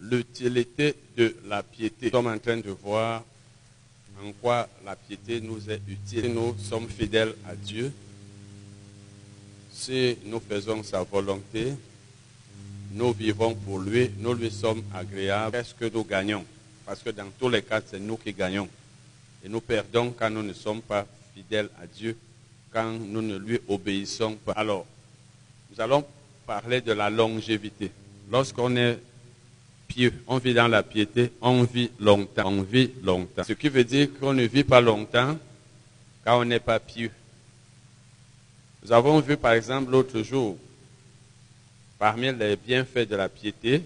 l'utilité de la piété. Nous sommes en train de voir en quoi la piété nous est utile. Nous sommes fidèles à Dieu, si nous faisons sa volonté, nous vivons pour lui, nous lui sommes agréables, qu'est-ce que nous gagnons? Parce que dans tous les cas, c'est nous qui gagnons. Et nous perdons quand nous ne sommes pas fidèles à Dieu, quand nous ne lui obéissons pas. Alors, nous allons parler de la longévité. Lorsqu'on est on vit dans la piété, on vit longtemps, on vit longtemps. Ce qui veut dire qu'on ne vit pas longtemps quand on n'est pas pieux. Nous avons vu par exemple l'autre jour, parmi les bienfaits de la piété,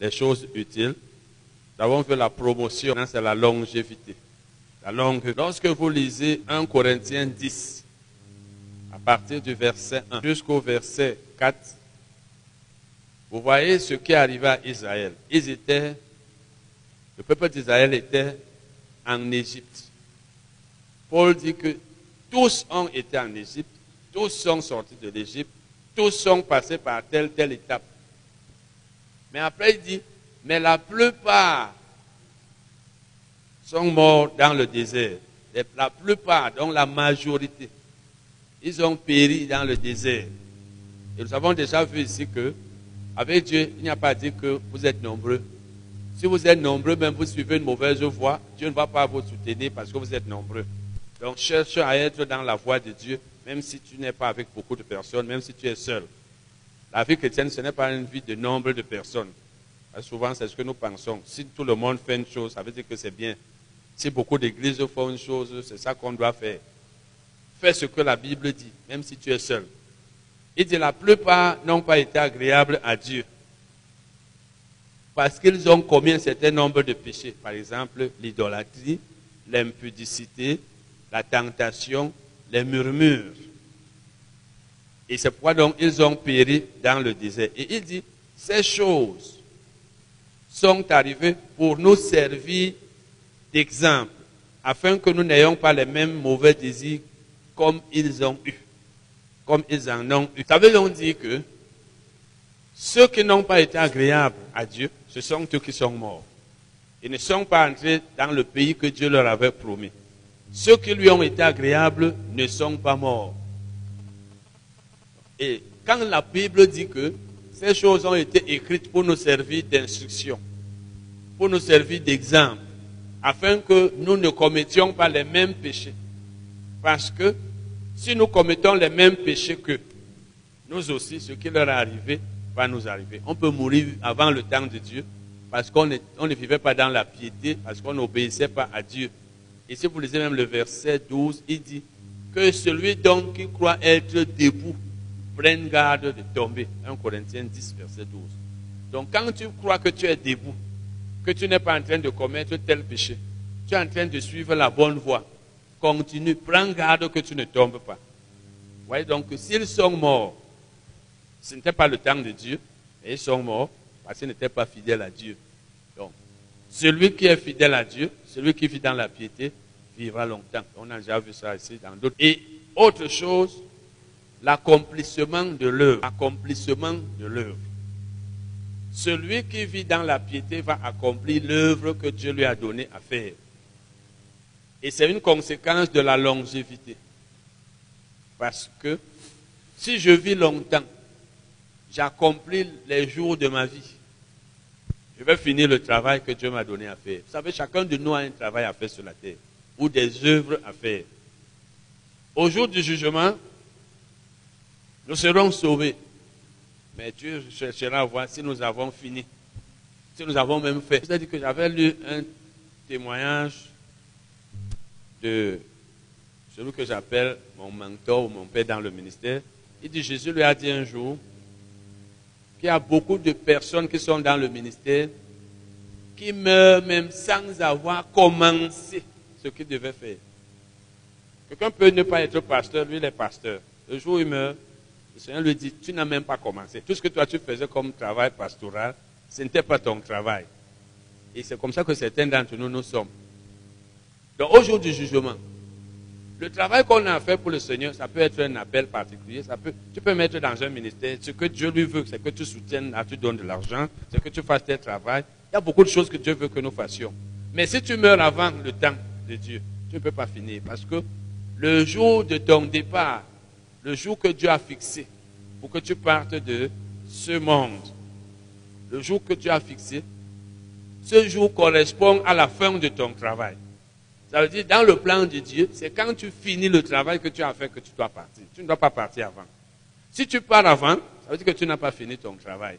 les choses utiles, nous avons vu la promotion, c'est la longévité. La longue. Lorsque vous lisez 1 Corinthiens 10, à partir du verset 1 jusqu'au verset 4, vous voyez ce qui est arrivé à Israël. Ils étaient, le peuple d'Israël était en Égypte. Paul dit que tous ont été en Égypte, tous sont sortis de l'Égypte, tous sont passés par telle, telle étape. Mais après, il dit, mais la plupart sont morts dans le désert. La plupart, donc la majorité, ils ont péri dans le désert. Et nous avons déjà vu ici que avec Dieu, il n'y a pas dit que vous êtes nombreux. Si vous êtes nombreux, même vous suivez une mauvaise voie, Dieu ne va pas vous soutenir parce que vous êtes nombreux. Donc cherche à être dans la voie de Dieu, même si tu n'es pas avec beaucoup de personnes, même si tu es seul. La vie chrétienne, ce n'est pas une vie de nombre de personnes. souvent, c'est ce que nous pensons. Si tout le monde fait une chose, ça veut dire que c'est bien. Si beaucoup d'églises font une chose, c'est ça qu'on doit faire. Fais ce que la Bible dit, même si tu es seul. Il dit la plupart n'ont pas été agréables à Dieu. Parce qu'ils ont commis un certain nombre de péchés. Par exemple, l'idolâtrie, l'impudicité, la tentation, les murmures. Et c'est pourquoi donc ils ont péri dans le désert. Et il dit, ces choses sont arrivées pour nous servir d'exemple, afin que nous n'ayons pas les mêmes mauvais désirs comme ils ont eu comme ils en ont eu. Ça donc dire que ceux qui n'ont pas été agréables à Dieu, ce sont ceux qui sont morts. Ils ne sont pas entrés dans le pays que Dieu leur avait promis. Ceux qui lui ont été agréables ne sont pas morts. Et quand la Bible dit que ces choses ont été écrites pour nous servir d'instruction, pour nous servir d'exemple, afin que nous ne commettions pas les mêmes péchés. Parce que si nous commettons les mêmes péchés que nous aussi, ce qui leur est arrivé va nous arriver. On peut mourir avant le temps de Dieu parce qu'on ne vivait pas dans la piété, parce qu'on n'obéissait pas à Dieu. Et si vous lisez même le verset 12, il dit que celui donc qui croit être debout prenne garde de tomber. 1 Corinthiens 10, verset 12. Donc quand tu crois que tu es debout, que tu n'es pas en train de commettre tel péché, tu es en train de suivre la bonne voie, continue, prends garde que tu ne tombes pas. Vous voyez donc s'ils sont morts, ce n'était pas le temps de Dieu, mais ils sont morts parce qu'ils n'étaient pas fidèles à Dieu. Donc, celui qui est fidèle à Dieu, celui qui vit dans la piété, vivra longtemps. On a déjà vu ça ici dans d'autres. Et autre chose, l'accomplissement de l'œuvre. Accomplissement de l'œuvre. Celui qui vit dans la piété va accomplir l'œuvre que Dieu lui a donnée à faire. Et c'est une conséquence de la longévité. Parce que si je vis longtemps, j'accomplis les jours de ma vie. Je vais finir le travail que Dieu m'a donné à faire. Vous savez, chacun de nous a un travail à faire sur la terre ou des œuvres à faire. Au jour du jugement, nous serons sauvés. Mais Dieu cherchera à voir si nous avons fini. Si nous avons même fait. C'est-à-dire que j'avais lu un témoignage de celui que j'appelle mon mentor ou mon père dans le ministère. Il dit, Jésus lui a dit un jour qu'il y a beaucoup de personnes qui sont dans le ministère qui meurent même sans avoir commencé ce qu'ils devaient faire. Quelqu'un peut ne pas être pasteur, lui il est pasteur. Le jour où il meurt, le Seigneur lui dit, tu n'as même pas commencé. Tout ce que toi tu faisais comme travail pastoral, ce n'était pas ton travail. Et c'est comme ça que certains d'entre nous nous sommes. Donc au jour du jugement, Le travail qu'on a fait pour le Seigneur, ça peut être un appel particulier, ça peut, tu peux mettre dans un ministère, ce que Dieu lui veut, c'est que tu soutiennes, tu donnes de l'argent, c'est que tu fasses tes travail. Il y a beaucoup de choses que Dieu veut que nous fassions. Mais si tu meurs avant le temps de Dieu, tu ne peux pas finir. Parce que le jour de ton départ, le jour que Dieu a fixé pour que tu partes de ce monde, le jour que Dieu a fixé, ce jour correspond à la fin de ton travail. Ça veut dire, dans le plan de Dieu, c'est quand tu finis le travail que tu as fait que tu dois partir. Tu ne dois pas partir avant. Si tu pars avant, ça veut dire que tu n'as pas fini ton travail.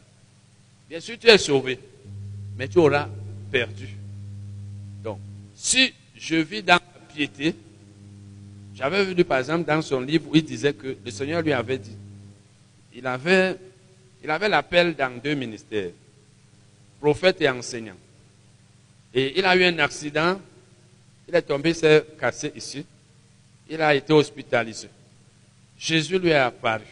Bien sûr, tu es sauvé, mais tu auras perdu. Donc, si je vis dans la piété, j'avais vu par exemple dans son livre où il disait que le Seigneur lui avait dit, il avait, il avait l'appel dans deux ministères, prophète et enseignant. Et il a eu un accident il est tombé, s'est cassé ici. Il a été hospitalisé. Jésus lui est apparu.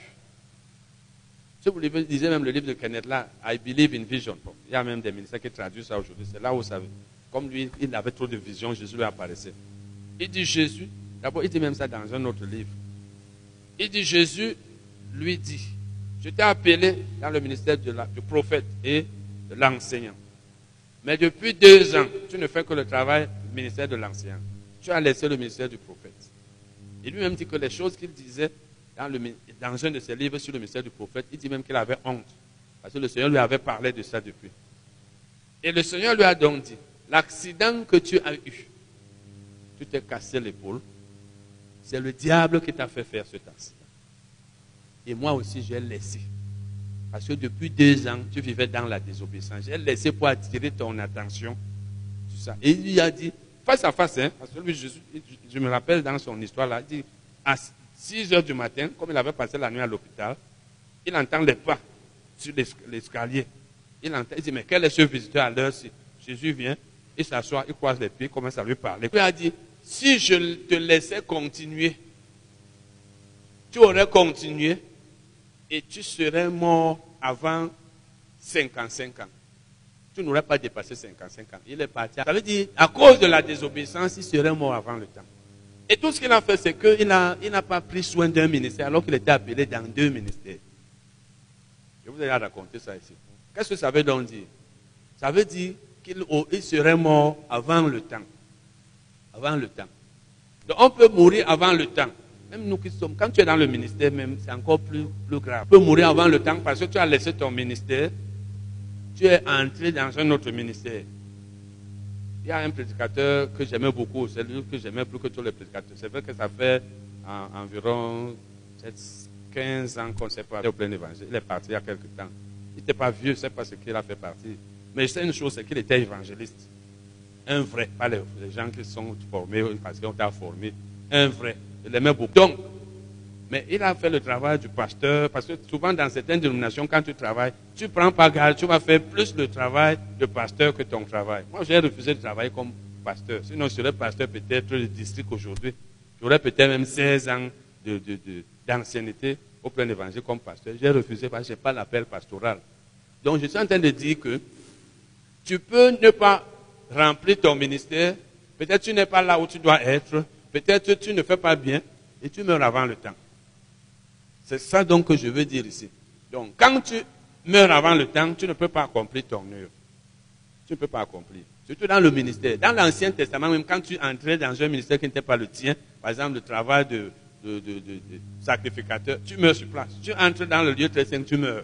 Si vous lisez même le livre de Kenneth là, I believe in vision. il y a même des ministères qui traduisent ça aujourd'hui. C'est là où vous savez. Comme lui, il avait trop de visions, Jésus lui apparaissait. Il dit Jésus, d'abord, il dit même ça dans un autre livre. Il dit Jésus lui dit, je t'ai appelé dans le ministère du prophète et de l'enseignant. Mais depuis deux ans, tu ne fais que le travail ministère de l'ancien. Tu as laissé le ministère du prophète. Il lui-même dit que les choses qu'il disait dans, le, dans un de ses livres sur le ministère du prophète, il dit même qu'il avait honte. Parce que le Seigneur lui avait parlé de ça depuis. Et le Seigneur lui a donc dit, l'accident que tu as eu, tu t'es cassé l'épaule, c'est le diable qui t'a fait faire cet accident. Et moi aussi, j'ai laissé. Parce que depuis deux ans, tu vivais dans la désobéissance. J'ai laissé pour attirer ton attention et il a dit, face à face, hein, je, me rappelle dans son histoire là, il dit, à 6 heures du matin, comme il avait passé la nuit à l'hôpital, il entend les pas sur l'escalier. Il, entend, il dit, mais quel est ce visiteur à l'heure-ci? Jésus vient, il s'assoit, il croise les pieds, commence à lui parler. Il a dit, si je te laissais continuer, tu aurais continué et tu serais mort avant 55 ans tu n'aurais pas dépassé 55 ans. Il est parti. Ça veut dire, à cause de la désobéissance, il serait mort avant le temps. Et tout ce qu'il a fait, c'est qu'il n'a il pas pris soin d'un ministère alors qu'il était appelé dans deux ministères. Je vous ai raconté ça ici. Qu'est-ce que ça veut donc dire? Ça veut dire qu'il il serait mort avant le temps. Avant le temps. Donc on peut mourir avant le temps. Même nous qui sommes, quand tu es dans le ministère, même, c'est encore plus, plus grave. Tu peux mourir avant le temps parce que tu as laissé ton ministère tu es entré dans un autre ministère. Il y a un prédicateur que j'aimais beaucoup, celui que j'aimais plus que tous les prédicateurs. C'est vrai que ça fait environ 15 ans qu'on s'est parlé au plein évangile. Il est parti il y a quelques temps. Il n'était pas vieux, je sais pas ce qu'il a fait partie. Mais c'est une chose, c'est qu'il était évangéliste. Un vrai, pas les, gens qui sont formés parce qu'on t'a formé. Un vrai. Il aimait beaucoup. Donc, mais il a fait le travail du pasteur, parce que souvent dans certaines dénominations, quand tu travailles, tu prends pas garde, tu vas faire plus le travail de pasteur que ton travail. Moi, j'ai refusé de travailler comme pasteur. Sinon, je serais pasteur peut-être du district aujourd'hui. J'aurais peut-être même 16 ans d'ancienneté au plein évangile comme pasteur. J'ai refusé parce que je n'ai pas l'appel pastoral. Donc, je suis en train de dire que tu peux ne pas remplir ton ministère. Peut-être tu n'es pas là où tu dois être. Peut-être tu ne fais pas bien et tu meurs avant le temps. C'est ça donc que je veux dire ici. Donc, quand tu meurs avant le temps, tu ne peux pas accomplir ton œuvre. Tu ne peux pas accomplir. Surtout dans le ministère. Dans l'Ancien Testament, même quand tu entrais dans un ministère qui n'était pas le tien, par exemple le travail de, sacrificateur, tu meurs sur place. Tu entres dans le lieu très saint, tu meurs.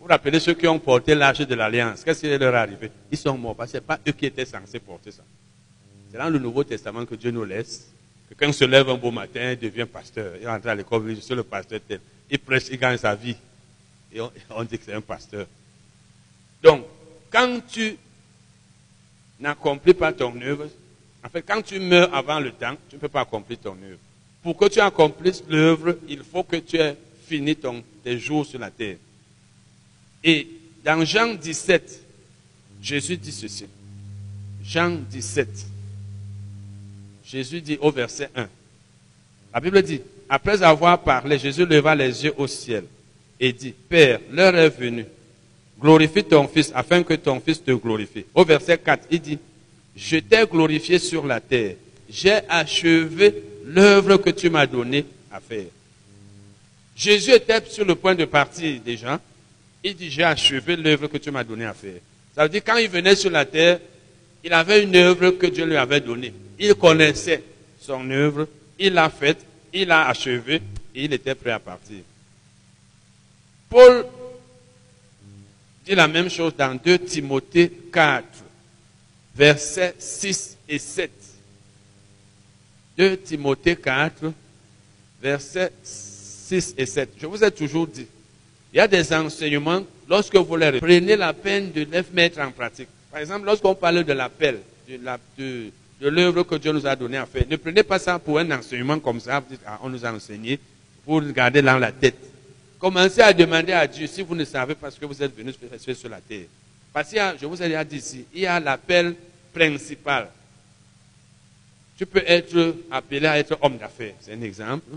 Vous rappelez ceux qui ont porté l'âge de l'Alliance. Qu'est-ce qui leur est arrivé? Ils sont morts parce que ce n'est pas eux qui étaient censés porter ça. C'est dans le Nouveau Testament que Dieu nous laisse Quelqu'un se lève un beau matin, il devient pasteur. Il rentre à l'école, il dit, je suis le pasteur tel. Il prêche, il gagne sa vie. Et on, dit que c'est un pasteur. Donc, quand tu n'accomplis pas ton œuvre, en fait, quand tu meurs avant le temps, tu ne peux pas accomplir ton œuvre. Pour que tu accomplisses l'œuvre, il faut que tu aies fini tes jours sur la terre. Et dans Jean 17, Jésus dit ceci. Jean 17. Jésus dit au verset 1. La Bible dit, après avoir parlé, Jésus leva les yeux au ciel et dit, Père, l'heure est venue. Glorifie ton Fils afin que ton Fils te glorifie. Au verset 4, il dit, je t'ai glorifié sur la terre. J'ai achevé l'œuvre que tu m'as donnée à faire. Jésus était sur le point de partir déjà. Il dit, j'ai achevé l'œuvre que tu m'as donnée à faire. Ça veut dire, quand il venait sur la terre, il avait une œuvre que Dieu lui avait donnée. Il connaissait son œuvre, il l'a faite, il l'a achevée et il était prêt à partir. Paul dit la même chose dans 2 Timothée 4, versets 6 et 7. 2 Timothée 4, versets 6 et 7. Je vous ai toujours dit, il y a des enseignements, lorsque vous les prenez la peine de les mettre en pratique. Par exemple, lorsqu'on parle de l'appel, de, l'œuvre que Dieu nous a donné à faire, ne prenez pas ça pour un enseignement comme ça, ah, on nous a enseigné, pour garder dans la tête. Commencez à demander à Dieu si vous ne savez pas ce que vous êtes venu faire sur la terre. Parce que je vous ai déjà dit ici, il y a l'appel principal. Tu peux être appelé à être homme d'affaires, c'est un exemple.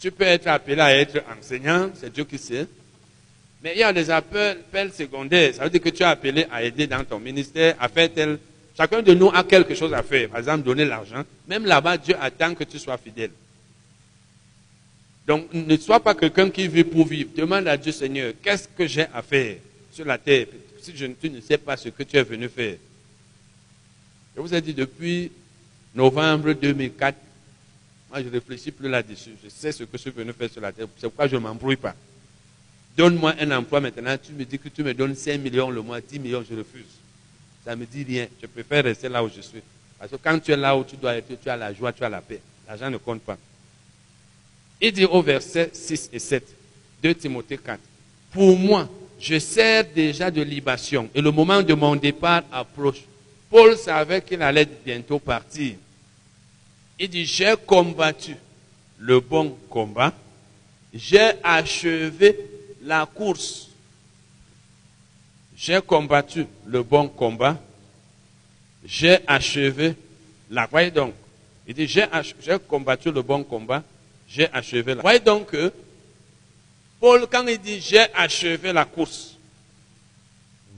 Tu peux être appelé à être enseignant, c'est Dieu qui sait. Mais il y a des appels, secondaires. Ça veut dire que tu es appelé à aider dans ton ministère, à faire tel. Chacun de nous a quelque chose à faire. Par exemple, donner l'argent. Même là-bas, Dieu attend que tu sois fidèle. Donc, ne sois pas quelqu'un qui vit pour vivre. Demande à Dieu, Seigneur, qu'est-ce que j'ai à faire sur la terre si je, tu ne sais pas ce que tu es venu faire? Je vous ai dit depuis novembre 2004, moi je ne réfléchis plus là-dessus. Je sais ce que je suis venu faire sur la terre. C'est pourquoi je ne m'embrouille pas. Donne-moi un emploi maintenant. Tu me dis que tu me donnes 5 millions le mois, 10 millions, je refuse. Ça ne me dit rien. Je préfère rester là où je suis. Parce que quand tu es là où tu dois être, tu as la joie, tu as la paix. L'argent ne compte pas. Il dit au verset 6 et 7, 2 Timothée 4, Pour moi, je sers déjà de libation et le moment de mon départ approche. Paul savait qu'il allait bientôt partir. Il dit, j'ai combattu le bon combat, j'ai achevé la course. J'ai combattu le bon combat, j'ai achevé la... Voyez donc, il dit, j'ai combattu le bon combat, j'ai achevé la... Voyez donc que Paul, quand il dit j'ai achevé la course,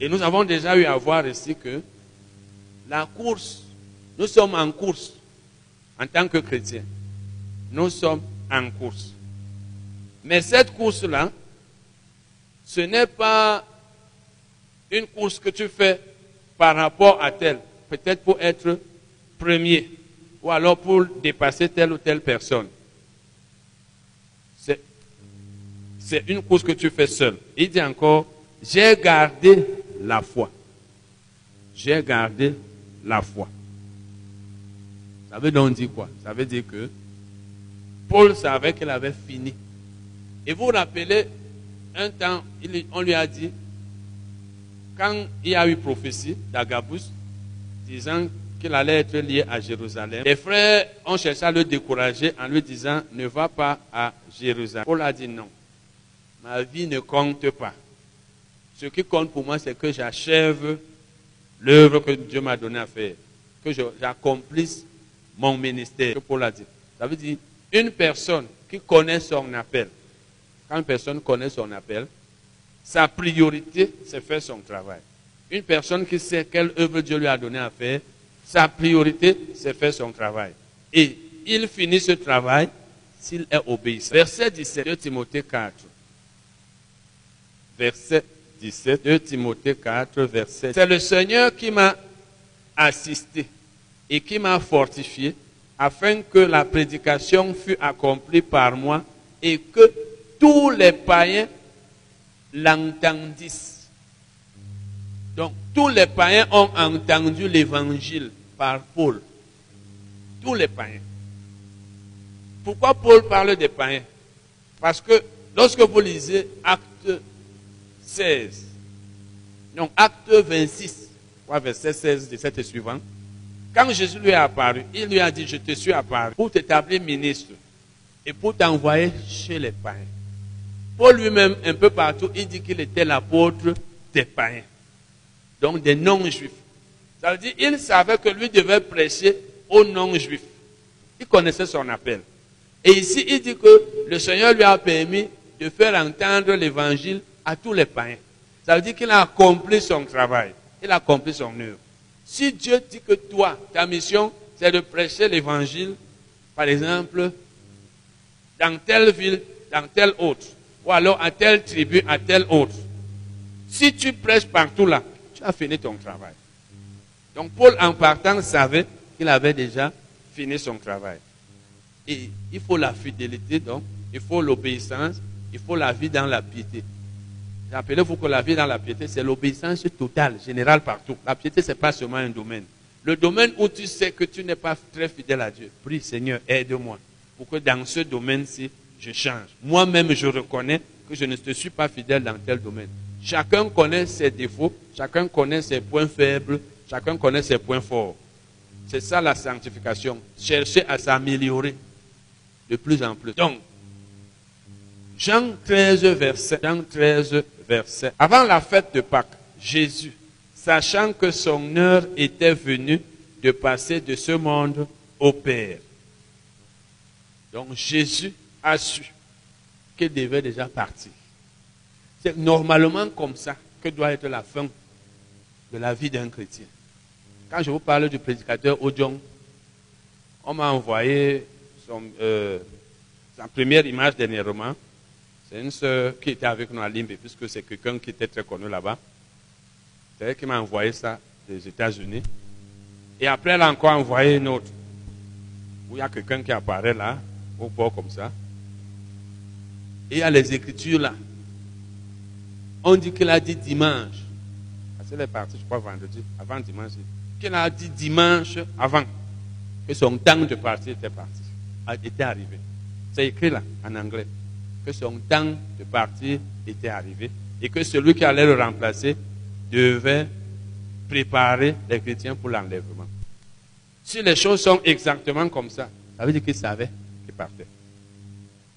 et nous avons déjà eu à voir ici que la course, nous sommes en course en tant que chrétiens. Nous sommes en course. Mais cette course-là, ce n'est pas une course que tu fais par rapport à telle, peut-être pour être premier, ou alors pour dépasser telle ou telle personne. C'est une course que tu fais seul. Il dit encore, j'ai gardé la foi. J'ai gardé la foi. Ça veut donc dire quoi? Ça veut dire que Paul savait qu'il avait fini. Et vous vous rappelez, un temps, on lui a dit, quand il y a eu prophétie d'Agabus, disant qu'il allait être lié à Jérusalem, les frères ont cherché à le décourager en lui disant, ne va pas à Jérusalem. Paul a dit non ma vie ne compte pas. Ce qui compte pour moi, c'est que j'achève l'œuvre que Dieu m'a donné à faire, que j'accomplisse mon ministère, que Paul a dit. Ça veut dire, une personne qui connaît son appel, quand une personne connaît son appel, sa priorité, c'est faire son travail. Une personne qui sait quelle œuvre Dieu lui a donné à faire, sa priorité, c'est faire son travail. Et il finit ce travail s'il est obéissant. Verset 17 de Timothée 4 verset 17, de Timothée 4, verset. C'est le Seigneur qui m'a assisté et qui m'a fortifié afin que la prédication fût accomplie par moi et que tous les païens l'entendissent. Donc, tous les païens ont entendu l'évangile par Paul. Tous les païens. Pourquoi Paul parle des païens? Parce que lorsque vous lisez Acte 16. Donc, acte 26, verset 16, 17 et suivant. Quand Jésus lui est apparu, il lui a dit, je te suis apparu pour t'établir ministre et pour t'envoyer chez les païens. Paul lui-même, un peu partout, il dit qu'il était l'apôtre des païens, donc des non-juifs. Ça veut dire qu'il savait que lui devait prêcher aux non-juifs. Il connaissait son appel. Et ici, il dit que le Seigneur lui a permis de faire entendre l'évangile à tous les païens. Ça veut dire qu'il a accompli son travail. Il a accompli son œuvre. Si Dieu dit que toi, ta mission, c'est de prêcher l'évangile, par exemple, dans telle ville, dans telle autre, ou alors à telle tribu, à telle autre. Si tu prêches partout là, tu as fini ton travail. Donc Paul, en partant, savait qu'il avait déjà fini son travail. Et il faut la fidélité, donc, il faut l'obéissance, il faut la vie dans la piété. Rappelez-vous que la vie dans la piété, c'est l'obéissance totale, générale partout. La piété, ce n'est pas seulement un domaine. Le domaine où tu sais que tu n'es pas très fidèle à Dieu, prie Seigneur, aide-moi pour que dans ce domaine-ci, je change. Moi-même, je reconnais que je ne te suis pas fidèle dans tel domaine. Chacun connaît ses défauts, chacun connaît ses points faibles, chacun connaît ses points forts. C'est ça la sanctification. Chercher à s'améliorer de plus en plus. Donc, Jean 13, verset, Jean 13, verset. Avant la fête de Pâques, Jésus, sachant que son heure était venue de passer de ce monde au Père. Donc Jésus a su qu'il devait déjà partir. C'est normalement comme ça que doit être la fin de la vie d'un chrétien. Quand je vous parle du prédicateur Odion, on m'a envoyé euh, sa première image dernièrement. C'est une sœur qui était avec nous à Limbe, puisque c'est quelqu'un qui était très connu là-bas. C'est elle qui m'a envoyé ça des États-Unis. Et après, elle a encore envoyé une autre, où il y a quelqu'un qui apparaît là, au bord comme ça. Et il y a les écritures là. On dit qu'il a dit dimanche. Parce qu'elle est partie, je crois, vendredi, avant dimanche. Qu'il a dit dimanche avant que son temps de partir était parti, était arrivé. C'est écrit là, en anglais. Que son temps de partir était arrivé et que celui qui allait le remplacer devait préparer les chrétiens pour l'enlèvement. Si les choses sont exactement comme ça, ça veut dire qu'il savait qu'il partait.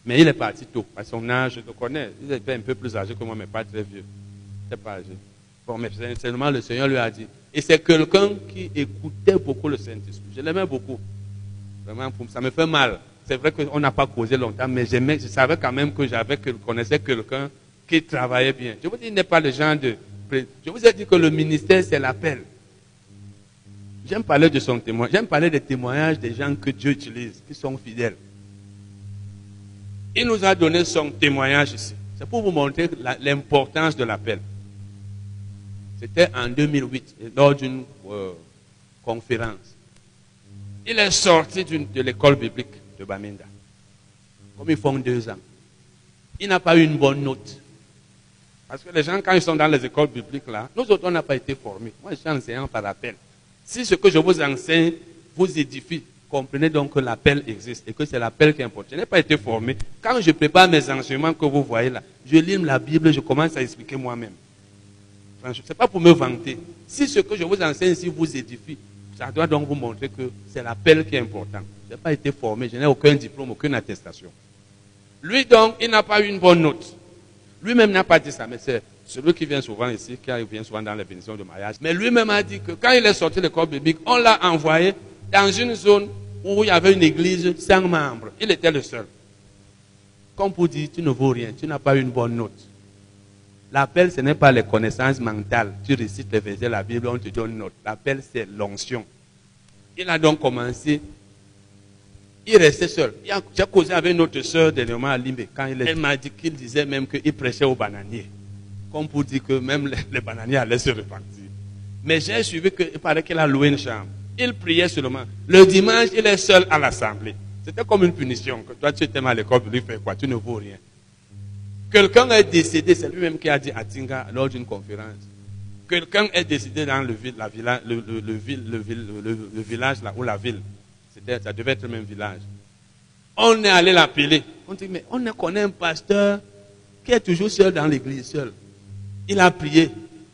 Mais il est parti tôt. À son âge, je le connais. Il était un peu plus âgé que moi, mais pas très vieux. Il pas âgé. Bon, mais seulement le Seigneur lui a dit. Et c'est quelqu'un qui écoutait beaucoup le Saint-Esprit. Je l'aimais beaucoup. Vraiment, ça me fait mal. C'est vrai qu'on n'a pas causé longtemps, mais j'aimais, je savais quand même que j'avais, que connaissais quelqu'un qui travaillait bien. Je vous dis, il n'est pas le genre de. Je vous ai dit que le ministère, c'est l'appel. J'aime parler de son témoin. J'aime parler des témoignages des gens que Dieu utilise, qui sont fidèles. Il nous a donné son témoignage ici. C'est pour vous montrer l'importance de l'appel. C'était en 2008, lors d'une euh, conférence. Il est sorti de l'école biblique de Baminda. Comme ils font deux ans. Il n'a pas eu une bonne note. Parce que les gens, quand ils sont dans les écoles bibliques, là, nous autres, on n'a pas été formés. Moi, je suis enseignant par appel. Si ce que je vous enseigne vous édifie, comprenez donc que l'appel existe et que c'est l'appel qui est important. Je n'ai pas été formé. Quand je prépare mes enseignements que vous voyez là, je lis la Bible, je commence à expliquer moi-même. Ce n'est pas pour me vanter. Si ce que je vous enseigne ici vous édifie, ça doit donc vous montrer que c'est l'appel qui est important. Je n'ai pas été formé, je n'ai aucun diplôme, aucune attestation. Lui donc, il n'a pas eu une bonne note. Lui-même n'a pas dit ça, mais c'est celui qui vient souvent ici, qui vient souvent dans les bénédictions de mariage. Mais lui-même a dit que quand il est sorti de l'école biblique, on l'a envoyé dans une zone où il y avait une église sans membres. Il était le seul. Comme pour dire, tu ne vaux rien, tu n'as pas une bonne note. L'appel, ce n'est pas les connaissances mentales. Tu récites les versets de la Bible, on te donne une note. L'appel, c'est l'onction. Il a donc commencé. Il restait seul. J'ai causé avec notre soeur dernièrement à Limbe. Quand il elle m'a dit qu'il disait même qu'il prêchait aux bananiers. Comme pour dire que même les, bananiers allaient se repartir. Mais j'ai suivi qu'il paraît qu'il a loué une chambre. Il priait seulement. Le dimanche, il est seul à l'assemblée. C'était comme une punition. Que toi, tu étais mal à l'école, lui fait quoi? Tu ne vaux rien. Quelqu'un est décédé, c'est lui-même qui a dit à Tinga lors d'une conférence. Quelqu'un est décédé dans le, la le, le, village là, ou la ville. Ça devait être le même village. On est allé l'appeler. On dit, mais on connaît un pasteur qui est toujours seul dans l'église, seul. Il a prié,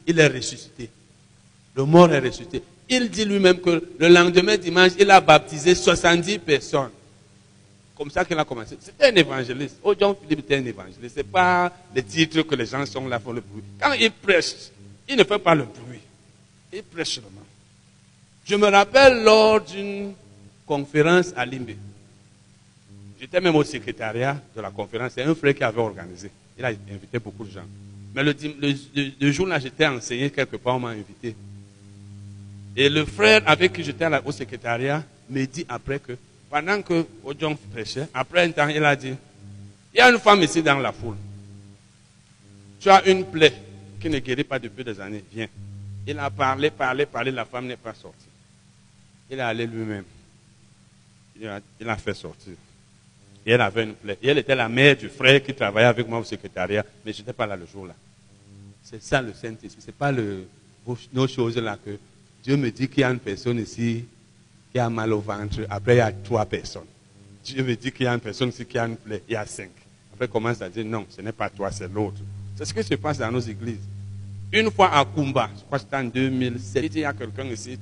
il est ressuscité. Le mort est ressuscité. Il dit lui-même que le lendemain dimanche, il a baptisé 70 personnes. Comme ça qu'il a commencé. C'était un évangéliste. Oh, John Philippe était un évangéliste. Ce n'est pas les titres que les gens sont là pour le bruit. Quand il prêche, il ne fait pas le bruit. Il prêche seulement. Je me rappelle lors d'une conférence à Limbe. J'étais même au secrétariat de la conférence. C'est un frère qui avait organisé. Il a invité beaucoup de gens. Mais le, le jour-là, j'étais enseigné quelque part, on m'a invité. Et le frère avec qui j'étais au secrétariat me dit après que pendant que Ojong prêchait, après un temps, il a dit, il y a une femme ici dans la foule. Tu as une plaie qui ne guérit pas depuis des années. Viens. Il a parlé, parlé, parlé, la femme n'est pas sortie. Il est allé lui-même. Il a, fait sortir. Et elle avait une plaie. Et elle était la mère du frère qui travaillait avec moi au secrétariat, mais je n'étais pas là le jour-là. C'est ça le Saint-Esprit. Ce n'est pas nos choses-là que Dieu me dit qu'il y a une personne ici qui a mal au ventre. Après, il y a trois personnes. Dieu me dit qu'il y a une personne ici qui a une plaie. Il y a cinq. Après, il commence à dire non, ce n'est pas toi, c'est l'autre. C'est ce qui se passe dans nos églises. Une fois à Kumba, je crois que c'était en 2007, il y a quelqu'un ici,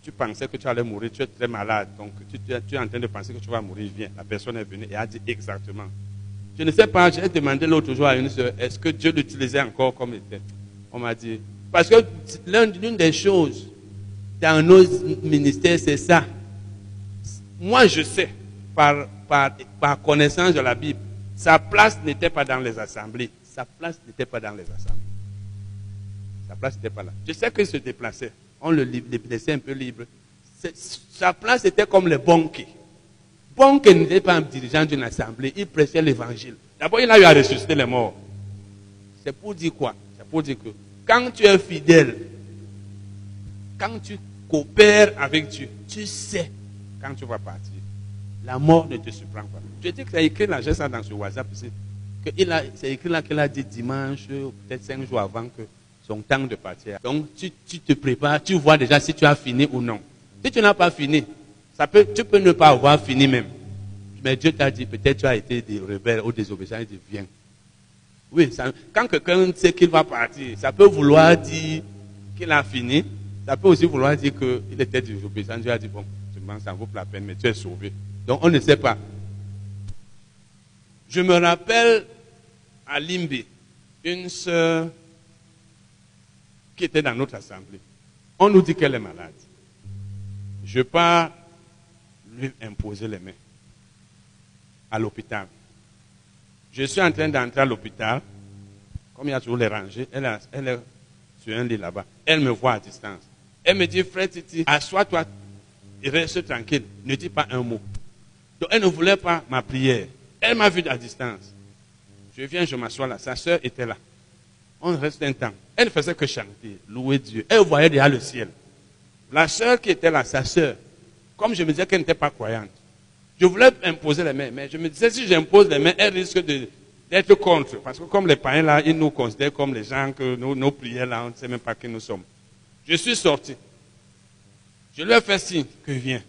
tu pensais que tu allais mourir, tu es très malade, donc tu, es en train de penser que tu vas mourir, viens. La personne est venue et a dit exactement. Je ne sais pas, j'ai demandé l'autre jour à une soeur, est-ce que Dieu l'utilisait encore comme il était On m'a dit, parce que l'une des choses dans nos ministères, c'est ça. Moi, je sais, par, par, connaissance de la Bible, sa place n'était pas dans les assemblées. Sa place n'était pas dans les assemblées. Sa place n'était pas là. Je sais qu'il se déplaçait. On le laissait un peu libre. Sa place était comme le banquier. Banquier n'était pas un dirigeant d'une assemblée. Il prêchait l'évangile. D'abord, il a eu à ressusciter les morts. C'est pour dire quoi? C'est pour dire que quand tu es fidèle, quand tu coopères avec Dieu, tu sais quand tu vas partir. La mort ne te surprend pas. Je dis que c'est écrit là, j'ai ça dans ce WhatsApp. C'est écrit là qu'il a dit dimanche, peut-être cinq jours avant que son temps de partir. Donc tu, te prépares, tu vois déjà si tu as fini ou non. Si tu n'as pas fini, ça peut, tu peux ne pas avoir fini même. Mais Dieu t'a dit, peut-être tu as été des rebelles ou désobéissant, il dit, viens. Oui, quand quelqu'un sait qu'il va partir, ça peut vouloir dire qu'il a fini. Ça peut aussi vouloir dire qu'il était désobéissant. Dieu a dit, bon, ça vaut la peine, mais tu es sauvé. Donc on ne sait pas. Je me rappelle à Limbi, une sœur qui était dans notre assemblée. On nous dit qu'elle est malade. Je pars lui imposer les mains à l'hôpital. Je suis en train d'entrer à l'hôpital. Comme il y a toujours les rangées, elle, est sur un lit là-bas. Elle me voit à distance. Elle me dit, frère Titi, assois-toi et reste tranquille. Ne dis pas un mot. Donc elle ne voulait pas ma prière. Elle m'a vu à distance. Je viens, je m'assois là. Sa soeur était là. On reste un temps. Elle ne faisait que chanter, louer Dieu. Elle voyait déjà le ciel. La soeur qui était là, sa soeur, comme je me disais qu'elle n'était pas croyante, je voulais imposer les mains, mais je me disais, si j'impose les mains, elle risque d'être contre. Parce que comme les païens là, ils nous considèrent comme les gens que nos, nos prières là, on ne sait même pas qui nous sommes. Je suis sorti. Je lui ai fait signe que viens.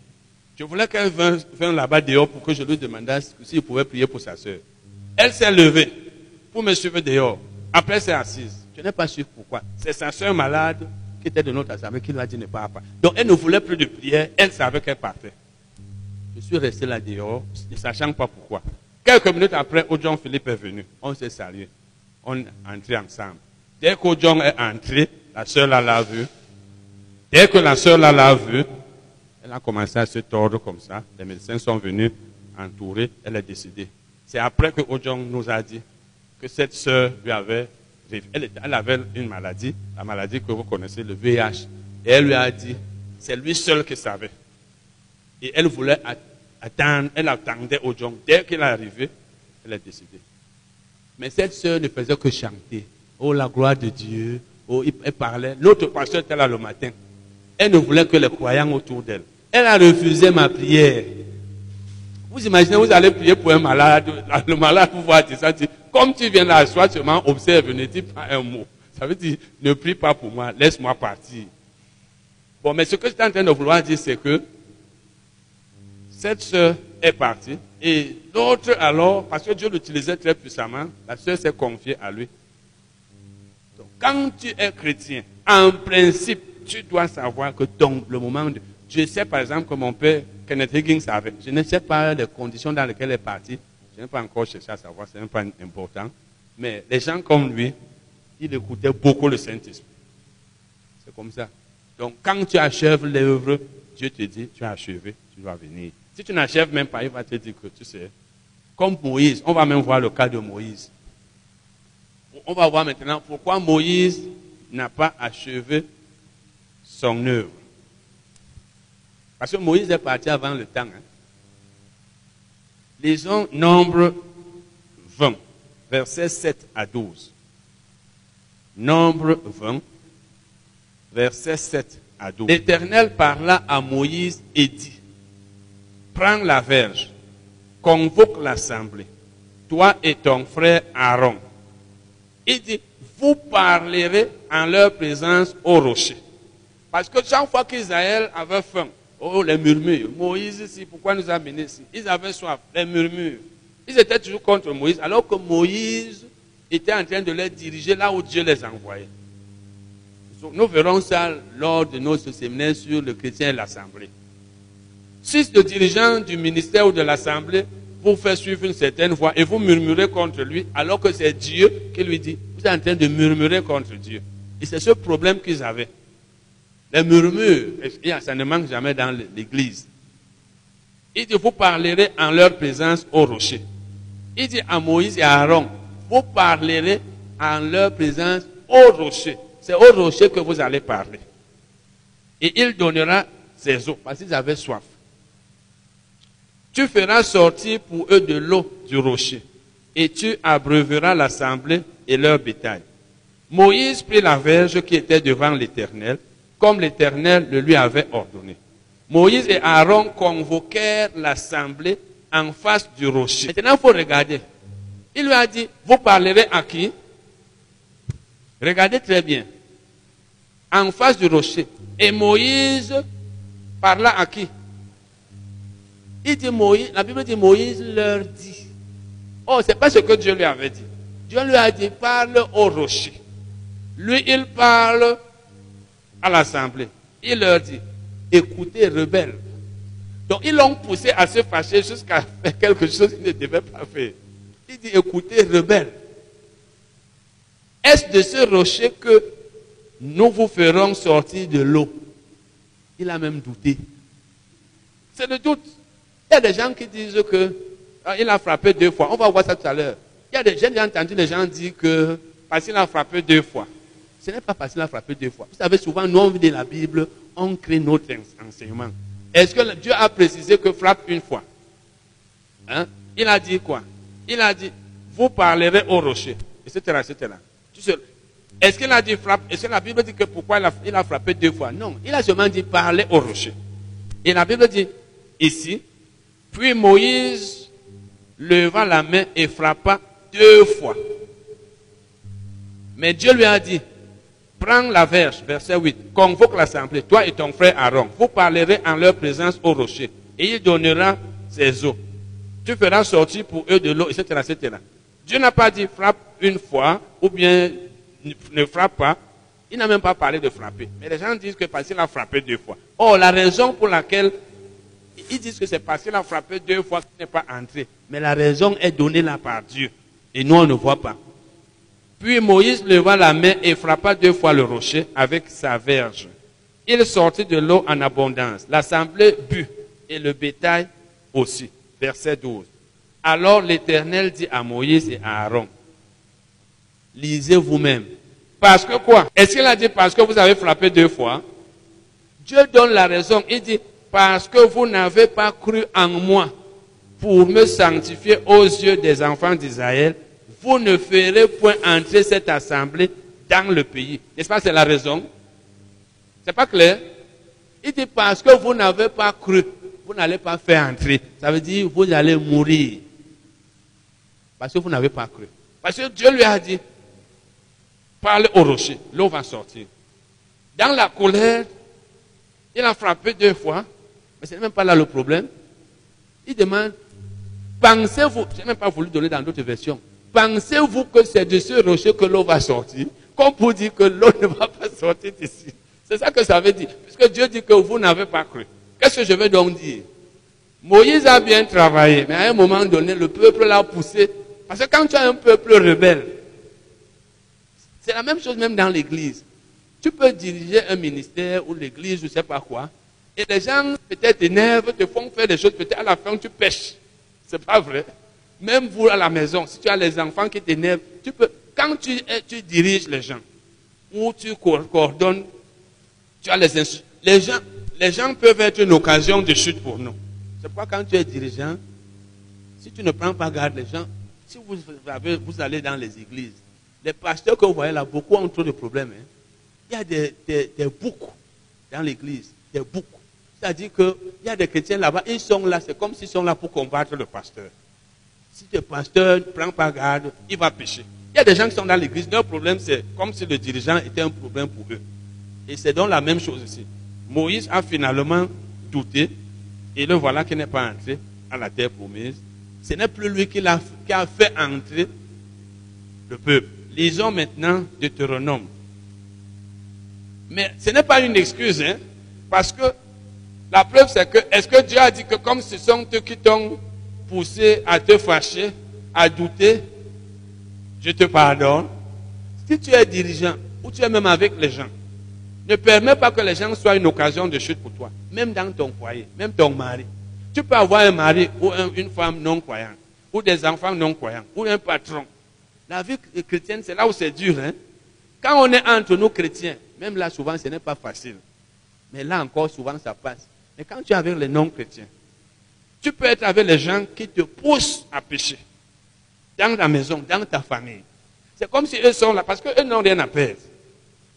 Je voulais qu'elle vienne là-bas dehors pour que je lui demandasse s'il pouvait prier pour sa soeur. Elle s'est levée pour me suivre dehors. Après, elle s'est assise. Je n'ai pas su pourquoi. C'est sa soeur malade qui était de notre assemblée qui lui a dit ne pas. Donc elle ne voulait plus de prière. Elle savait qu'elle partait. Je suis resté là dehors, ne sachant pas pourquoi. Quelques minutes après, Ojon Philippe est venu. On s'est salué. On est entré ensemble. Dès qu'Ojon est entré, la sœur l'a vu. Dès que la sœur l'a vu, elle a commencé à se tordre comme ça. Les médecins sont venus entourer. Elle est décédée. C'est après que Ojong nous a dit que cette sœur lui avait, elle, avait une maladie, la maladie que vous connaissez, le VIH. Et elle lui a dit, c'est lui seul qui savait. Et elle voulait attendre, elle attendait Ojong. Dès qu'il est arrivé, elle est décédée. Mais cette sœur ne faisait que chanter. Oh, la gloire de Dieu. Oh, elle parlait. L'autre pasteur était là le matin. Elle ne voulait que les croyants autour d'elle. Elle a refusé ma prière. Vous imaginez, vous allez prier pour un malade. Le malade, vous voit ça, comme tu viens là, soit seulement observe, ne dis pas un mot. Ça veut dire, ne prie pas pour moi, laisse-moi partir. Bon, mais ce que je suis en train de vouloir dire, c'est que cette sœur est partie. Et l'autre, alors, parce que Dieu l'utilisait très puissamment, la sœur s'est confiée à lui. Donc, quand tu es chrétien, en principe, tu dois savoir que ton, le moment de... Je sais par exemple que mon père, Kenneth Higgins, savait. Je ne sais pas les conditions dans lesquelles il est parti. Je n'ai pas encore cherché à savoir, ce n'est pas important. Mais les gens comme lui, ils écoutaient beaucoup le Saint-Esprit. C'est comme ça. Donc, quand tu achèves l'œuvre, Dieu te dit, tu as achevé, tu dois venir. Si tu n'achèves même pas, il va te dire que tu sais. Comme Moïse, on va même voir le cas de Moïse. On va voir maintenant pourquoi Moïse n'a pas achevé son œuvre. Parce que Moïse est parti avant le temps. Hein. Lisons Nombre 20, versets 7 à 12. Nombre 20, versets 7 à 12. L'Éternel parla à Moïse et dit, prends la verge, convoque l'assemblée, toi et ton frère Aaron. Il dit, vous parlerez en leur présence au rocher. Parce que chaque fois qu'Israël avait faim, oh les murmures, Moïse ici, pourquoi nous a amenés ici? Ils avaient soif, les murmures. Ils étaient toujours contre Moïse, alors que Moïse était en train de les diriger là où Dieu les envoyait. Nous verrons ça lors de notre séminaire sur le chrétien et l'assemblée. Si le dirigeant du ministère ou de l'assemblée vous fait suivre une certaine voie et vous murmurez contre lui, alors que c'est Dieu qui lui dit, vous êtes en train de murmurer contre Dieu. Et c'est ce problème qu'ils avaient. Les murmures, ça ne manque jamais dans l'église. Il dit, vous parlerez en leur présence au rocher. Il dit à Moïse et à Aaron, vous parlerez en leur présence au rocher. C'est au rocher que vous allez parler. Et il donnera ses eaux, parce qu'ils avaient soif. Tu feras sortir pour eux de l'eau du rocher, et tu abreuveras l'assemblée et leur bétail. Moïse prit la verge qui était devant l'Éternel, comme l'Éternel le lui avait ordonné. Moïse et Aaron convoquèrent l'assemblée en face du rocher. Maintenant, il faut regarder. Il lui a dit, vous parlerez à qui? Regardez très bien en face du rocher. Et Moïse parla à qui? La Bible dit Moïse leur dit. Oh, c'est pas ce que Dieu lui avait dit. Dieu lui a dit parle au rocher. Lui, il parle à l'assemblée. Il leur dit écoutez, rebelles. Donc, ils l'ont poussé à se fâcher jusqu'à faire quelque chose qu'il ne devait pas faire. Il dit écoutez, rebelles. Est-ce de ce rocher que nous vous ferons sortir de l'eau? Il a même douté. C'est le doute. Il y a des gens qui disent que ah, il a frappé deux fois. On va voir ça tout à l'heure. Il y a des j'ai entendu les gens dire que parce qu'il a frappé deux fois. Ce n'est pas qu'il a frappé deux fois. Vous savez, souvent, nous, on de la Bible, on crée notre enseignement. Est-ce que Dieu a précisé que frappe une fois? Hein? Il a dit quoi? Il a dit, vous parlerez au rocher, etc., etc. Est-ce qu'il a dit frappe? Est-ce que la Bible dit que pourquoi il a, frappé deux fois? Non, il a seulement dit parler au rocher. Et la Bible dit ici, puis Moïse leva la main et frappa deux fois. Mais Dieu lui a dit, prends la verge, verset 8, convoque l'assemblée, toi et ton frère Aaron, vous parlerez en leur présence au rocher, et il donnera ses eaux. Tu feras sortir pour eux de l'eau, etc., etc. Dieu n'a pas dit frappe une fois, ou bien ne frappe pas, il n'a même pas parlé de frapper. Mais les gens disent que parce qu'il a frappé deux fois. Or, la raison pour laquelle ils disent que c'est parce qu'il a frappé deux fois qu'il n'est pas entré. Mais la raison est donnée là par Dieu. Et nous, on ne voit pas. Puis Moïse leva la main et frappa deux fois le rocher avec sa verge. Il sortit de l'eau en abondance. L'assemblée but et le bétail aussi. Verset 12. Alors l'Éternel dit à Moïse et à Aaron, lisez vous-même. Parce que quoi? Est-ce qu'il a dit parce que vous avez frappé deux fois? Dieu donne la raison. Il dit parce que vous n'avez pas cru en moi pour me sanctifier aux yeux des enfants d'Israël, vous ne ferez point entrer cette assemblée dans le pays. N'est-ce pas, c'est la raison? C'est pas clair? Il dit parce que vous n'avez pas cru, vous n'allez pas faire entrer. Ça veut dire vous allez mourir. Parce que vous n'avez pas cru. Parce que Dieu lui a dit, parle au rocher, l'eau va sortir. Dans la colère, il a frappé deux fois, mais ce n'est même pas là le problème. Il demande, pensez-vous, je n'ai même pas voulu donner dans d'autres versions, pensez-vous que c'est de ce rocher que l'eau va sortir Comme pour dire que l'eau ne va pas sortir d'ici? C'est ça que ça veut dire. Puisque Dieu dit que vous n'avez pas cru. Qu'est-ce que je veux donc dire? Moïse a bien travaillé, mais à un moment donné, le peuple l'a poussé. Parce que quand tu as un peuple rebelle, c'est la même chose même dans l'église. Tu peux diriger un ministère ou l'église, je ne sais pas quoi, et les gens peut-être t'énervent, te font faire des choses, peut-être à la fin tu pêches. C'est pas vrai. Même vous à la maison, si tu as les enfants qui t'énervent, tu peux, quand tu, tu diriges les gens, ou tu coordonnes, tu as les les gens, les gens peuvent être une occasion de chute pour nous. C'est pourquoi quand tu es dirigeant, Si tu ne prends pas garde, les gens, si vous, vous allez dans les églises, les pasteurs que vous voyez là, beaucoup ont trop de problèmes. Hein. Il y a des, des, des boucs dans l'église, des boucs. C'est-à-dire qu'il y a des chrétiens là-bas, ils sont là, c'est comme s'ils sont là pour combattre le pasteur. Si le pasteur ne prend pas garde, il va pécher. Il y a des gens qui sont dans l'église, leur problème c'est comme si le dirigeant était un problème pour eux. Et c'est donc la même chose ici. Moïse a finalement douté, et le voilà qui n'est pas entré à la terre promise. Ce n'est plus lui qui a, fait entrer le peuple. Lisons maintenant Deutéronome. Mais ce n'est pas une excuse, hein, parce que la preuve c'est que, est-ce que Dieu a dit que comme ce sont eux qui t'ont poussé à te fâcher, à douter, je te pardonne Si tu es dirigeant, ou tu es même avec les gens, ne permets pas que les gens soient une occasion de chute pour toi, même dans ton foyer, même ton mari. Tu peux avoir un mari ou une femme non croyante, ou des enfants non croyants, ou un patron. La vie chrétienne, c'est là où c'est dur. Hein? Quand on est entre nous chrétiens, même là, souvent, ce n'est pas facile. Mais là encore, souvent, ça passe. Mais quand tu es avec les non-chrétiens, tu peux être avec les gens qui te poussent à pécher. Dans ta maison, dans ta famille. C'est comme si eux sont là, parce qu'eux n'ont rien à perdre.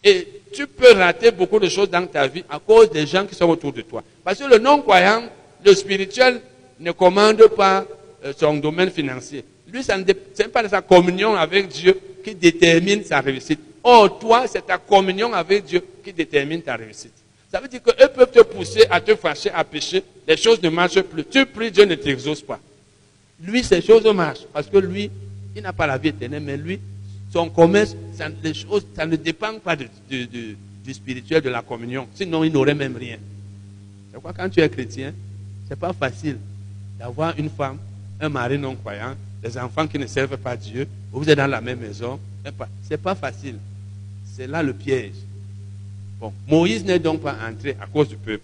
Et tu peux rater beaucoup de choses dans ta vie à cause des gens qui sont autour de toi. Parce que le non-croyant, le spirituel, ne commande pas euh, son domaine financier. Lui, ce n'est pas sa communion avec Dieu qui détermine sa réussite. Or, toi, c'est ta communion avec Dieu qui détermine ta réussite. Ça veut dire qu'eux peuvent te pousser à te fâcher, à pécher. Les choses ne marchent plus. Tu pries, Dieu ne t'exauce pas. Lui, ces choses marchent. Parce que lui, il n'a pas la vie éternelle, mais lui, son commerce, ça, les choses, ça ne dépend pas du spirituel, de la communion. Sinon, il n'aurait même rien. C'est pourquoi quand tu es chrétien, ce n'est pas facile d'avoir une femme, un mari non croyant, des enfants qui ne servent pas Dieu, vous êtes dans la même maison. Ce n'est pas facile. C'est là le piège. Bon, Moïse n'est donc pas entré à cause du peuple.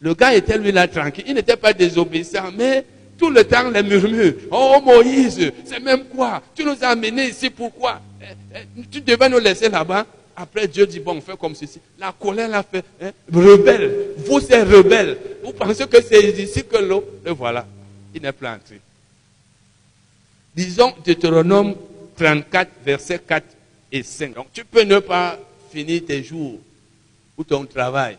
Le gars était lui là tranquille. Il n'était pas désobéissant, mais tout le temps les murmures. Oh Moïse, c'est même quoi? Tu nous as amenés ici, pourquoi? Eh, eh, Tu devais nous laisser là-bas. Après Dieu dit, bon, on fait comme ceci. La colère l'a fait. Hein? Rebelle. Vous, c'est rebelle. Vous pensez que c'est ici que l'eau. Et voilà. Il n'est pas entré. Disons Deutéronome 34, versets 4 et 5. Donc tu peux ne pas finir tes jours ou ton travail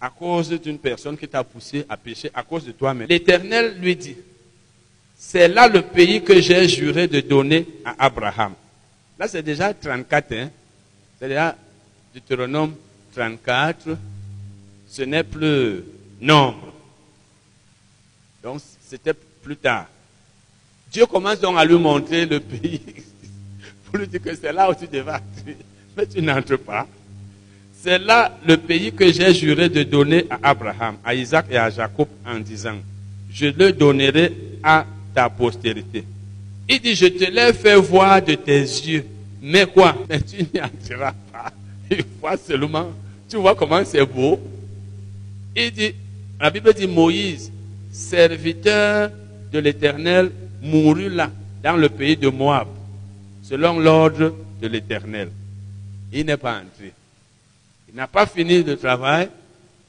à cause d'une personne qui t'a poussé à pécher, à cause de toi-même. L'Éternel lui dit, c'est là le pays que j'ai juré de donner à Abraham. Là, c'est déjà 34, hein? c'est déjà Deutéronome 34, ce n'est plus nombre. Donc, c'était plus tard. Dieu commence donc à lui montrer le pays pour lui dire que c'est là où tu devais. Mais tu n'entres pas. C'est là le pays que j'ai juré de donner à Abraham, à Isaac et à Jacob en disant, je le donnerai à ta postérité. Il dit, je te l'ai fait voir de tes yeux. Mais quoi? Mais tu n'y entreras pas. Il voit seulement. Tu vois comment c'est beau. Il dit, la Bible dit, Moïse, serviteur de l'Éternel, mourut là, dans le pays de Moab, selon l'ordre de l'Éternel. Il n'est pas entré. Il n'a pas fini le travail,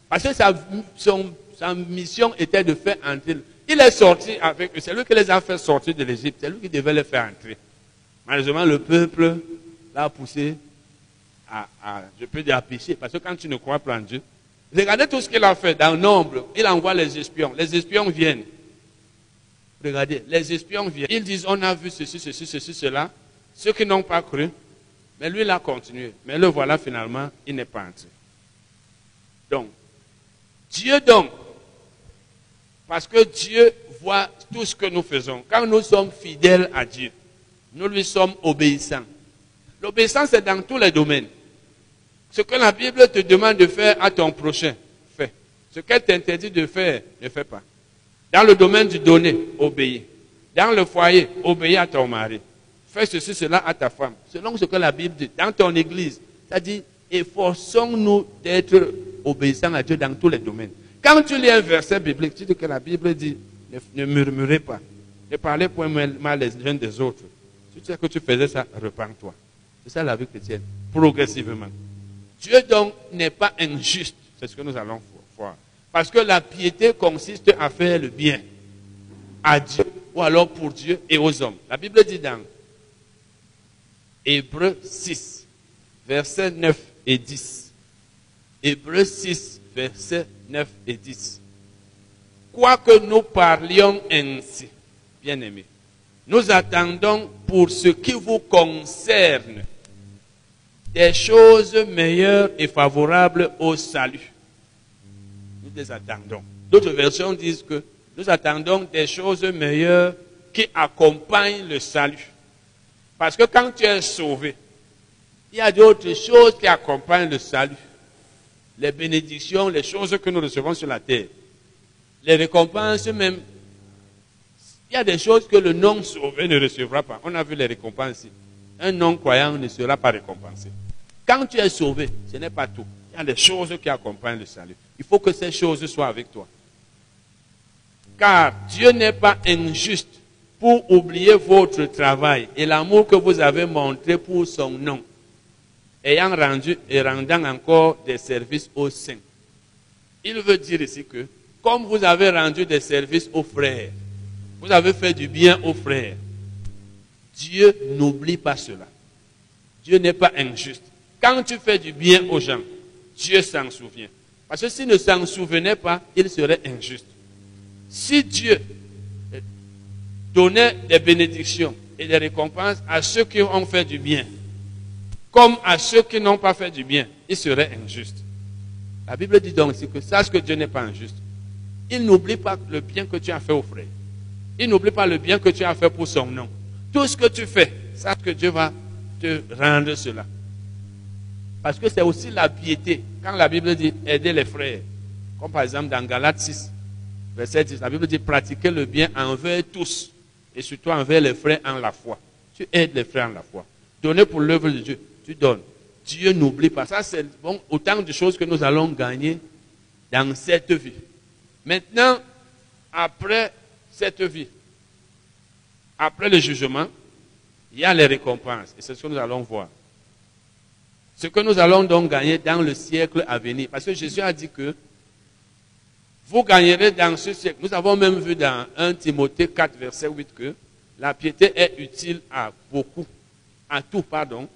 parce que sa, sa mission était de faire entrer. Il est sorti avec eux. C'est lui qui les a fait sortir de l'Égypte. C'est lui qui devait les faire entrer. Malheureusement, le peuple l'a poussé à, je peux dire, à pécher. Parce que quand tu ne crois pas en Dieu, regardez tout ce qu'il a fait. Dans nombre, il envoie les espions. Les espions viennent. Regardez, les espions viennent. Ils disent, on a vu ceci, ceci, ceci, cela. Ceux qui n'ont pas cru. Mais lui, il a continué. Mais le voilà finalement, il n'est pas entré. Donc, Dieu donc, parce que Dieu voit tout ce que nous faisons. Quand nous sommes fidèles à Dieu, nous lui sommes obéissants. L'obéissance est dans tous les domaines. Ce que la Bible te demande de faire à ton prochain, fais. Ce qu'elle t'interdit de faire, ne fais pas. Dans le domaine du donner, obéis. Dans le foyer, obéis à ton mari. Fais ceci, cela à ta femme. Selon ce que la Bible dit. Dans ton église, dit, efforçons-nous d'être obéissants à Dieu dans tous les domaines. Quand tu lis un verset biblique, tu dis que la Bible dit, ne, murmurez pas. Ne parlez point mal les uns des autres. Si tu sais que tu faisais ça, repends-toi. C'est ça la vie chrétienne, progressivement. Dieu donc n'est pas injuste. C'est ce que nous allons voir. Parce que la piété consiste à faire le bien à Dieu ou alors pour Dieu et aux hommes. La Bible dit dans Hébreu 6, versets 9 et 10. Hébreu 6, versets 9 et 10. Quoique nous parlions ainsi, bien-aimés, nous attendons pour ce qui vous concerne des choses meilleures et favorables au salut. Nous les attendons. D'autres versions disent que nous attendons des choses meilleures qui accompagnent le salut. Parce que quand tu es sauvé, il y a d'autres choses qui accompagnent le salut. Les bénédictions, les choses que nous recevons sur la terre. Les récompenses même. Il y a des choses que le non-sauvé ne recevra pas. On a vu les récompenses. Un non-croyant ne sera pas récompensé. Quand tu es sauvé, ce n'est pas tout. Il y a des choses qui accompagnent le salut. Il faut que ces choses soient avec toi. Car Dieu n'est pas injuste pour oublier votre travail et l'amour que vous avez montré pour son nom, ayant rendu et rendant encore des services aux saints. Il veut dire ici que, comme vous avez rendu des services aux frères, vous avez fait du bien aux frères, Dieu n'oublie pas cela. Dieu n'est pas injuste. Quand tu fais du bien aux gens, Dieu s'en souvient. Parce que s'il ne s'en souvenait pas, il serait injuste. Si Dieu donnait des bénédictions et des récompenses à ceux qui ont fait du bien, comme à ceux qui n'ont pas fait du bien, il serait injuste. La Bible dit donc que sache que Dieu n'est pas injuste. Il n'oublie pas le bien que tu as fait aux frères. Il n'oublie pas le bien que tu as fait pour son nom. Tout ce que tu fais, sache que Dieu va te rendre cela. Parce que c'est aussi la piété. Quand la Bible dit aider les frères, comme par exemple dans Galates 6, verset 10, la Bible dit pratiquer le bien envers tous et surtout envers les frères en la foi. Tu aides les frères en la foi. Donner pour l'œuvre de Dieu, tu donnes. Dieu n'oublie pas. Ça, c'est bon, autant de choses que nous allons gagner dans cette vie. Maintenant, après cette vie, après le jugement, il y a les récompenses. Et c'est ce que nous allons voir. Ce que nous allons donc gagner dans le siècle à venir. Parce que Jésus a dit que vous gagnerez dans ce siècle. Nous avons même vu dans 1 Timothée 4, verset 8 que la piété est utile à beaucoup, à tout, pardon,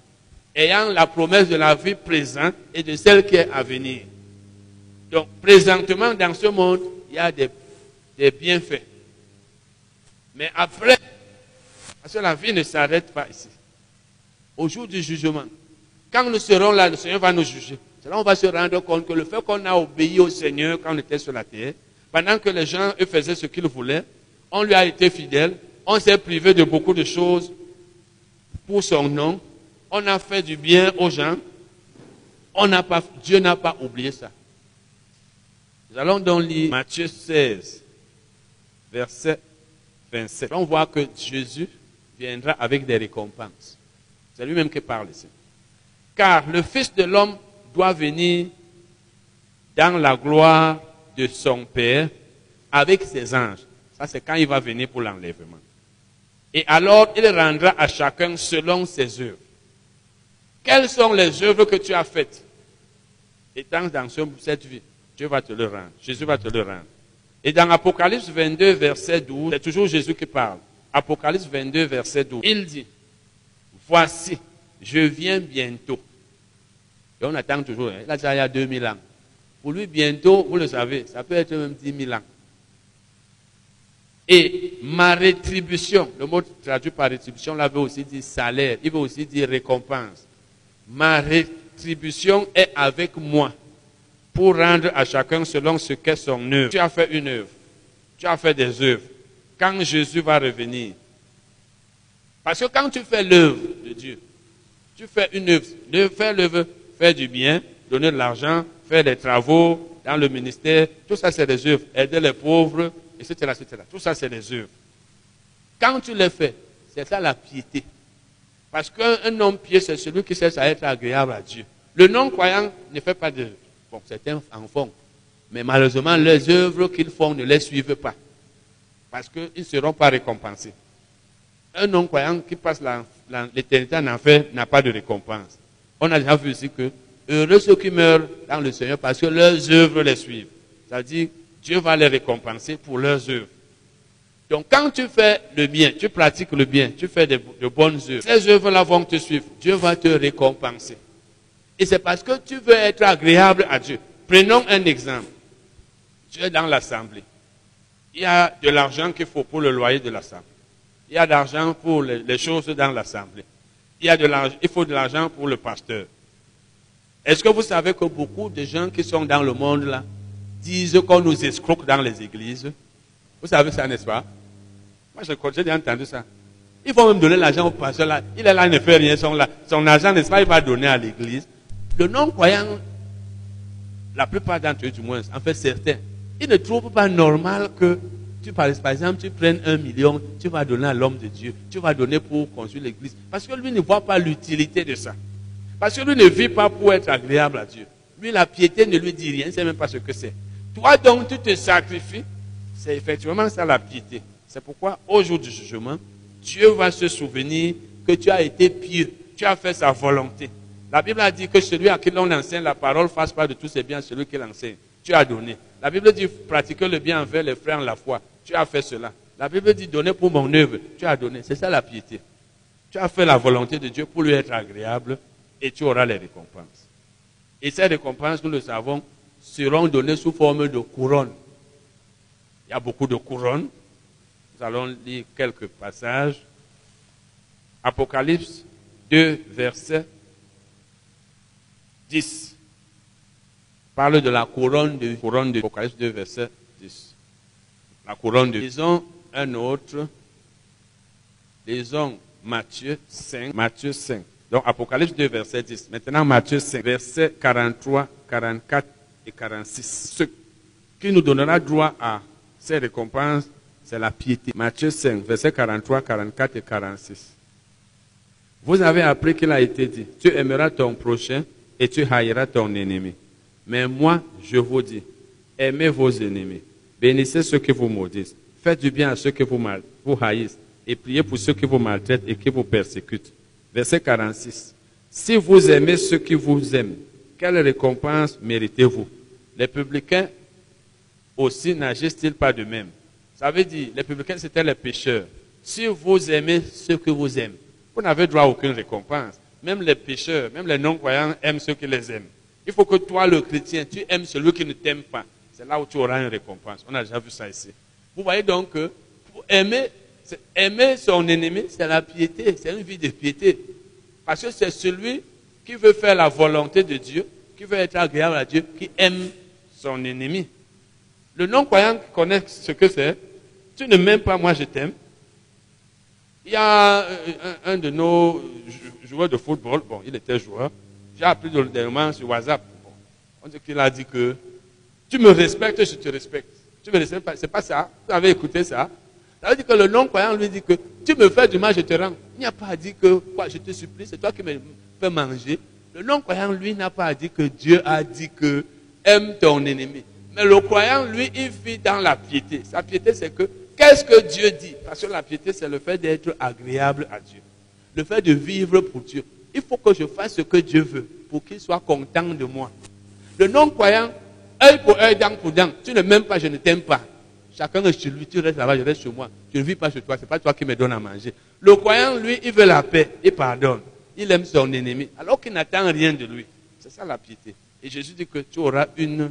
ayant la promesse de la vie présente et de celle qui est à venir. Donc, présentement, dans ce monde, il y a des, bienfaits. Mais après, parce que la vie ne s'arrête pas ici. Au jour du jugement, quand nous serons là, le Seigneur va nous juger. Là, on va se rendre compte que le fait qu'on a obéi au Seigneur quand on était sur la terre, pendant que les gens eux, faisaient ce qu'ils voulaient, on lui a été fidèle, on s'est privé de beaucoup de choses pour son nom, on a fait du bien aux gens, on pas, Dieu n'a pas oublié ça. Nous allons donc lire Matthieu 16, verset 27. On voit que Jésus viendra avec des récompenses. C'est lui-même qui parle ici. Car le Fils de l'homme doit venir dans la gloire de son Père avec ses anges. Ça, c'est quand il va venir pour l'enlèvement. Et alors, il rendra à chacun selon ses œuvres. Quelles sont les œuvres que tu as faites? Étant dans cette vie, Dieu va te le rendre. Jésus va te le rendre. Et dans Apocalypse 22, verset 12, c'est toujours Jésus qui parle. Apocalypse 22, verset 12. Il dit, voici, je viens bientôt. Et on attend toujours. Hein. Là, il y a 2000 ans. Pour lui, bientôt, vous le savez, ça peut être même 10 000 ans. Et ma rétribution, le mot traduit par rétribution, là veut aussi dire salaire, il veut aussi dire récompense. Ma rétribution est avec moi pour rendre à chacun selon ce qu'est son œuvre. Tu as fait une œuvre, tu as fait des œuvres. Quand Jésus va revenir, parce que quand tu fais l'œuvre de Dieu, tu fais une œuvre, faire l'œuvre faire du bien, donner de l'argent, faire des travaux dans le ministère, tout ça c'est des œuvres. Aider les pauvres, etc. etc. Tout ça c'est des œuvres. Quand tu les fais, c'est ça la piété. Parce qu'un homme pieux, c'est celui qui cherche à être agréable à Dieu. Le non-croyant ne fait pas de... Bon, certains en font. Mais malheureusement, les œuvres qu'ils font ne les suivent pas. Parce qu'ils ne seront pas récompensés. Un non-croyant qui passe l'éternité en enfer n'a pas de récompense. On a déjà vu ici que heureux ceux qui meurent dans le Seigneur parce que leurs œuvres les suivent. C'est-à-dire, Dieu va les récompenser pour leurs œuvres. Donc quand tu fais le bien, tu pratiques le bien, tu fais de, bonnes œuvres, ces œuvres-là vont te suivre. Dieu va te récompenser. Et c'est parce que tu veux être agréable à Dieu. Prenons un exemple. Tu es dans l'assemblée. Il y a de l'argent qu'il faut pour le loyer de l'assemblée. Il y a de l'argent pour les choses dans l'assemblée. Il, faut de l'argent pour le pasteur. Est-ce que vous savez que beaucoup de gens qui sont dans le monde là disent qu'on nous escroque dans les églises? Vous savez ça, n'est-ce pas? Moi, j'ai déjà entendu ça. Il faut même donner l'argent au pasteur là. Il est là, il ne fait rien. Son, son argent, n'est-ce pas, il va donner à l'église. Le non-croyant, la plupart d'entre eux du moins, en fait certains, ils ne trouvent pas normal que tu, par exemple, tu prennes un million, tu vas donner à l'homme de Dieu, tu vas donner pour construire l'église. Parce que lui ne voit pas l'utilité de ça. Parce que lui ne vit pas pour être agréable à Dieu. Lui, la piété ne lui dit rien, il ne sait même pas ce que c'est. Toi donc, tu te sacrifies. C'est effectivement ça la piété. C'est pourquoi, au jour du jugement, Dieu va se souvenir que tu as été pieux, tu as fait sa volonté. La Bible a dit que celui à qui l'on enseigne la parole fasse pas de tous ses biens à celui qui l'enseigne. Tu as donné. La Bible dit pratiquer le bien envers les frères en la foi. Tu as fait cela. La Bible dit donner pour mon œuvre. Tu as donné. C'est ça la piété. Tu as fait la volonté de Dieu pour lui être agréable et tu auras les récompenses. Et ces récompenses, nous le savons, seront données sous forme de couronne. Il y a beaucoup de couronnes. Nous allons lire quelques passages. Apocalypse 2, verset 10. Parle de la couronne de couronne de Apocalypse 2, verset 10. La couronne de. Lisons un autre. Lisons Matthieu 5. Matthieu 5. Donc Apocalypse 2, verset 10. Maintenant Matthieu 5, verset 43, 44 et 46. Ce qui nous donnera droit à ces récompenses, c'est la piété. Matthieu 5, verset 43, 44 et 46. Vous avez appris qu'il a été dit, tu aimeras ton prochain et tu haïras ton ennemi. Mais moi, je vous dis, aimez vos ennemis, bénissez ceux qui vous maudissent, faites du bien à ceux qui vous, mal, vous haïssent et priez pour ceux qui vous maltraitent et qui vous persécutent. Verset 46. Si vous aimez ceux qui vous aiment, quelle récompense méritez-vous? Les publicains aussi n'agissent-ils pas de même Ça veut dire, les publicains, c'était les pécheurs. Si vous aimez ceux que vous aiment, vous n'avez droit à aucune récompense. Même les pécheurs, même les non-croyants aiment ceux qui les aiment. Il faut que toi, le chrétien, tu aimes celui qui ne t'aime pas. C'est là où tu auras une récompense. On a déjà vu ça ici. Vous voyez donc que pour aimer, aimer son ennemi, c'est la piété, c'est une vie de piété. Parce que c'est celui qui veut faire la volonté de Dieu, qui veut être agréable à Dieu, qui aime son ennemi. Le non-croyant connaît ce que c'est, tu ne m'aimes pas, moi je t'aime. Il y a un, de nos jou- joueurs de football, bon, il était joueur, j'ai appris dernièrement sur WhatsApp. On dit qu'il a dit que tu me respectes, je te respecte. Tu me respectes pas, c'est pas ça. Vous avez écouté ça. Ça veut dire que le non-croyant lui dit que tu me fais du mal, je te rends. Il n'y pas dit que quoi, je te supplie, c'est toi qui me fais manger. Le non-croyant, lui, n'a pas dit que Dieu a dit que aime ton ennemi. Mais le croyant, lui, il vit dans la piété. Sa piété, c'est que qu'est-ce que Dieu dit? Parce que la piété, c'est le fait d'être agréable à Dieu. Le fait de vivre pour Dieu. Il faut que je fasse ce que Dieu veut pour qu'il soit content de moi. Le non-croyant, œil pour œil, dent pour dent. Tu ne m'aimes pas, je ne t'aime pas. Chacun est chez lui, tu restes là-bas, je reste chez moi. Je ne vis pas chez toi, c'est pas toi qui me donnes à manger. Le croyant, lui, il veut la paix, il pardonne. Il aime son ennemi, alors qu'il n'attend rien de lui. C'est ça la piété. Et Jésus dit que tu auras une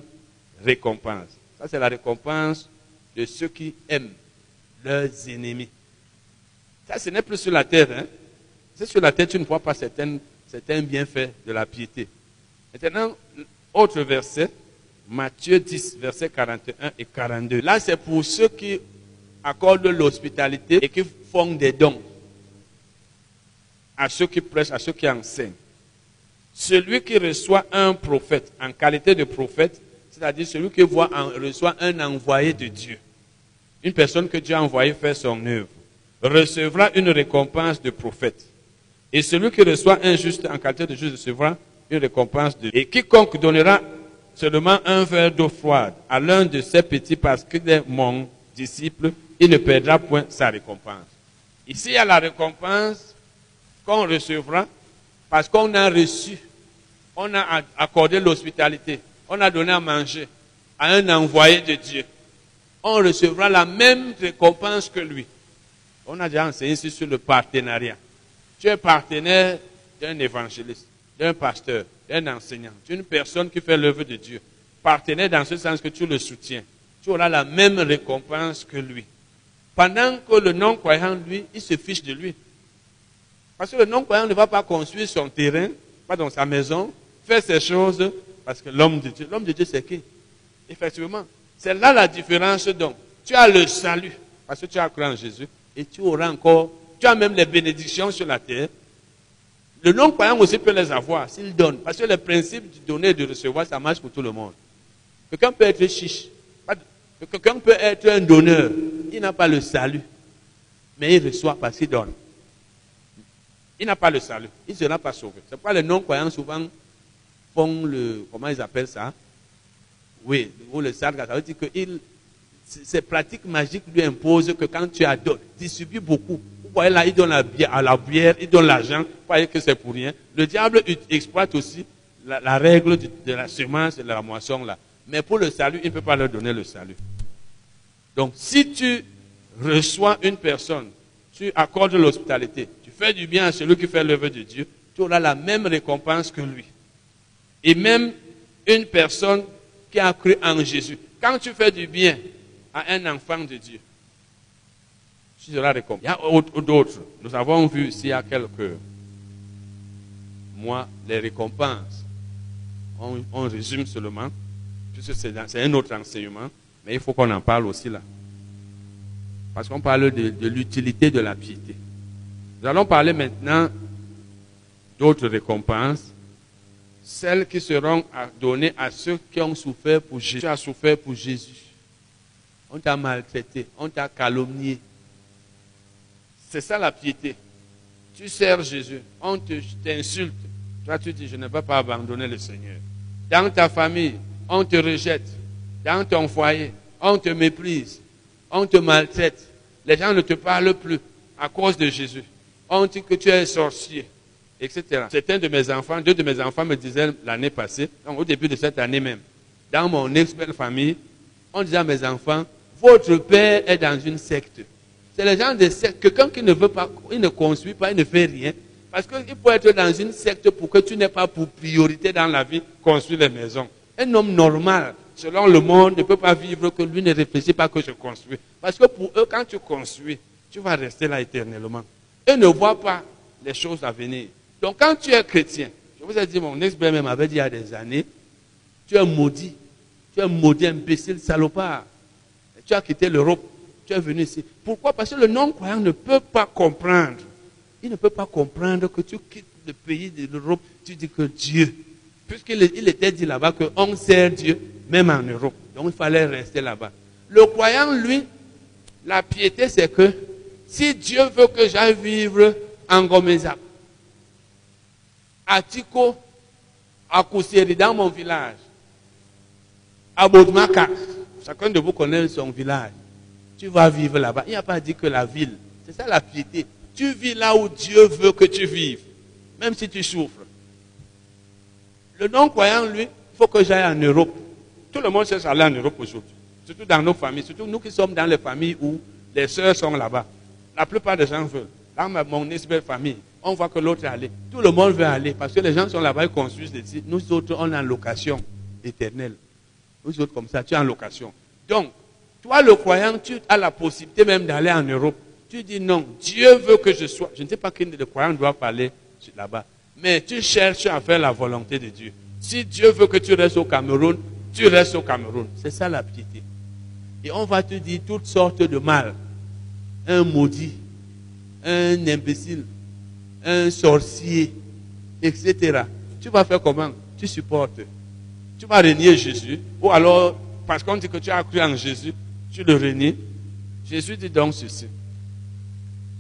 récompense. Ça, c'est la récompense de ceux qui aiment leurs ennemis. Ça, ce n'est plus sur la terre. Hein? C'est sur la terre, tu ne vois pas certains, certains bienfaits de la piété. Maintenant, autre verset, Matthieu 10, versets 41 et 42. Là, c'est pour ceux qui accordent l'hospitalité et qui font des dons à ceux qui prêchent, à ceux qui enseignent. Celui qui reçoit un prophète en qualité de prophète, c'est-à-dire celui qui voit reçoit un envoyé de Dieu, une personne que Dieu a envoyé faire son œuvre, recevra une récompense de prophète. Et celui qui reçoit un juste en qualité de juste recevra une récompense de... Et quiconque donnera seulement un verre d'eau froide à l'un de ses petits parce qu'il est mon disciple, il ne perdra point sa récompense. Ici, il y a la récompense qu'on recevra parce qu'on a reçu, on a accordé l'hospitalité, on a donné à manger à un envoyé de Dieu. on recevra la même récompense que lui. On a déjà enseigné sur le partenariat. Tu es partenaire d'un évangéliste, d'un pasteur, d'un enseignant, d'une personne qui fait l'œuvre de Dieu. Partenaire dans ce sens que tu le soutiens. Tu auras la même récompense que lui. Pendant que le non-croyant, lui, il se fiche de lui. Parce que le non-croyant ne va pas construire son terrain, pas dans sa maison, faire ses choses, parce que l'homme de Dieu, l'homme de Dieu c'est qui? Effectivement, c'est là la différence donc. Tu as le salut, parce que tu as cru en Jésus, et tu auras encore, tu as même les bénédictions sur la terre. Le non-croyant aussi peut les avoir s'il donne, parce que le principe du donner et de recevoir, ça marche pour tout le monde. Quelqu'un peut être chiche, quelqu'un peut être un donneur, il n'a pas le salut, mais il reçoit parce qu'il donne. Il n'a pas le salut, il ne sera pas sauvé. C'est pourquoi les non-croyants souvent font le, comment ils appellent ça? Oui, ou le salut, ça veut dire que ces pratiques magiques lui imposent que quand tu adores, distribue beaucoup. Vous voyez là, il donne la bière, à la bière, il donne l'argent, vous voyez que c'est pour rien? Le diable exploite aussi la, règle de, la semence et de la moisson là. Mais pour le salut, il ne peut pas leur donner le salut. Donc, si tu reçois une personne, tu accordes l'hospitalité, tu fais du bien à celui qui fait l'œuvre de Dieu, tu auras la même récompense que lui. Et même une personne qui a cru en Jésus, quand tu fais du bien à un enfant de Dieu, Il y a d'autres. Nous avons vu ici il y a quelques mois les récompenses. On, résume seulement, puisque c'est un autre enseignement, mais il faut qu'on en parle aussi là. Parce qu'on parle de, de l'utilité de la piété. Nous allons parler maintenant d'autres récompenses celles qui seront données à ceux qui ont souffert pour Jésus. Tu as souffert pour Jésus. On t'a maltraité, on t'a calomnié. C'est ça la piété. Tu sers Jésus, on t'insulte. Toi, tu dis, je ne vais pas abandonner le Seigneur. Dans ta famille, on te rejette. Dans ton foyer, on te méprise. On te maltraite. Les gens ne te parlent plus à cause de Jésus. On dit que tu es sorcier etc. Certains de mes enfants, deux de mes enfants me disaient l'année passée, au début de cette année même, dans mon ex-belle famille, on disait à mes enfants, votre père est dans une secte. C'est le genre de secte, quelqu'un qui ne veut pas, il ne construit pas, il ne fait rien. Parce qu'il faut être dans une secte pour que tu n'aies pas pour priorité dans la vie construire les maisons. Un homme normal, selon le monde, ne peut pas vivre que lui ne réfléchit pas que je construis. Parce que pour eux, quand tu construis, tu vas rester là éternellement. Eux ne voient pas les choses à venir. Donc quand tu es chrétien, je vous ai dit, mon ex-belle m'avait dit il y a des années, tu es maudit. Tu es maudit, imbécile, salopard. Tu as quitté l'Europe. Tu es venu ici. Pourquoi? Parce que le non-croyant ne peut pas comprendre. Il ne peut pas comprendre que tu quittes le pays de l'Europe, tu dis que Dieu. Puisqu'il il était dit là-bas qu'on sert Dieu, même en Europe. Donc il fallait rester là-bas. Le croyant, lui, la piété, c'est que si Dieu veut que j'aille vivre en Gomezap, à Tico, à Kousseri, dans mon village, à Bodmaka. Chacun de vous connaît son village. Tu vas vivre là-bas. Il n'y a pas dit que la ville. C'est ça la piété. Tu vis là où Dieu veut que tu vives, même si tu souffres. Le non-croyant, lui, il faut que j'aille en Europe. Tout le monde cherche à aller en Europe aujourd'hui. Surtout dans nos familles, surtout nous qui sommes dans les familles où les sœurs sont là-bas. La plupart des gens veulent. Dans mon belle famille, on voit que l'autre est allé. Tout le monde veut aller parce que les gens sont là-bas, ils construisent des sites. Nous autres, on est en location éternelle. Nous autres, comme ça, tu es en location. Donc, toi, le croyant, tu as la possibilité même d'aller en Europe. Tu dis non, Dieu veut que je sois. Je ne sais pas qui de croyant doit parler là-bas. Mais tu cherches à faire la volonté de Dieu. Si Dieu veut que tu restes au Cameroun, tu restes au Cameroun. C'est ça la piété. Et on va te dire toutes sortes de mal. Un maudit, un imbécile, un sorcier, etc. Tu vas faire comment? Tu supportes. Tu vas renier Jésus. Ou alors, parce qu'on dit que tu as cru en Jésus, le renies. Jésus dit donc ceci.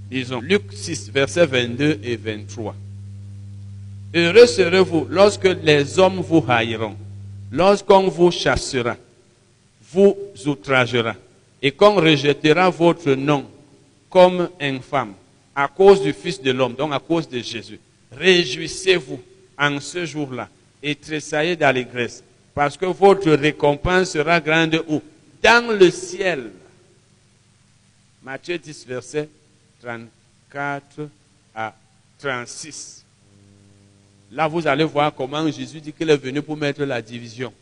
Disons, Luc 6, versets 22 et 23. Heureux serez-vous lorsque les hommes vous haïront, lorsqu'on vous chassera, vous outragera, et qu'on rejettera votre nom comme infâme à cause du Fils de l'homme, donc à cause de Jésus. Réjouissez-vous en ce jour-là et tressaillez d'allégresse, parce que votre récompense sera grande où? Dans le ciel. Matthieu 10, verset 34 à 36. Là, vous allez voir comment Jésus dit qu'il est venu pour mettre la division.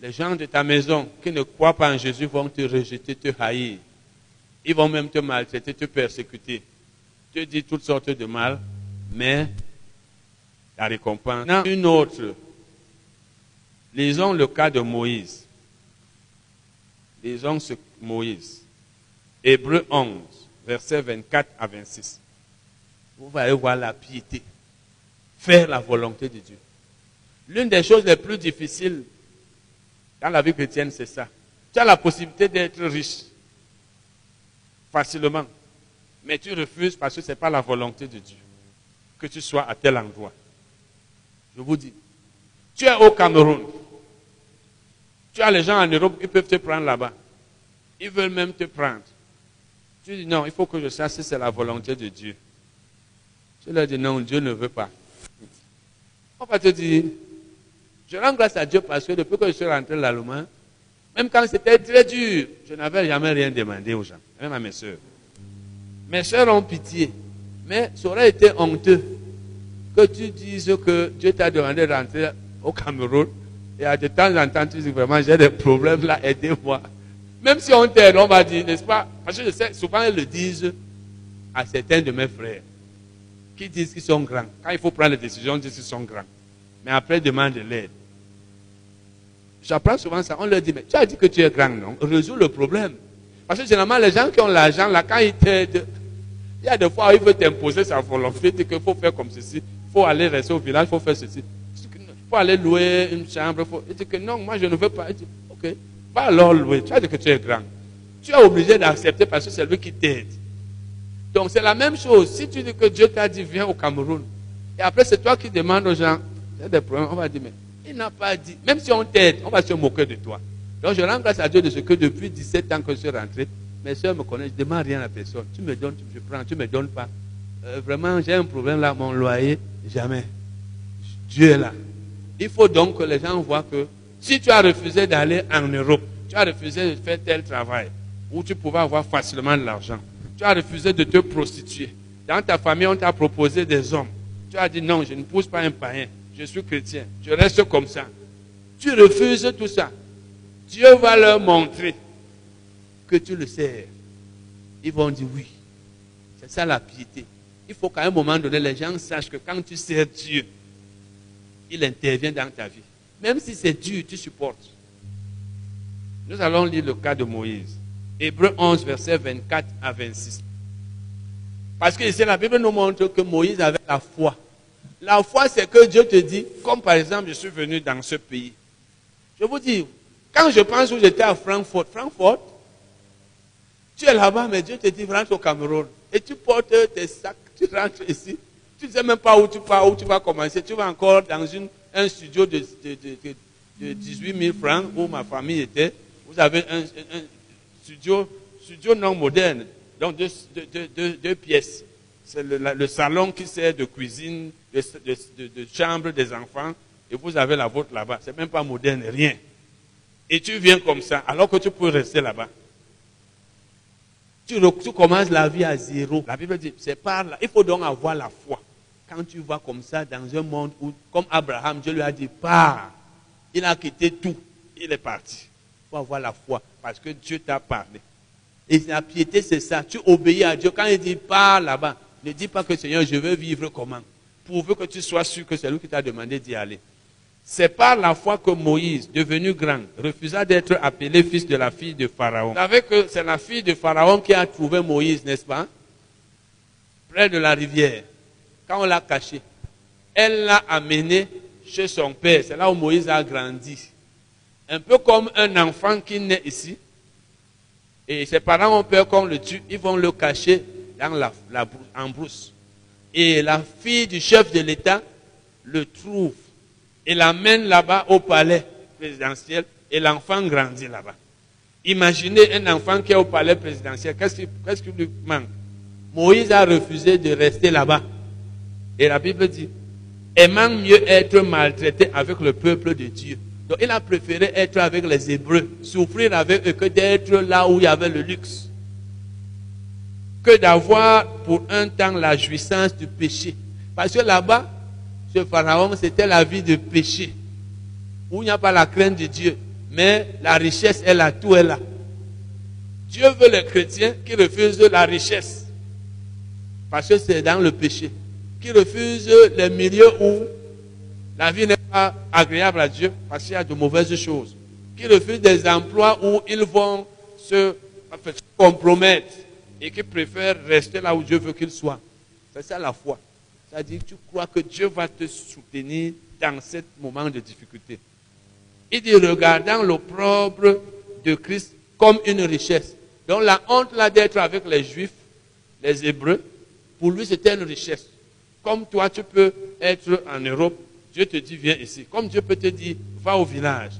Les gens de ta maison qui ne croient pas en Jésus vont te rejeter, te haïr. Ils vont même te maltraiter, te persécuter, te dire toutes sortes de mal, mais la récompense. Une autre. Lisons le cas de Moïse. Lisons ce Moïse. Hébreu 11, versets 24 à 26. Vous allez voir la piété. Faire la volonté de Dieu. L'une des choses les plus difficiles dans la vie chrétienne, c'est ça. Tu as la possibilité d'être riche facilement, mais tu refuses parce que ce n'est pas la volonté de Dieu que tu sois à tel endroit. Je vous dis, tu es au Cameroun. Tu as les gens en Europe qui peuvent te prendre là-bas. Ils veulent même te prendre. Tu dis non, il faut que je sache si c'est la volonté de Dieu. Tu leur dis non, Dieu ne veut pas. On va te dire, je rends grâce à Dieu parce que depuis que je suis rentré l'Allemagne, même quand c'était très dur, je n'avais jamais rien demandé aux gens, même à mes soeurs. Mes soeurs ont pitié, mais ça aurait été honteux que tu dises que Dieu t'a demandé de rentrer au Cameroun et de temps en temps tu dis vraiment j'ai des problèmes là, aidez-moi. Même si on t'aide, on va dire, n'est-ce pas? Parce que je sais, souvent ils le disent à certains de mes frères qui disent qu'ils sont grands. Quand il faut prendre des décisions, ils disent qu'ils sont grands. Mais après, ils demandent de l'aide. J'apprends souvent ça. On leur dit, mais tu as dit que tu es grand, non? Résous le problème. Parce que généralement, les gens qui ont l'argent, là, quand ils t'aident, il y a des fois où il veut t'imposer sa volonté, qu'il faut faire comme ceci, il faut aller rester au village, il faut faire ceci. Faut aller louer une chambre. Il dit que non, moi je ne veux pas. Il dit, ok, va alors louer. Tu as dit que tu es grand. Tu es obligé d'accepter parce que c'est lui qui t'aide. Donc c'est la même chose. Si tu dis que Dieu t'a dit, viens au Cameroun, et après c'est toi qui demandes aux gens, il y des problèmes, on va dire, mais il n'a pas dit. Même si on t'aide, on va se moquer de toi. Donc je rends grâce à Dieu de ce que depuis 17 ans que je suis rentré, mes soeurs me connaissent, je ne demande rien à personne. Tu me donnes, je prends, tu ne me donnes pas. Euh, vraiment, j'ai un problème là, mon loyer, jamais. Dieu est là. Il faut donc que les gens voient que si tu as refusé d'aller en Europe, tu as refusé de faire tel travail, où tu pouvais avoir facilement de l'argent, tu as refusé de te prostituer. Dans ta famille, on t'a proposé des hommes. Tu as dit non, je ne pousse pas un païen, je suis chrétien, je reste comme ça. Tu refuses tout ça. Dieu va leur montrer que tu le sers. Ils vont dire oui. C'est ça la piété. Il faut qu'à un moment donné, les gens sachent que quand tu sers Dieu, il intervient dans ta vie. Même si c'est dur, tu supportes. Nous allons lire le cas de Moïse. Hébreu 11, verset 24 à 26. Parce que ici, la Bible nous montre que Moïse avait la foi. La foi, c'est que Dieu te dit, comme par exemple, je suis venu dans ce pays. Je vous dis, quand je pense où j'étais à Francfort, Francfort, tu es là-bas, mais Dieu te dit, rentre au Cameroun. Et tu portes tes sacs, tu rentres ici. Tu ne sais même pas où tu pars, où tu vas commencer. Tu vas encore dans un studio de, de, de, 18 000 francs où ma famille était. Vous avez un, studio, studio non moderne, donc deux, pièces. C'est le, salon qui sert de cuisine, de, chambre des enfants, et vous avez la vôtre là-bas. C'est même pas moderne, rien. Et tu viens comme ça, alors que tu peux rester là-bas. Tu, commences la vie à zéro. La Bible dit, c'est par là. Il faut donc avoir la foi. Quand tu vas comme ça dans un monde où, comme Abraham, Dieu lui a dit, pars. Il a quitté tout. Il est parti. Il faut avoir la foi parce que Dieu t'a parlé. Et la piété, c'est ça. Tu obéis à Dieu. Quand il dit, pars là-bas, ne dis pas que Seigneur, je veux vivre comment? Pourvu que tu sois sûr que c'est lui qui t'a demandé d'y aller. C'est par la foi que Moïse, devenu grand, refusa d'être appelé fils de la fille de Pharaon. Vous savez que c'est la fille de Pharaon qui a trouvé Moïse, n'est-ce pas? Près de la rivière. Quand on l'a caché, elle l'a amené chez son père. C'est là où Moïse a grandi. Un peu comme un enfant qui naît ici. Et ses parents ont peur qu'on le tue. Ils vont le cacher dans la, en brousse. Et la fille du chef de l'État le trouve et l'amène là-bas au palais présidentiel et l'enfant grandit là-bas. Imaginez un enfant qui est au palais présidentiel, qu'est-ce qui, lui manque? Moïse a refusé de rester là-bas. Et la Bible dit, aimant mieux être maltraité avec le peuple de Dieu. Donc il a préféré être avec les Hébreux, souffrir avec eux que d'être là où il y avait le luxe. Que d'avoir pour un temps la jouissance du péché. Parce que là-bas, ce pharaon, c'était la vie de péché. Où il n'y a pas la crainte de Dieu. Mais la richesse est là, tout est là. Dieu veut les chrétiens qui refusent la richesse. Parce que c'est dans le péché. Qui refusent les milieux où la vie n'est pas agréable à Dieu parce qu'il y a de mauvaises choses. Qui refusent des emplois où ils vont se, compromettre et qui préfèrent rester là où Dieu veut qu'ils soient. C'est ça la foi. C'est-à-dire tu crois que Dieu va te soutenir dans ce moment de difficulté. Il dit, regardant l'opprobre de Christ comme une richesse. Donc la honte là d'être avec les Juifs, les Hébreux, pour lui c'était une richesse. Comme toi, tu peux être en Europe, Dieu te dit, viens ici. Comme Dieu peut te dire, va au village.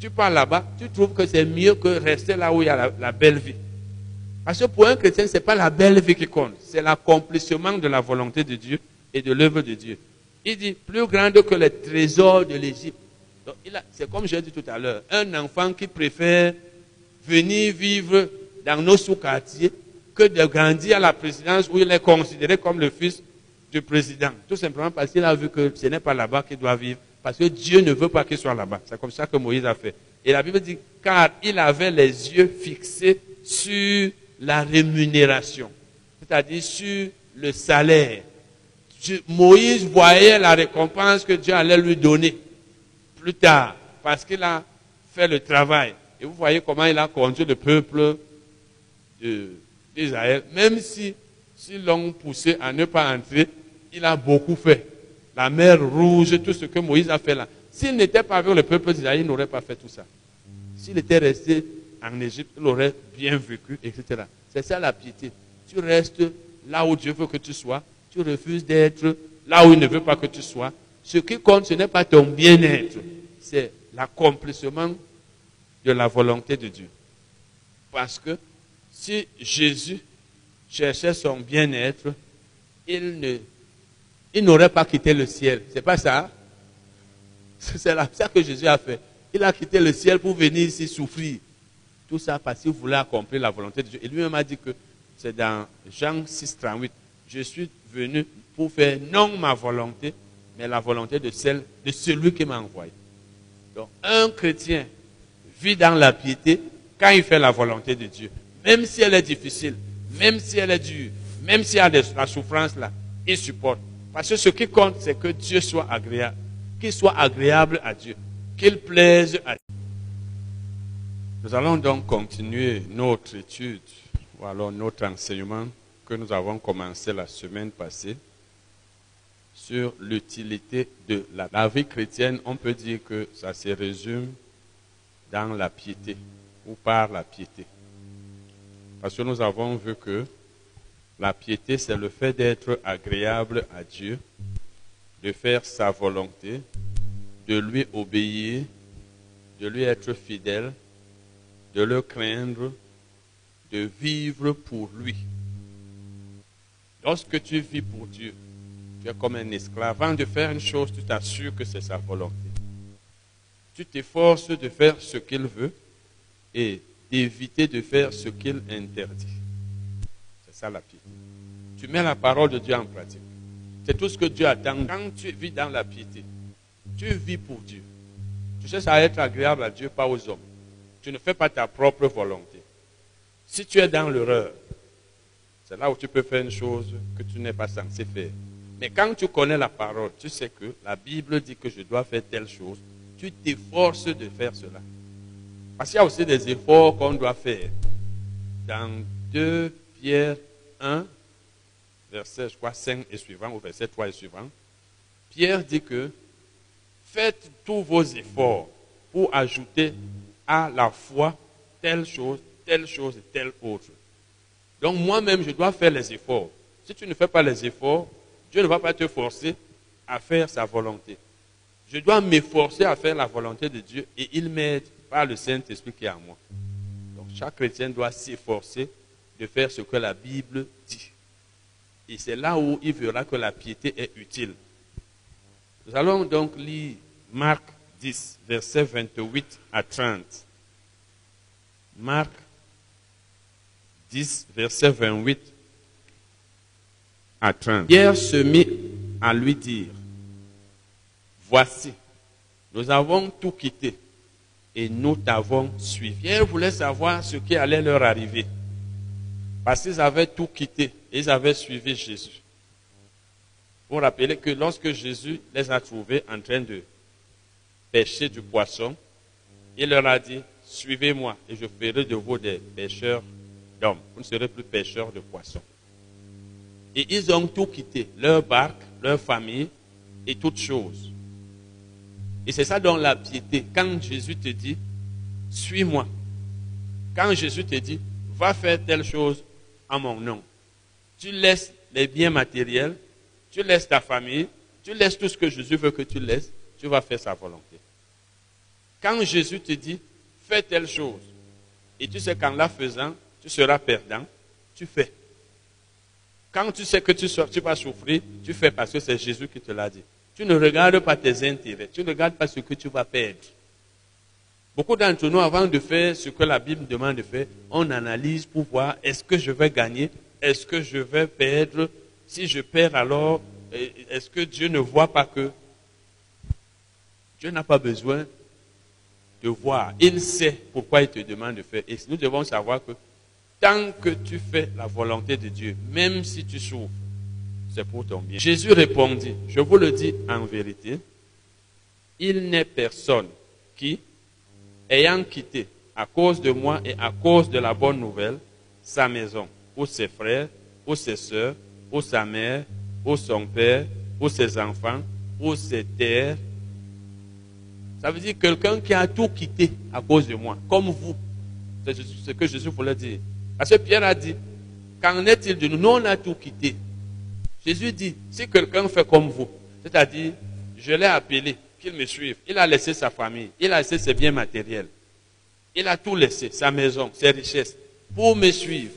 Tu pars là-bas, tu trouves que c'est mieux que rester là où il y a la, belle vie. Parce que pour un chrétien, ce n'est pas la belle vie qui compte, c'est l'accomplissement de la volonté de Dieu et de l'œuvre de Dieu. Il dit, plus grande que les trésors de l'Égypte. C'est comme j'ai dit tout à l'heure, un enfant qui préfère venir vivre dans nos sous-quartiers que de grandir à la présidence où il est considéré comme le fils président. Tout simplement parce qu'il a vu que ce n'est pas là-bas qu'il doit vivre. Parce que Dieu ne veut pas qu'il soit là-bas. C'est comme ça que Moïse a fait. Et la Bible dit, car il avait les yeux fixés sur la rémunération. C'est-à-dire sur le salaire. Moïse voyait la récompense que Dieu allait lui donner plus tard. Parce qu'il a fait le travail. Et vous voyez comment il a conduit le peuple d'Israël. Même si, si l'ont poussé à ne pas entrer, il a beaucoup fait. La mer rouge, tout ce que Moïse a fait là. S'il n'était pas avec le peuple d'Israël, il n'aurait pas fait tout ça. S'il était resté en Égypte, il aurait bien vécu, etc. C'est ça la piété. Tu restes là où Dieu veut que tu sois. Tu refuses d'être là où il ne veut pas que tu sois. Ce qui compte, ce n'est pas ton bien-être, c'est l'accomplissement de la volonté de Dieu. Parce que si Jésus cherchait son bien-être, il ne, il n'aurait pas quitté le ciel. C'est pas ça. C'est ça que Jésus a fait. Il a quitté le ciel pour venir ici souffrir. Tout ça parce qu'il voulait accomplir la volonté de Dieu. Et lui-même a dit que c'est dans Jean 6, 38. Je suis venu pour faire non ma volonté, mais la volonté de celle de celui qui m'a envoyé. Donc, un chrétien vit dans la piété quand il fait la volonté de Dieu. Même si elle est difficile, même si elle est dure, même s'il y a la souffrance là, il supporte. Parce que ce qui compte, c'est que Dieu soit agréable, qu'il soit agréable à Dieu, qu'il plaise à Dieu. Nous allons donc continuer notre étude, ou alors notre enseignement que nous avons commencé la semaine passée sur l'utilité de la, vie chrétienne. On peut dire que ça se résume dans la piété ou par la piété. Parce que nous avons vu que la piété, c'est le fait d'être agréable à Dieu, de faire sa volonté, de lui obéir, de lui être fidèle, de le craindre, de vivre pour lui. Lorsque tu vis pour Dieu, tu es comme un esclave. Avant de faire une chose, tu t'assures que c'est sa volonté. Tu t'efforces de faire ce qu'il veut et éviter de faire ce qu'il interdit. La piété. Tu mets la parole de Dieu en pratique. C'est tout ce que Dieu attend. Quand tu vis dans la piété, tu vis pour Dieu. Tu cherches à être agréable à Dieu, pas aux hommes. Tu ne fais pas ta propre volonté. Si tu es dans l'erreur, c'est là où tu peux faire une chose que tu n'es pas censé faire. Mais quand tu connais la parole, tu sais que la Bible dit que je dois faire telle chose, tu t'efforces de faire cela. Parce qu'il y a aussi des efforts qu'on doit faire. Dans 2 Pierre 1, verset je crois, 5 et suivant, ou verset 3 et suivant, Pierre dit que faites tous vos efforts pour ajouter à la foi telle chose, telle chose et telle autre. Donc moi-même, je dois faire les efforts. Si tu ne fais pas les efforts, Dieu ne va pas te forcer à faire sa volonté. Je dois m'efforcer à faire la volonté de Dieu et il m'aide le Saint-Esprit qui est en moi. Donc chaque chrétien doit s'efforcer de faire ce que la Bible dit. Et c'est là où il verra que la piété est utile. Nous allons donc lire Marc 10, versets 28 à 30. Marc 10, verset 28 à 30. Pierre se mit à lui dire, voici, nous avons tout quitté et nous t'avons suivi. Pierre voulait savoir ce qui allait leur arriver. Parce qu'ils avaient tout quitté et ils avaient suivi Jésus. Vous rappelez que lorsque Jésus les a trouvés en train de pêcher du poisson, il leur a dit, suivez-moi et je ferai de vous des pêcheurs d'hommes. Vous ne serez plus pêcheurs de poissons. Et ils ont tout quitté, leur barque, leur famille et toutes choses. Et c'est ça dans la piété. Quand Jésus te dit, suis-moi. Quand Jésus te dit, va faire telle chose mon nom. Tu laisses les biens matériels, tu laisses ta famille, tu laisses tout ce que Jésus veut que tu laisses, tu vas faire sa volonté. Quand Jésus te dit, fais telle chose, et tu sais qu'en la faisant, tu seras perdant, tu fais. Quand tu sais que tu, tu vas souffrir, tu fais parce que c'est Jésus qui te l'a dit. Tu ne regardes pas tes intérêts, tu ne regardes pas ce que tu vas perdre. Beaucoup d'entre nous, avant de faire ce que la Bible demande de faire, on analyse pour voir est-ce que je vais gagner, est-ce que je vais perdre. Si je perds, alors, est-ce que Dieu ne voit pas que Dieu n'a pas besoin de voir. Il sait pourquoi il te demande de faire. Et nous devons savoir que tant que tu fais la volonté de Dieu, même si tu souffres, c'est pour ton bien. Jésus répondit, je vous le dis en vérité, il n'est personne qui, ayant quitté à cause de moi et à cause de la bonne nouvelle, sa maison, ou ses frères, ou ses soeurs, ou sa mère, ou son père, ou ses enfants, ou ses terres. Ça veut dire quelqu'un qui a tout quitté à cause de moi, comme vous. C'est ce que Jésus voulait dire. Parce que Pierre a dit, qu'en est-il de nous? Nous, on a tout quitté. Jésus dit, si quelqu'un fait comme vous, c'est-à-dire, je l'ai appelé, qu'il me suive, il a laissé sa famille, il a laissé ses biens matériels, il a tout laissé, sa maison, ses richesses, pour me suivre.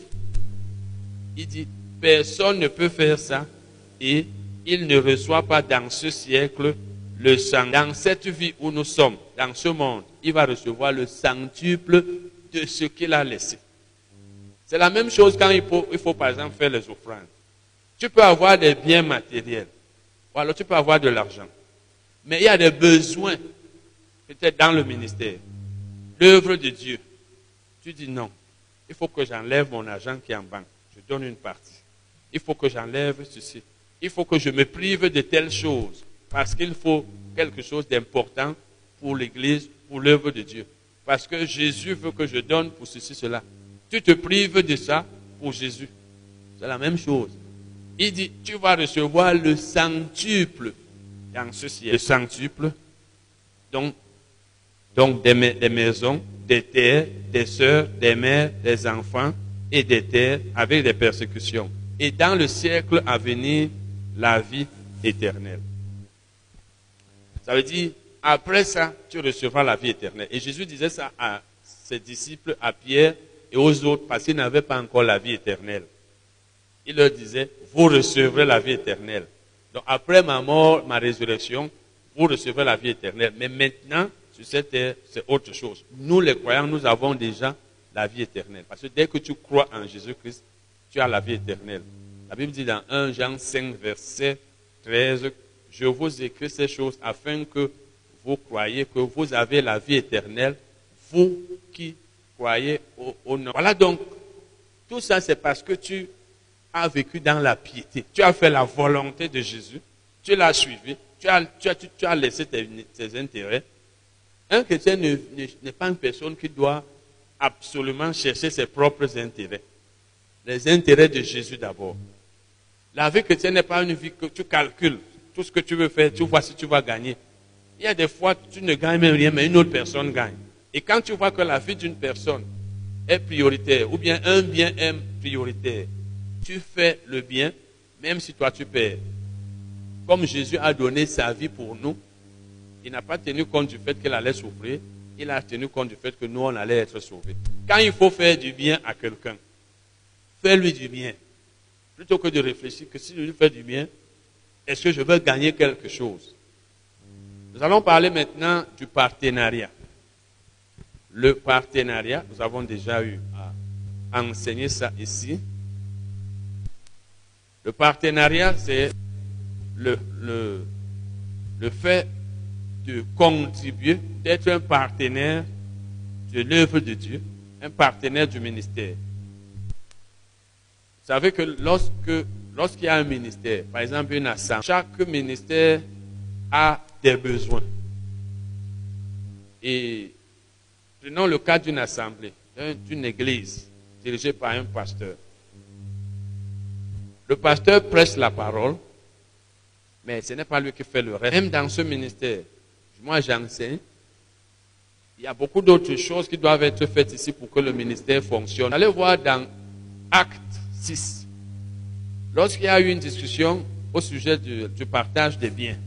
Il dit, personne ne peut faire ça et il ne reçoit pas dans ce siècle le sang. Dans cette vie où nous sommes, dans ce monde, il va recevoir le centuple de ce qu'il a laissé. C'est la même chose quand il faut, il faut, par exemple, faire les offrandes. Tu peux avoir des biens matériels, ou alors tu peux avoir de l'argent. Mais il y a des besoins, peut-être dans le ministère, l'œuvre de Dieu. Tu dis non, il faut que j'enlève mon argent qui est en banque. Je donne une partie. Il faut que j'enlève ceci. Il faut que je me prive de telles choses. Parce qu'il faut quelque chose d'important pour l'Église, pour l'œuvre de Dieu. Parce que Jésus veut que je donne pour ceci, cela. Tu te prives de ça pour Jésus. C'est la même chose. Il dit, tu vas recevoir le centuple dans ce ciel. Le centuple, donc, donc des, des maisons, des terres, des sœurs, des mères, des enfants et des terres avec des persécutions. Et dans le siècle à venir, la vie éternelle. Ça veut dire, après ça, tu recevras la vie éternelle. Et Jésus disait ça à ses disciples, à Pierre et aux autres, parce qu'ils n'avaient pas encore la vie éternelle. Il leur disait, vous recevrez la vie éternelle. Donc après ma mort, ma résurrection, vous recevrez la vie éternelle. Mais maintenant, sur cette terre, c'est autre chose. Nous, les croyants, nous avons déjà la vie éternelle. Parce que dès que tu crois en Jésus-Christ, tu as la vie éternelle. La Bible dit dans 1 Jean 5, verset 13, je vous écris ces choses afin que vous croyez que vous avez la vie éternelle, vous qui croyez au, au nom. Voilà donc, tout ça c'est parce que tu as vécu dans la piété. Tu as fait la volonté de Jésus, tu l'as suivi, tu as, tu as, tu as laissé tes, intérêts. Un chrétien n'est pas une personne qui doit absolument chercher ses propres intérêts. Les intérêts de Jésus d'abord. La vie chrétienne n'est pas une vie que tu calcules. Tout ce que tu veux faire, tu vois si tu vas gagner. Il y a des fois, tu ne gagnes même rien, mais une autre personne gagne. Et quand tu vois que la vie d'une personne est prioritaire, ou bien un bien est prioritaire, tu fais le bien, même si toi tu perds. Comme Jésus a donné sa vie pour nous, il n'a pas tenu compte du fait qu'elle allait souffrir, il a tenu compte du fait que nous, on allait être sauvés. Quand il faut faire du bien à quelqu'un, fais-lui du bien. Plutôt que de réfléchir que si je lui fais du bien, est-ce que je veux gagner quelque chose? Nous allons parler maintenant du partenariat. Le partenariat, nous avons déjà eu à enseigner ça ici. Le partenariat, c'est le, fait de contribuer, d'être un partenaire de l'œuvre de Dieu, un partenaire du ministère. Vous savez que lorsqu'il y a un ministère, par exemple une assemblée, chaque ministère a des besoins. Et prenons le cas d'une assemblée, d'une église dirigée par un pasteur. Le pasteur presse la parole, mais ce n'est pas lui qui fait le reste. Même dans ce ministère, moi j'enseigne, il y a beaucoup d'autres choses qui doivent être faites ici pour que le ministère fonctionne. Allez voir dans Acte 6. Lorsqu'il y a eu une discussion au sujet du, partage des biens,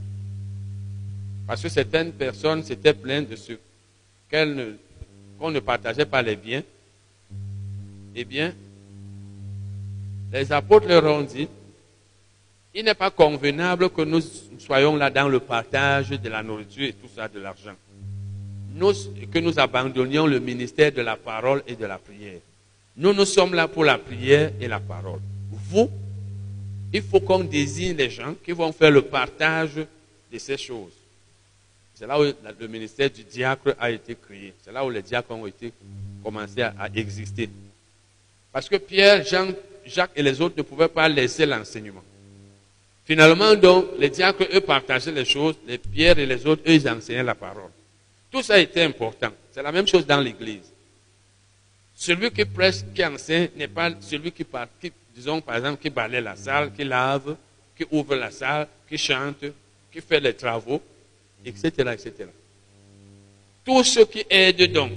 parce que certaines personnes s'étaient plaintes de ce qu'on ne, partageait pas les biens, eh bien, les apôtres leur ont dit, il n'est pas convenable que nous soyons là dans le partage de la nourriture et tout ça, de l'argent. Que nous abandonnions le ministère de la parole et de la prière. Nous, nous sommes là pour la prière et la parole. Vous, il faut qu'on désigne les gens qui vont faire le partage de ces choses. C'est là où le ministère du diacre a été créé. C'est là où les diacres ont été commencé à exister. Parce que Pierre, Jean, Jacques et les autres ne pouvaient pas laisser l'enseignement. Finalement, donc, les diacres, eux, partageaient les choses, les pierres et les autres, eux, ils enseignaient la parole. Tout ça était important. C'est la même chose dans l'Église. Celui qui prêche, qui enseigne, n'est pas celui qui, qui, disons, par exemple, qui balaye la salle, qui lave, qui ouvre la salle, qui chante, qui fait les travaux, etc., etc. Tout ce qui aide donc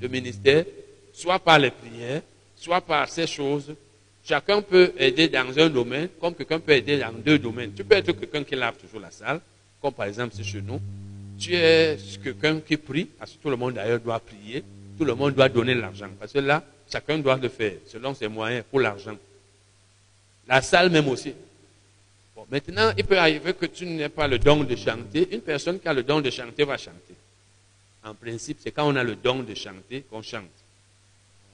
le ministère, soit par les prières, soit par ces choses, chacun peut aider dans un domaine, comme quelqu'un peut aider dans deux domaines. Tu peux être quelqu'un qui lave toujours la salle, comme par exemple c'est chez nous. Tu es quelqu'un qui prie, parce que tout le monde d'ailleurs doit prier, tout le monde doit donner l'argent, parce que là, chacun doit le faire selon ses moyens pour l'argent. La salle même aussi. Bon, maintenant, il peut arriver que tu n'aies pas le don de chanter. Une personne qui a le don de chanter va chanter. En principe, c'est quand on a le don de chanter qu'on chante.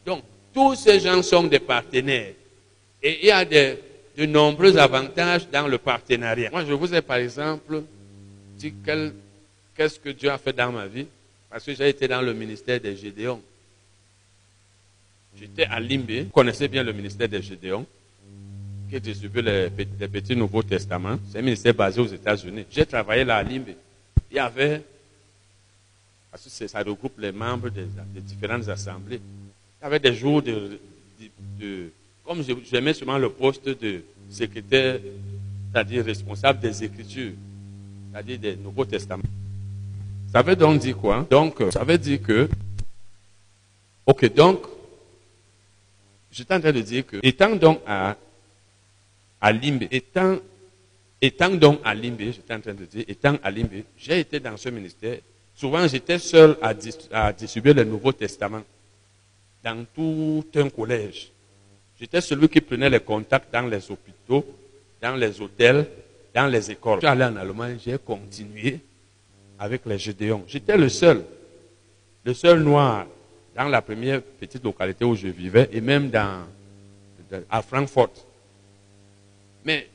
Donc, tous ces gens sont des partenaires. Et il y a de, nombreux avantages dans le partenariat. Moi, je vous ai par exemple dit qu'est-ce que Dieu a fait dans ma vie, parce que j'ai été dans le ministère des Gédéons. J'étais à Limbe, vous connaissez bien le ministère des Gédéons, qui distribue les, petits Nouveaux Testaments. C'est un ministère basé aux États-Unis. J'ai travaillé là à Limbe. Il y avait, parce que ça regroupe les membres des, différentes assemblées, avait des jours de comme j'aimais seulement le poste de secrétaire, c'est-à-dire responsable des Écritures, c'est-à-dire des Nouveaux Testaments. Ça veut donc dire quoi? Donc, ça veut dire que, ok, donc, j'étais en train de dire que, étant donc à, à Limbe, étant, étant donc à Limbe, j'étais en train de dire, étant à Limbe, j'ai été dans ce ministère. Souvent, j'étais seul à, à distribuer le Nouveau Testament dans tout un collège. J'étais celui qui prenait les contacts dans les hôpitaux, dans les hôtels, dans les écoles. Je suis allé en Allemagne, j'ai continué avec les Gédéons. J'étais le seul, le seul noir dans la première petite localité où je vivais et même à Francfort. Mais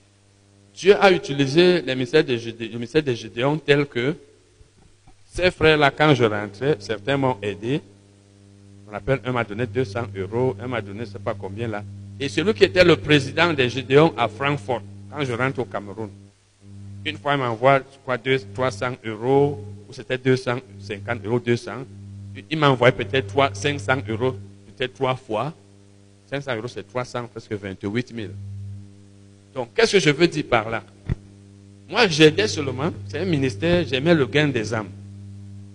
Dieu a utilisé le ministère des Gédéons tel que ces frères-là, quand je rentrais, certains m'ont aidé, on appelle, un m'a donné 200 euros, un m'a donné je ne sais pas combien là. Et celui qui était le président des Gédéons à Francfort, quand je rentre au Cameroun, une fois il m'envoie, quoi, 300 euros, ou c'était 250 euros, 200. Il m'a envoyé peut-être 500 euros, peut-être trois fois. 500 euros, c'est 300, presque 28 000. Donc, qu'est-ce que je veux dire par là? Moi, j'aidais seulement, c'est un ministère, j'aimais le gain des âmes.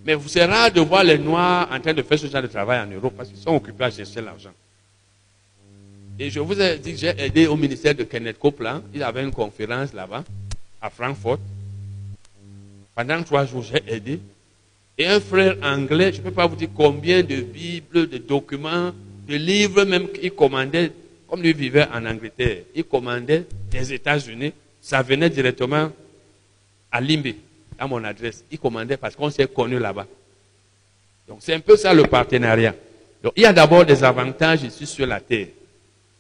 Mais serez rare de voir les Noirs en train de faire ce genre de travail en Europe parce qu'ils sont occupés à chercher l'argent. Et je vous ai dit que j'ai aidé au ministère de Kenneth Copeland. Il avait une conférence là-bas, à Francfort. Pendant trois jours, j'ai aidé. Et un frère anglais, je ne peux pas vous dire combien de Bibles, de documents, de livres même qu'il commandait, comme lui vivait en Angleterre. Il commandait des États-Unis. Ça venait directement à Limbe. À mon adresse. Il commandait parce qu'on s'est connu là-bas. Donc c'est un peu ça le partenariat. Donc il y a d'abord des avantages ici sur la terre.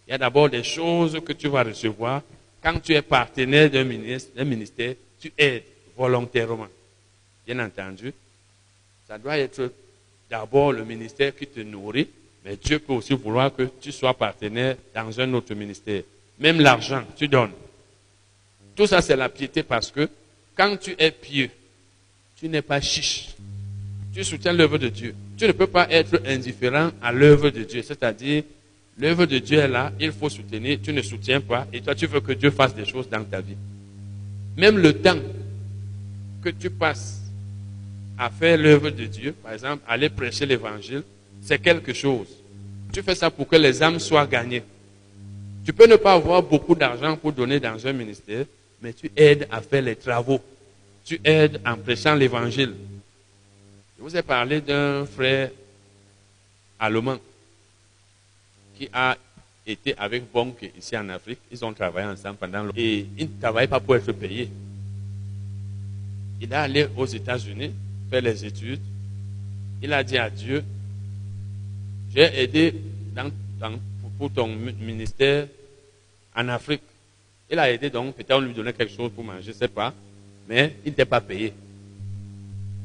Il y a d'abord des choses que tu vas recevoir. Quand tu es partenaire d'un ministère, ministère, tu aides volontairement. Bien entendu, ça doit être d'abord le ministère qui te nourrit, mais Dieu peut aussi vouloir que tu sois partenaire dans un autre ministère. Même l'argent, tu donnes. Tout ça, c'est la piété parce que quand tu es pieux, tu n'es pas chiche. Tu soutiens l'œuvre de Dieu. Tu ne peux pas être indifférent à l'œuvre de Dieu. C'est-à-dire, l'œuvre de Dieu est là, il faut soutenir, tu ne soutiens pas, et toi tu veux que Dieu fasse des choses dans ta vie. Même le temps que tu passes à faire l'œuvre de Dieu, par exemple, aller prêcher l'évangile, c'est quelque chose. Tu fais ça pour que les âmes soient gagnées. Tu peux ne pas avoir beaucoup d'argent pour donner dans un ministère, mais tu aides à faire les travaux. Tu aides en prêchant l'évangile. Je vous ai parlé d'un frère allemand qui a été avec Bonk ici en Afrique. Ils ont travaillé ensemble pendant longtemps. Et ils ne travaillaient pas pour être payés. Il est allé aux États-Unis faire les études. Il a dit à Dieu, j'ai aidé pour ton ministère en Afrique. Il a aidé donc, peut-être on lui donnait quelque chose pour manger, je ne sais pas, mais il n'était pas payé.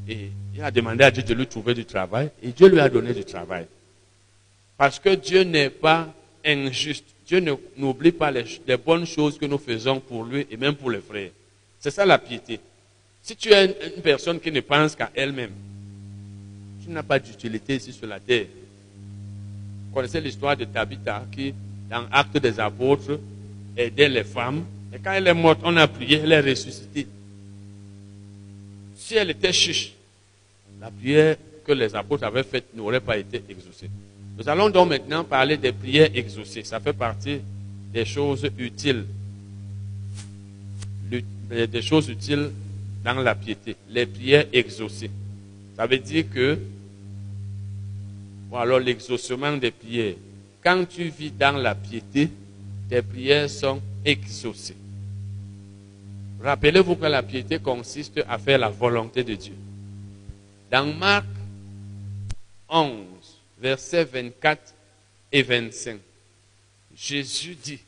Et il a demandé à Dieu de lui trouver du travail, et Dieu lui a donné du travail. Parce que Dieu n'est pas injuste. Dieu n'oublie pas les, bonnes choses que nous faisons pour lui et même pour les frères. C'est ça la piété. Si tu es une, personne qui ne pense qu'à elle-même, tu n'as pas d'utilité ici sur la terre. Vous connaissez l'histoire de Tabitha qui, dans Acte des Apôtres, aidait les femmes. Et quand elle est morte, on a prié, elle est ressuscitée. Si elle était chiche, la prière que les apôtres avaient faite n'aurait pas été exaucée. Nous allons donc maintenant parler des prières exaucées. Ça fait partie des choses utiles. Des choses utiles dans la piété. Les prières exaucées. Ça veut dire que, ou alors l'exaucement des prières. Quand tu vis dans la piété, tes prières sont exaucées. Rappelez-vous que la piété consiste à faire la volonté de Dieu. Dans Marc 11, versets 24 et 25, Jésus dit,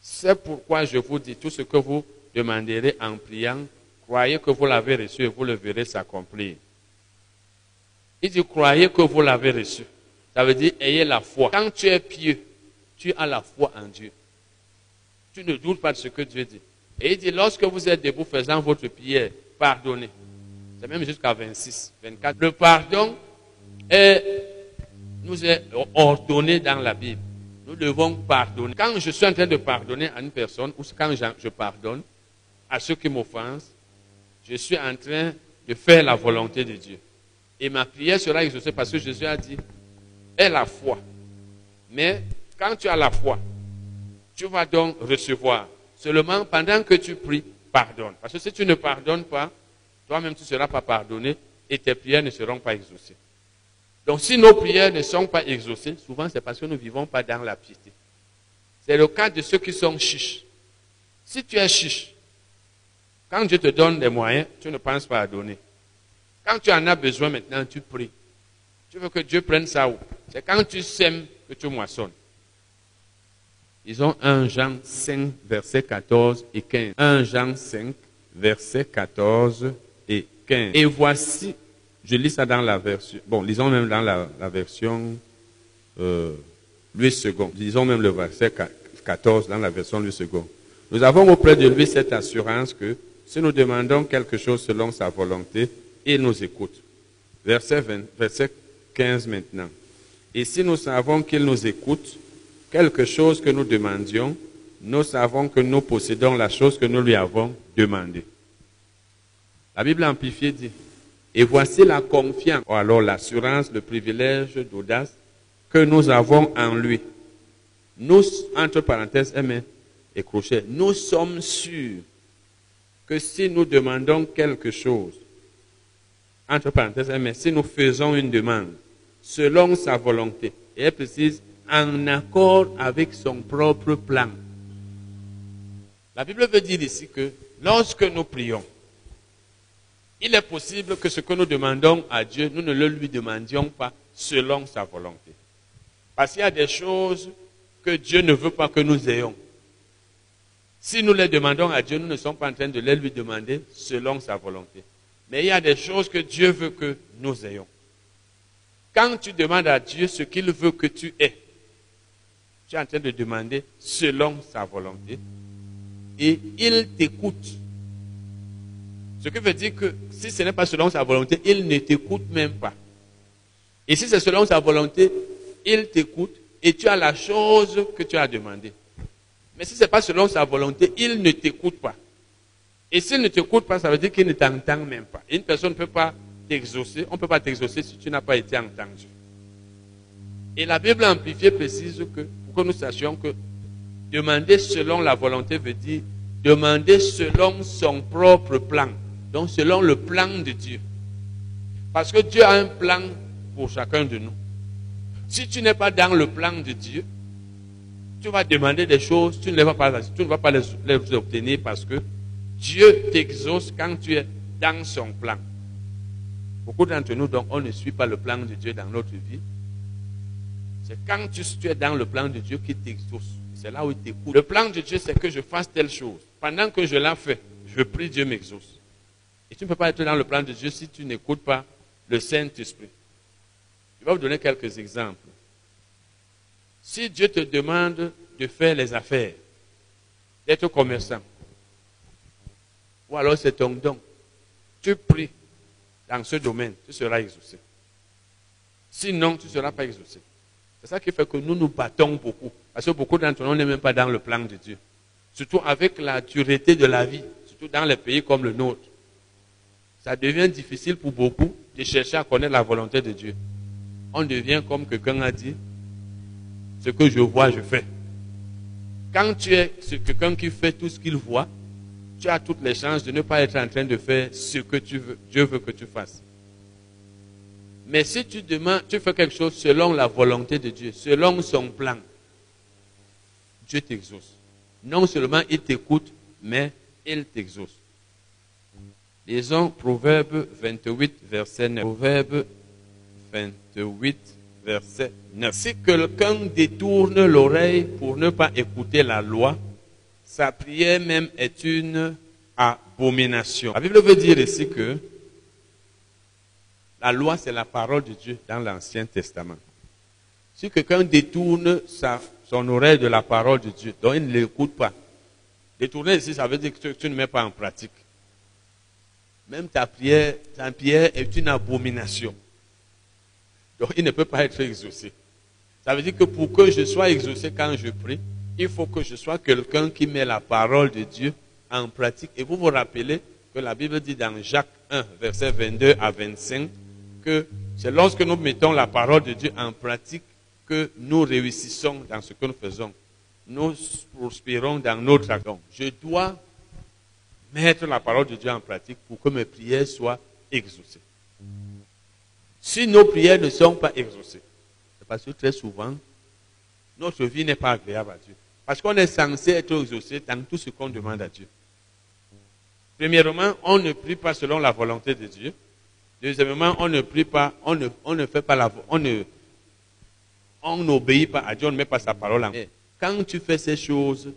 c'est pourquoi je vous dis tout ce que vous demanderez en priant, croyez que vous l'avez reçu et vous le verrez s'accomplir. Il dit, croyez que vous l'avez reçu. Ça veut dire, ayez la foi. Quand tu es pieux, tu as la foi en Dieu. Tu ne doutes pas de ce que Dieu dit. Et il dit, lorsque vous êtes debout faisant votre prière, pardonnez. C'est même jusqu'à 26, 24. Le pardon est, nous est ordonné dans la Bible. Nous devons pardonner. Quand je suis en train de pardonner à une personne, ou quand je pardonne à ceux qui m'offensent, je suis en train de faire la volonté de Dieu. Et ma prière sera exaucée parce que Jésus a dit, aie la foi. Mais quand tu as la foi, tu vas donc recevoir. Seulement, pendant que tu pries, pardonne. Parce que si tu ne pardonnes pas, toi-même tu ne seras pas pardonné et tes prières ne seront pas exaucées. Donc si nos prières ne sont pas exaucées, souvent c'est parce que nous ne vivons pas dans la piété. C'est le cas de ceux qui sont chiches. Si tu es chiche, quand Dieu te donne des moyens, tu ne penses pas à donner. Quand tu en as besoin maintenant, tu pries. Tu veux que Dieu prenne ça où? C'est quand tu sèmes que tu moissonnes. Ils ont 1 Jean 5, verset 14 et 15. 1 Jean 5, verset 14 et 15. Et voici, je lis ça dans la version, bon, lisons même dans la, version euh, Louis II. Lisons même le verset 14 dans la version Louis II. Nous avons auprès de lui cette assurance que si nous demandons quelque chose selon sa volonté, il nous écoute. Verset, 20, verset 15 maintenant. Et si nous savons qu'il nous écoute, quelque chose que nous demandions, nous savons que nous possédons la chose que nous lui avons demandée. La Bible amplifiée dit, et voici la confiance, ou alors l'assurance, le privilège d'audace que nous avons en lui. Nous, entre parenthèses, aimés et crochets, nous sommes sûrs que si nous demandons quelque chose, entre parenthèses, mais si nous faisons une demande selon sa volonté, et elle précise, en accord avec son propre plan. La Bible veut dire ici que lorsque nous prions, il est possible que ce que nous demandons à Dieu, nous ne le lui demandions pas selon sa volonté. Parce qu'il y a des choses que Dieu ne veut pas que nous ayons. Si nous les demandons à Dieu, nous ne sommes pas en train de les lui demander selon sa volonté. Mais il y a des choses que Dieu veut que nous ayons. Quand tu demandes à Dieu ce qu'il veut que tu aies, tu es en train de demander selon sa volonté et il t'écoute. Ce qui veut dire que si ce n'est pas selon sa volonté, il ne t'écoute même pas. Et si c'est selon sa volonté, il t'écoute et tu as la chose que tu as demandée. Mais si ce n'est pas selon sa volonté, il ne t'écoute pas. Et s'il ne t'écoute pas, ça veut dire qu'il ne t'entend même pas. Une personne ne peut pas t'exaucer. On ne peut pas t'exaucer si tu n'as pas été entendu. Et la Bible amplifiée précise que, pour que nous sachions que demander selon la volonté veut dire demander selon son propre plan. Donc selon le plan de Dieu. Parce que Dieu a un plan pour chacun de nous. Si tu n'es pas dans le plan de Dieu, tu vas demander des choses, tu ne, vas pas, tu ne vas pas les, les obtenir parce que Dieu t'exauce quand tu es dans son plan. Beaucoup d'entre nous, donc, on ne suit pas le plan de Dieu dans notre vie. C'est quand tu, es dans le plan de Dieu qu'il t'exauce. C'est là où il t'écoute. Le plan de Dieu, c'est que je fasse telle chose. Pendant que je l'ai fait, je prie, Dieu m'exauce. Et tu ne peux pas être dans le plan de Dieu si tu n'écoutes pas le Saint-Esprit. Je vais vous donner quelques exemples. Si Dieu te demande de faire les affaires, d'être commerçant, ou alors c'est ton don, tu pries dans ce domaine, tu seras exaucé. Sinon, tu ne seras pas exaucé. C'est ça qui fait que nous nous battons beaucoup. Parce que beaucoup d'entre nous n'est même pas dans le plan de Dieu. Surtout avec la dureté de la vie, surtout dans les pays comme le nôtre. Ça devient difficile pour beaucoup de chercher à connaître la volonté de Dieu. On devient comme quelqu'un a dit, ce que je vois, je fais. Quand tu es quelqu'un qui fait tout ce qu'il voit, tu as toutes les chances de ne pas être en train de faire ce que tu veux, Dieu veut que tu fasses. Mais si tu demandes, tu fais quelque chose selon la volonté de Dieu, selon son plan, Dieu t'exauce. Non seulement il t'écoute, mais il t'exauce. Lisons Proverbe 28, verset 9. Proverbe 28, verset 9. Si quelqu'un détourne l'oreille pour ne pas écouter la loi, sa prière même est une abomination. La Bible veut dire ici que la loi, c'est la parole de Dieu dans l'Ancien Testament. Si quelqu'un détourne son oreille de la parole de Dieu, donc il ne l'écoute pas. Détourner ici, ça veut dire que tu, ne mets pas en pratique. Même ta prière, ta prière est une abomination. Donc il ne peut pas être exaucé. Ça veut dire que pour que je sois exaucé quand je prie, il faut que je sois quelqu'un qui met la parole de Dieu en pratique. Et vous vous rappelez que la Bible dit dans Jacques 1, verset 22 à 25, c'est lorsque nous mettons la parole de Dieu en pratique que nous réussissons dans ce que nous faisons. Nous prospérons dans notre action. Je dois mettre la parole de Dieu en pratique pour que mes prières soient exaucées. Si nos prières ne sont pas exaucées, c'est parce que très souvent, notre vie n'est pas agréable à Dieu. Parce qu'on est censé être exaucé dans tout ce qu'on demande à Dieu. Premièrement, on ne prie pas selon la volonté de Dieu. Deuxièmement, on ne prie pas, on ne, on ne fait pas la, on ne, on n'obéit pas à Dieu, on ne met pas sa parole en. Quand tu fais ces choses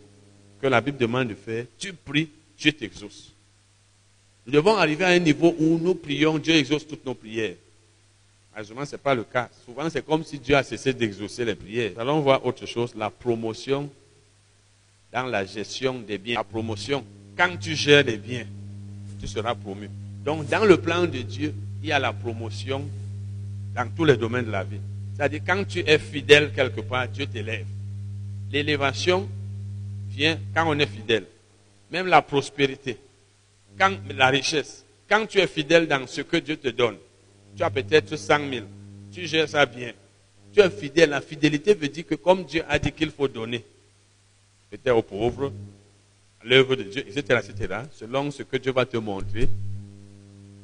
que la Bible demande de faire, tu pries, Dieu t'exauce. Nous devons arriver à un niveau où nous prions, Dieu exauce toutes nos prières. Malheureusement, ce n'est pas le cas. Souvent, c'est comme si Dieu a cessé d'exaucer les prières. Nous allons voir autre chose, la promotion dans la gestion des biens. La promotion, quand tu gères les biens, tu seras promu. Donc, dans le plan de Dieu, il y a la promotion dans tous les domaines de la vie. C'est-à-dire, quand tu es fidèle quelque part, Dieu t'élève. L'élévation vient quand on est fidèle. Même la prospérité, quand, la richesse. Quand tu es fidèle dans ce que Dieu te donne, tu as peut-être 100 000, tu gères ça bien. Tu es fidèle. La fidélité veut dire que comme Dieu a dit qu'il faut donner, peut-être aux pauvres, l'œuvre de Dieu, etc., etc., selon ce que Dieu va te montrer,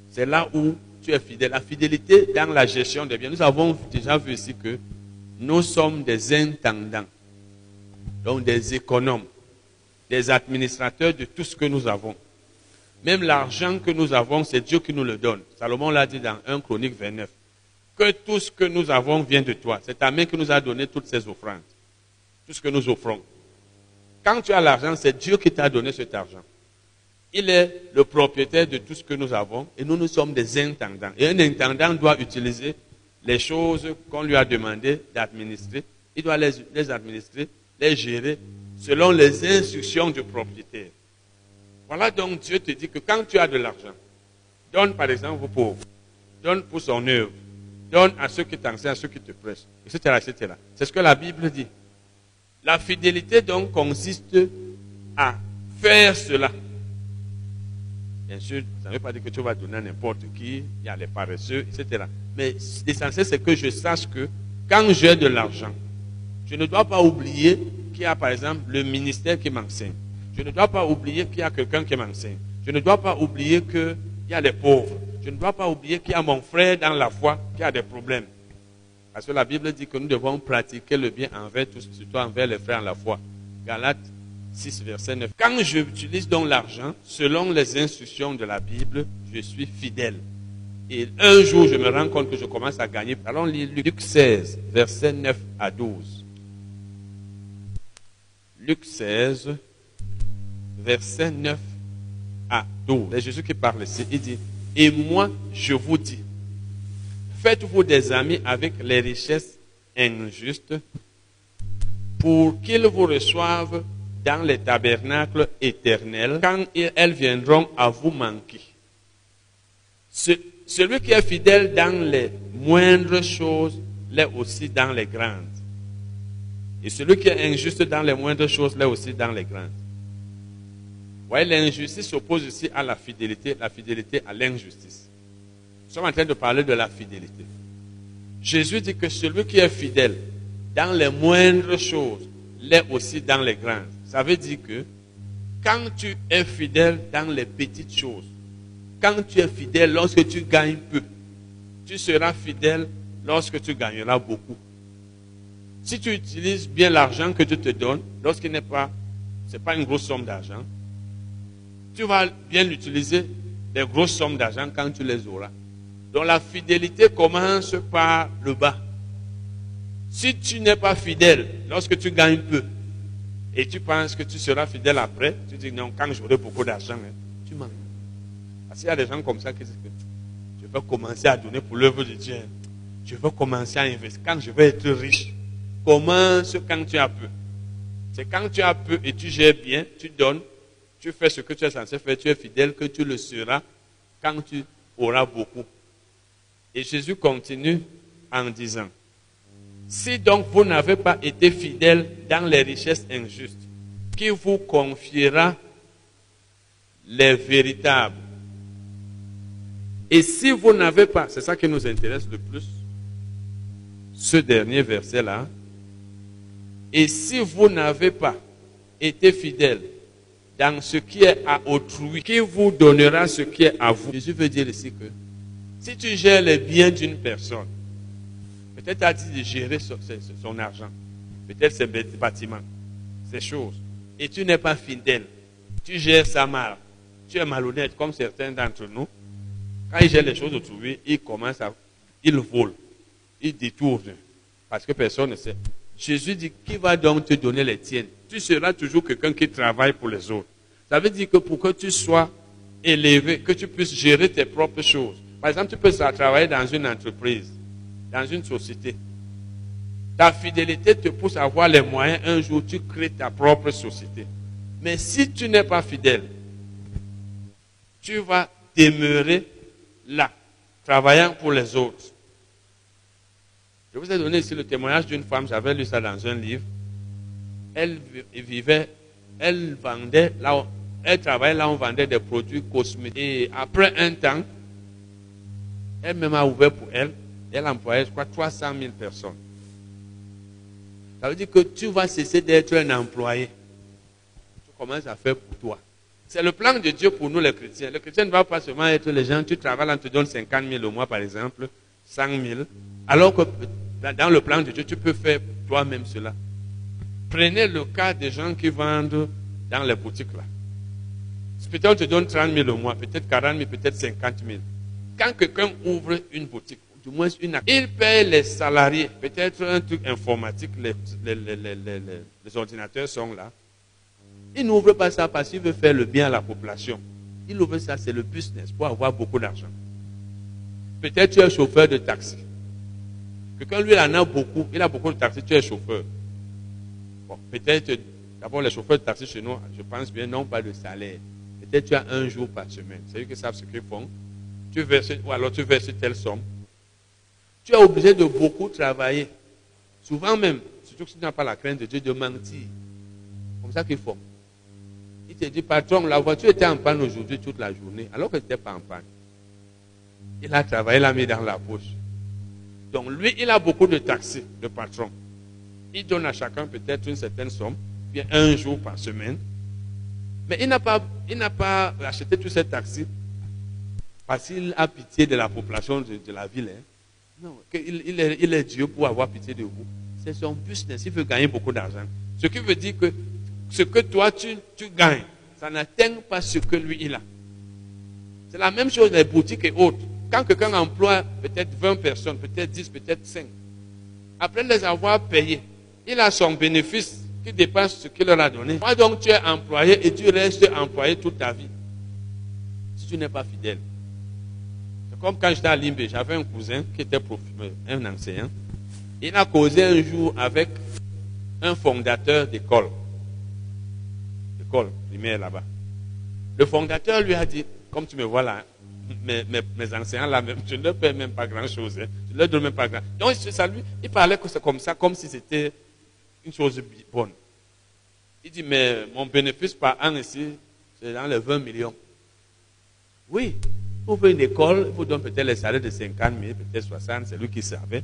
c'est là où tu es fidèle. La fidélité dans la gestion des biens. Nous avons déjà vu ici que nous sommes des intendants, donc des économes, des administrateurs de tout ce que nous avons. même l'argent que nous avons, c'est Dieu qui nous le donne. Salomon l'a dit dans 1 Chronique 29. Que tout ce que nous avons vient de toi. C'est ta main qui nous a donné toutes ces offrandes. Tout ce que nous offrons. Quand tu as l'argent, c'est Dieu qui t'a donné cet argent. Il est le propriétaire de tout ce que nous avons et nous, nous sommes des intendants. Et un intendant doit utiliser les choses qu'on lui a demandé d'administrer. Il doit les, administrer, les gérer selon les instructions du propriétaire. Voilà donc Dieu te dit que quand tu as de l'argent, donne par exemple aux pauvres, donne pour son œuvre, donne à ceux qui t'enseignent, à ceux qui te pressent, etc. etc. C'est ce que la Bible dit. La fidélité donc consiste à faire cela. Bien sûr, ça ne veut pas dire que tu vas donner à n'importe qui, il y a les paresseux, etc. Mais l'essentiel, c'est que je sache que quand j'ai de l'argent, je ne dois pas oublier qu'il y a par exemple le ministère qui m'enseigne. Je ne dois pas oublier qu'il y a quelqu'un qui m'enseigne. Je ne dois pas oublier qu'il y a les pauvres. Je ne dois pas oublier qu'il y a mon frère dans la foi qui a des problèmes. Parce que la Bible dit que nous devons pratiquer le bien envers tous, surtout envers les frères en la foi. Galates 6, verset 9. Quand j'utilise donc l'argent, selon les instructions de la Bible, je suis fidèle. Et un jour, je me rends compte que je commence à gagner. Allons lire Luc 16, verset 9 à 12. Luc 16, verset 9 à 12. C'est Jésus qui parle ici. Il dit, et moi, je vous dis, Faites-vous des amis avec les richesses injustes pour qu'ils vous reçoivent dans les tabernacles éternels quand elles viendront à vous manquer. Celui qui est fidèle dans les moindres choses l'est aussi dans les grandes. Et celui qui est injuste dans les moindres choses l'est aussi dans les grandes. Vous voyez, l'injustice s'oppose ici à la fidélité, la fidélité à l'injustice. Nous sommes en train de parler de la fidélité. Jésus dit que celui qui est fidèle dans les moindres choses l'est aussi dans les grandes. Ça veut dire que quand tu es fidèle dans les petites choses, quand tu es fidèle lorsque tu gagnes peu, tu seras fidèle lorsque tu gagneras beaucoup. Si tu utilises bien l'argent que Dieu te donne, lorsqu'il n'est pas, c'est pas une grosse somme d'argent, tu vas bien l'utiliser, des grosses sommes d'argent quand tu les auras. Donc la fidélité commence par le bas. Si tu n'es pas fidèle lorsque tu gagnes peu et tu penses que tu seras fidèle après, tu dis non, quand j'aurai beaucoup d'argent, hein, tu mens. Parce qu'il y a des gens comme ça qui disent que je vais commencer à donner pour l'œuvre de Dieu. Je vais commencer à investir. Quand je vais être riche, commence quand tu as peu. C'est quand tu as peu et tu gères bien, tu donnes, tu fais ce que tu es censé faire, tu es fidèle, que tu le seras quand tu auras beaucoup. Et Jésus continue en disant, si donc vous n'avez pas été fidèle dans les richesses injustes, qui vous confiera les véritables? Et si vous n'avez pas, c'est ça qui nous intéresse le plus, ce dernier verset-là, et si vous n'avez pas été fidèle dans ce qui est à autrui, qui vous donnera ce qui est à vous? Jésus veut dire ici que si tu gères les biens d'une personne, peut-être de gérer son, argent, peut-être ses bâtiments, ces choses, et tu n'es pas fidèle, tu gères ça mal, tu es malhonnête comme certains d'entre nous, quand ils gèrent les choses autour lui, ils commencent à, ils volent, ils détournent, parce que personne ne sait. Jésus dit, qui va donc te donner les tiennes? Tu seras toujours quelqu'un qui travaille pour les autres. Ça veut dire que pour que tu sois élevé, que tu puisses gérer tes propres choses, par exemple, tu peux travailler dans une entreprise, dans une société. Ta fidélité te pousse à avoir les moyens. Un jour, tu crées ta propre société. Mais si tu n'es pas fidèle, tu vas demeurer là, travaillant pour les autres. Je vous ai donné ici le témoignage d'une femme, j'avais lu ça dans un livre. Elle vivait, elle vendait, là, elle travaillait là, on vendait des produits cosmétiques. Et après un temps, elle-même a ouvert pour elle. Elle employait, je crois, 300 000 personnes. Ça veut dire que tu vas cesser d'être un employé. Tu commences à faire pour toi. C'est le plan de Dieu pour nous les chrétiens. Le chrétien ne va pas seulement être les gens, tu travailles, on te donne 50 000 au mois par exemple, 100 000. Alors que dans le plan de Dieu, tu peux faire toi-même cela. Prenez le cas des gens qui vendent dans les boutiques là. Peut-être on te donne 30 000 au mois, peut-être 40 000, peut-être 50 000. Quand quelqu'un ouvre une boutique, moins une il paye les salariés, peut-être un truc informatique, les, ordinateurs sont là. Il n'ouvre pas ça parce qu'il veut faire le bien à la population. Il ouvre ça, c'est le business pour avoir beaucoup d'argent. Peut-être tu es chauffeur de taxi. Quelqu'un, lui, en a beaucoup. Il a beaucoup de taxis, tu es chauffeur. Peut-être, d'abord, les chauffeurs de taxi chez nous, je pense bien, n'ont pas de salaire. Peut-être tu as un jour par semaine. C'est eux qui savent ce qu'ils font. Tu verses, ou alors tu verses telle somme. Tu es obligé de beaucoup travailler. Souvent même, surtout que tu n'as pas la crainte de Dieu, de mentir. Comme ça qu'ils font. Il te dit, patron, la voiture était en panne aujourd'hui toute la journée, alors que tu n'étais pas en panne. Il a travaillé, il l'a mis dans la poche. Donc lui, il a beaucoup de taxis, le patron. Il donne à chacun peut-être une certaine somme, bien un jour par semaine. Mais il n'a pas, il n'a pas acheté tous ces taxis parce qu'il a pitié de la population de, la ville. Hein. Non, il, est, Dieu pour avoir pitié de vous. C'est son business, il veut gagner beaucoup d'argent. Ce qui veut dire que ce que toi tu, tu gagnes, ça n'atteint pas ce que lui il a. C'est la même chose les boutiques et autres. Quand quelqu'un emploie peut-être 20 personnes, peut-être 10, peut-être 5, après les avoir payés, il a son bénéfice qui dépasse ce qu'il leur a donné. Moi donc tu es employé et tu restes employé toute ta vie. Si tu n'es pas fidèle. Comme quand j'étais à Limbe, j'avais un cousin qui était un enseignant. Il a causé un jour avec un fondateur d'école. D'école primaire là-bas. Le fondateur lui a dit, comme tu me vois là, mes, mes, enseignants là même, ne leur paie même pas grand-chose. Hein. Ne leur donne même pas grand Donc, ça lui, il parlait que comme ça, comme si c'était une chose bonne. Il dit, mais mon bénéfice par an ici, c'est dans les 20 millions. Oui, ouvrez une école, vous donnez peut-être les salaires de 50 000, peut-être 60, c'est lui qui savait.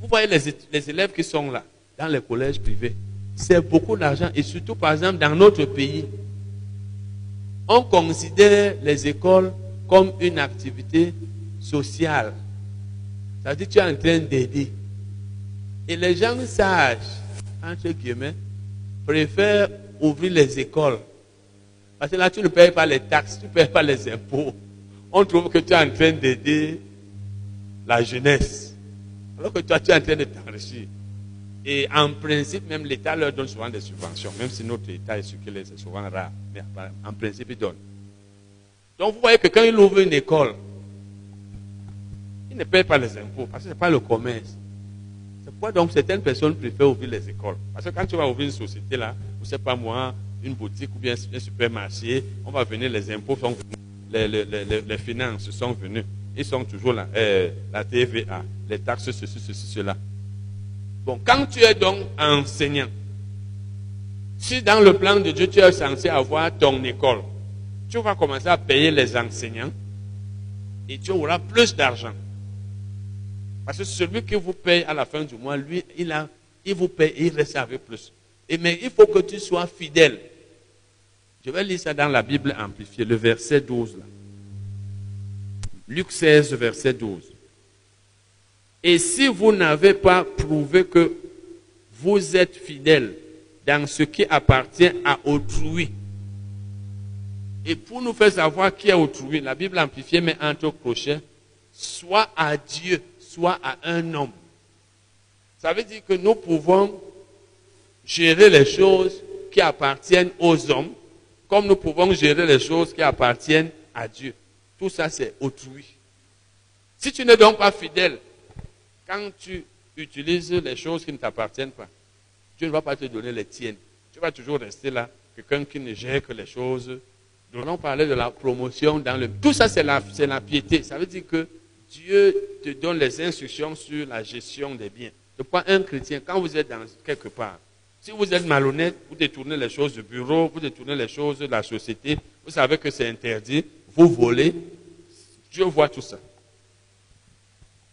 Vous voyez les, les élèves qui sont là, dans les collèges privés, c'est beaucoup d'argent. Et surtout, par exemple, dans notre pays, on considère les écoles comme une activité sociale. Ça veut dire que tu es en train d'aider. Et les gens sages, entre guillemets, préfèrent ouvrir les écoles. Parce que là, tu ne payes pas les taxes, tu ne payes pas les impôts. On trouve que tu es en train d'aider la jeunesse. Alors que toi, tu es en train de t'enrichir. Et en principe, même l'État leur donne souvent des subventions, même si notre État est circulé, c'est souvent rare. Mais en principe, il donne. Donc vous voyez que quand il ouvre une école, il ne paye pas les impôts, parce que ce n'est pas le commerce. C'est pourquoi donc certaines personnes préfèrent ouvrir les écoles? Parce que quand tu vas ouvrir une société là, ou c'est pas moi, une boutique ou bien un supermarché, on va venir, les impôts sont venus, les, finances sont venues. Ils sont toujours là, euh, la TVA, les taxes, ceci, ceci, cela. Bon, quand tu es donc enseignant, si dans le plan de Dieu tu es censé avoir ton école, tu vas commencer à payer les enseignants et tu auras plus d'argent. Parce que celui qui vous paye à la fin du mois, lui, il, a, il vous paye il reste avec plus. Et, mais il faut que tu sois fidèle. Je vais lire ça dans la Bible amplifiée, le verset 12. Là. Luc 16, verset 12. Et si vous n'avez pas prouvé que vous êtes fidèle dans ce qui appartient à autrui, et pour nous faire savoir qui est autrui, la Bible amplifiée met entre crochets, soit à Dieu, soit à un homme. Ça veut dire que nous pouvons gérer les choses qui appartiennent aux hommes, comme nous pouvons gérer les choses qui appartiennent à Dieu. Tout ça, c'est autrui. Si tu n'es donc pas fidèle quand tu utilises les choses qui ne t'appartiennent pas, Dieu ne va pas te donner les tiennes. Tu vas toujours rester là, quelqu'un qui ne gère que les choses. Nous allons parler de la promotion dans le... Tout ça, c'est la, piété. Ça veut dire que Dieu te donne les instructions sur la gestion des biens. De quoi un chrétien, quand vous êtes dans quelque part, si vous êtes malhonnête, vous détournez les choses du bureau, vous détournez les choses de la société, vous savez que c'est interdit, vous volez, Dieu voit tout ça.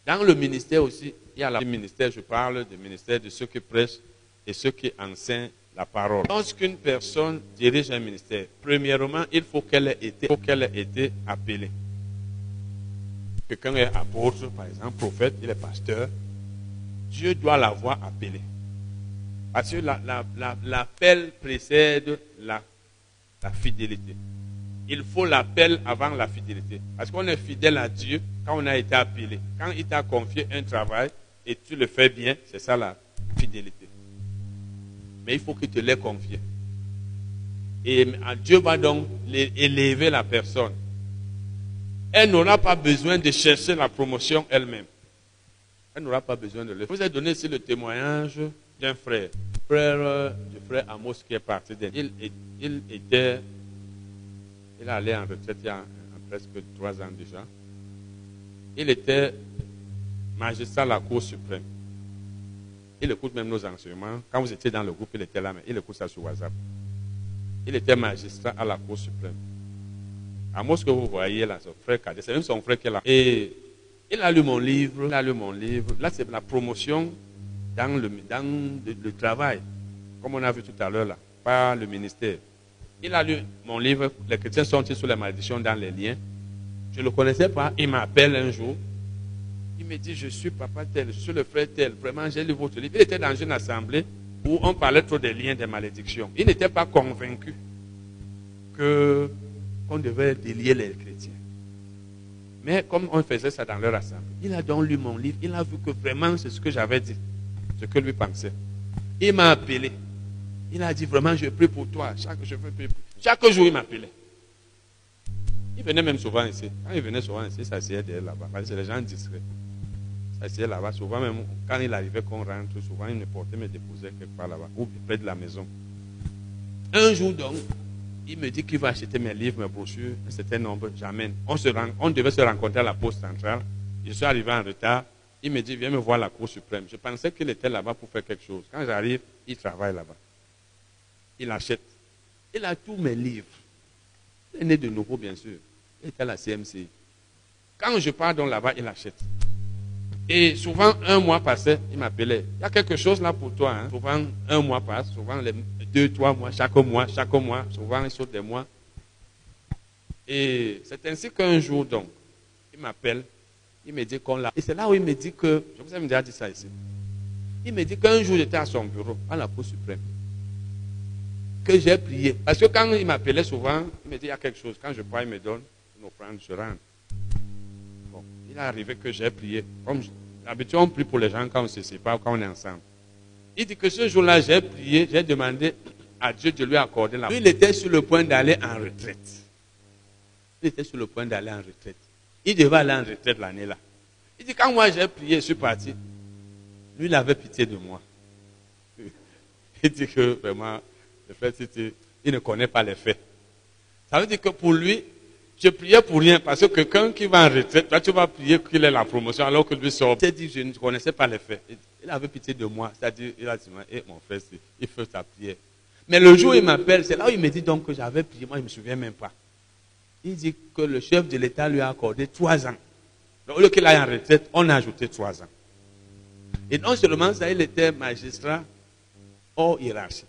Dans le ministère aussi, il y a le ministère, je parle du ministère de ceux qui prêchent et ceux qui enseignent la parole. Lorsqu'une personne dirige un ministère, premièrement, il faut qu'elle ait été, appelée. Quelqu'un est apôtre, par exemple, prophète, il est pasteur, Dieu doit l'avoir appelé. Parce que l'appel précède la, la fidélité. Il faut l'appel avant la fidélité. Parce qu'on est fidèle à Dieu quand on a été appelé. Quand il t'a confié un travail et tu le fais bien, c'est ça la fidélité. Mais il faut qu'il te l'ait confié. Et Dieu va donc élever la personne. Elle n'aura pas besoin de chercher la promotion elle-même. Elle n'aura pas besoin de le faire. Vous ai donné ici le témoignage d'un frère. Frère du frère Amos qui est parti. Il, il était il est allé en retraite il y a presque trois ans déjà. Il était magistrat à la Cour suprême. Il écoute même nos enseignements. Quand vous étiez dans le groupe, il était là, mais il écoute ça sur WhatsApp. Il était magistrat à la Cour suprême. Ce que vous voyez là, son frère cadet, c'est même son frère qui est là. Et il a lu mon livre, il a lu mon livre. Là, c'est la promotion dans le, travail, comme on a vu tout à l'heure là, par le ministère. Il a lu mon livre, Les chrétiens sont-ils sous la malédiction dans les liens? Je ne le connaissais pas. Il m'appelle un jour. Il me dit, je suis papa tel, je suis le frère tel. Vraiment, j'ai lu votre livre. Il était dans une assemblée où on parlait trop des liens des malédictions. Il n'était pas convaincu que qu'on devait délier les chrétiens. Mais comme on faisait ça dans leur assemblée, il a donc lu mon livre. Il a vu que vraiment c'est ce que j'avais dit, ce que lui pensait. Il m'a appelé. Il a dit vraiment, je prie pour toi. Chaque, jour, il m'appelait. Il venait même souvent ici. Quand il venait souvent ici, il s'asseyait là-bas. Parce que c'est les gens discrets. Il s'asseyait là-bas. Souvent, même quand il arrivait qu'on rentre, souvent, il me portait me déposer quelque part là-bas, ou près de la maison. Un jour, donc, il me dit qu'il va acheter mes livres, mes brochures, un certain nombre. J'amène. On, on devait se rencontrer à la poste centrale. Je suis arrivé en retard. Il me dit, viens me voir la Cour suprême. Je pensais qu'il était là-bas pour faire quelque chose. Quand j'arrive, il travaille là-bas il achète. Il a tous mes livres. Il est né de nouveau, bien sûr. Il était à la CMC. Quand je pars donc là-bas, il achète. Et souvent, un mois passait, il m'appelait. Il y a quelque chose là pour toi. Hein. Souvent, un mois passe. Souvent, les deux, trois mois, chaque mois, chaque mois. Souvent, il saute des mois. Et c'est ainsi qu'un jour, donc, il m'appelle. Il me dit qu'on l'a. Et c'est là où il me dit que, je vous ai déjà dit ça ici. Il me dit qu'un jour, j'étais à son bureau, à la Cour suprême que j'ai prié. Parce que quand il m'appelait souvent, il me dit il y a quelque chose. Quand je prie, il me donne une offrande, je rentre. Bon, il est arrivé que j'ai prié. Comme d'habitude, on prie pour les gens quand on se sépare, quand on est ensemble. Il dit que ce jour-là, j'ai prié, j'ai demandé à Dieu de lui accorder la Il était sur le point d'aller en retraite. Il était sur le point d'aller en retraite. Il devait aller en retraite l'année-là. Il dit, quand moi j'ai prié, je suis parti. Lui, il avait pitié de moi. Il dit que vraiment, le fait, il ne connaît pas les faits. Ça veut dire que pour lui, je priais pour rien, parce que quelqu'un qui va en retraite, toi tu vas prier qu'il ait la promotion, alors que lui sort. Il dit, je ne connaissais pas les faits. Il avait pitié de moi, c'est-à-dire, il a dit, eh, mon frère, il fait sa prière. Mais le jour où il m'appelle, c'est là où il me dit donc que j'avais prié, moi je ne me souviens même pas. Il dit que le chef de l'État lui a accordé trois ans. Donc, au lieu qu'il aille en retraite, on a ajouté trois ans. Et non seulement ça, il était magistrat hors hiérarchie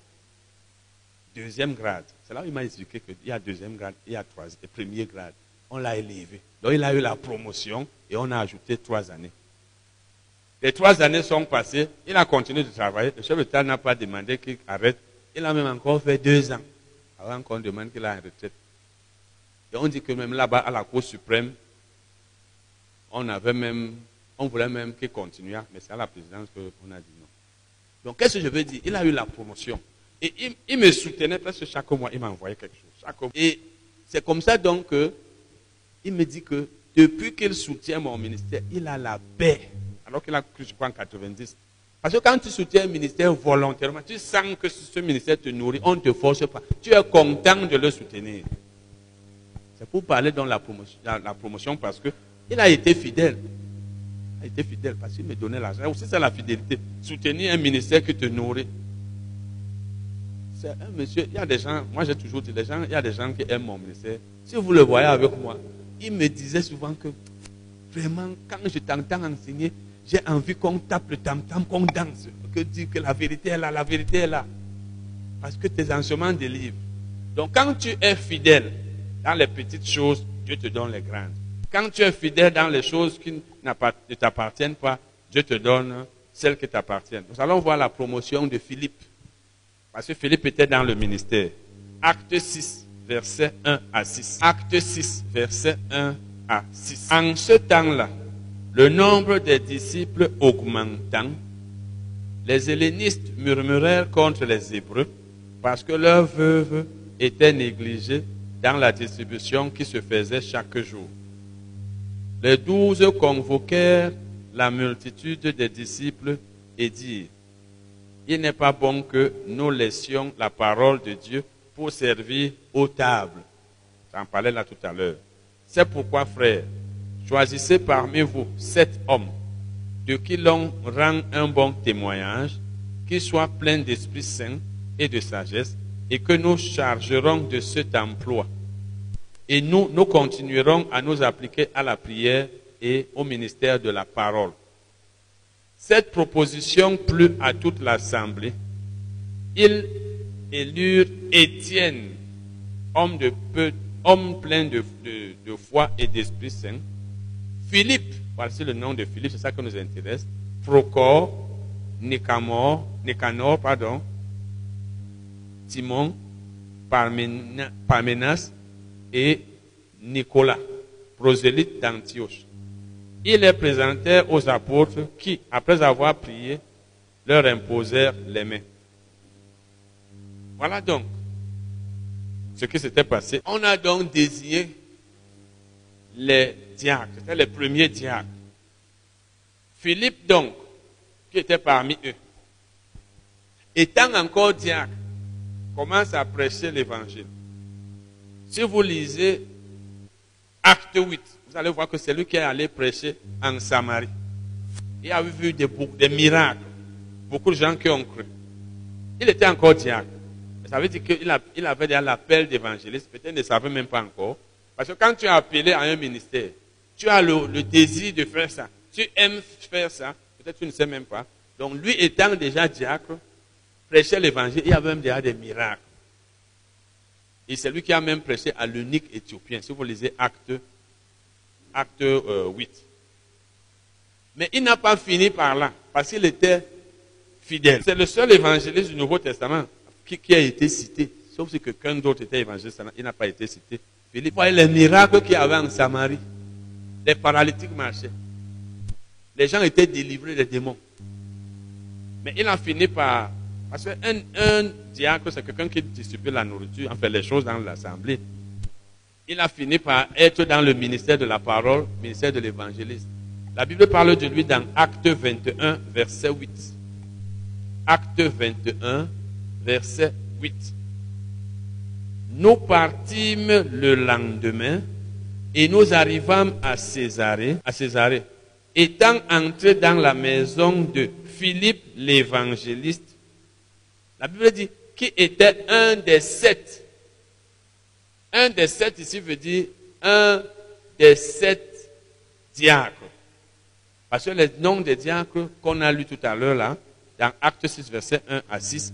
deuxième grade. C'est là où il m'a expliqué qu'il y a deuxième grade, il y a troisième, et premier grade. On l'a élevé. Donc il a eu la promotion et on a ajouté trois années. Les trois années sont passées, il a continué de travailler. Le chef d'État n'a pas demandé qu'il arrête. Il a même encore fait deux ans avant qu'on demande qu'il ait en retraite. Et on dit que même là-bas, à la Cour suprême, on avait même, on voulait même qu'il continue, mais c'est à la présidence qu'on a dit non. Donc qu'est-ce que je veux dire? Il a eu la promotion. Et il, me soutenait parce que chaque mois, il m'envoyait quelque chose. Et c'est comme ça donc qu'il me dit que depuis qu'il soutient mon ministère, il a la paix. Alors qu'il a cru, je crois, en 90. Parce que quand tu soutiens un ministère volontairement, tu sens que ce ministère te nourrit, on ne te force pas. Tu es content de le soutenir. C'est pour parler dans la promotion, la promotion parce qu'il a été fidèle. Il a été fidèle parce qu'il me donnait l'argent. Aussi, c'est la fidélité. Soutenir un ministère qui te nourrit monsieur, il y a des gens, moi j'ai toujours dit, les gens, il y a des gens qui aiment mon ministère. Si vous le voyez avec moi, il me disait souvent que vraiment, quand je t'entends enseigner, j'ai envie qu'on tape le tam-tam, qu'on danse, que dire que la vérité est là, la vérité est là. Parce que tes enseignements délivrent. Donc quand tu es fidèle dans les petites choses, Dieu te donne les grandes. Quand tu es fidèle dans les choses qui ne t'appartiennent pas, Dieu te donne celles qui t'appartiennent. Nous allons voir la promotion de Philippe. Parce que Philippe était dans le ministère. Acte 6. versets 1 à 6. Acte 6, versets 1 à 6. En ce temps-là, le nombre des disciples augmentant, les hellénistes murmurèrent contre les Hébreux parce que leurs veuves étaient négligées dans la distribution qui se faisait chaque jour. Les douze convoquèrent la multitude des disciples et dirent, il n'est pas bon que nous laissions la parole de Dieu pour servir aux tables. J'en parlais là tout à l'heure. C'est pourquoi, frères, choisissez parmi vous sept hommes de qui l'on rend un bon témoignage, qui soient pleins d'Esprit Saint et de sagesse, et que nous chargerons de cet emploi. Et nous, nous continuerons à nous appliquer à la prière et au ministère de la parole. Cette proposition plut à toute l'assemblée. Ils élurent Étienne, homme, de peu, homme plein de, de foi et d'Esprit Saint. Philippe, voici le nom de Philippe, c'est ça qui nous intéresse. Procor, Nicanor, pardon, Timon, Parmenas et Nicolas, prosélyte d'Antioche. Ils les présentèrent aux apôtres qui, après avoir prié, leur imposèrent les mains. Voilà donc ce qui s'était passé. On a donc désigné les diacres, c'était les premiers diacres. Philippe donc, qui était parmi eux, étant encore diacre, commence à prêcher l'évangile. Si vous lisez Acte 8, vous allez voir que c'est lui qui est allé prêcher en Samarie. Il a vu des, miracles, beaucoup de gens qui ont cru. Il était encore diacre. Ça veut dire qu'il il avait déjà l'appel d'évangéliste, peut-être ne savait même pas encore. Parce que quand tu es appelé à un ministère, tu as le, le désir de faire ça. Tu aimes faire ça, peut-être tu ne sais même pas. Donc lui étant déjà diacre, prêchait l'évangile, il y avait même déjà des miracles. Et c'est lui qui a même prêché à l'unique éthiopien, si vous lisez Acte, acte 8. Euh, Mais il n'a pas fini par là, parce qu'il était fidèle. C'est le seul évangéliste du Nouveau Testament qui, a été cité. Sauf si quelqu'un d'autre était évangéliste, il n'a pas été cité. Philippe voyez les miracles qu'il y avait en Samarie. Les paralytiques marchaient. Les gens étaient délivrés des démons. Mais il a fini par parce qu'un un diacre, c'est quelqu'un qui distribue la nourriture, en fait les choses dans l'assemblée. Il a fini par être dans le ministère de la parole, ministère de l'évangéliste. La Bible parle de lui dans Acte 21, verset 8. Acte 21, verset 8. Nous partîmes le lendemain et nous arrivâmes à Césarée, à Césarée. Étant entrés dans la maison de Philippe l'évangéliste, la Bible dit qui était un des sept. Un des sept ici veut dire un des sept diacres. Parce que les noms des diacres qu'on a lu tout à l'heure là, dans Acte 6, verset 1 à 6,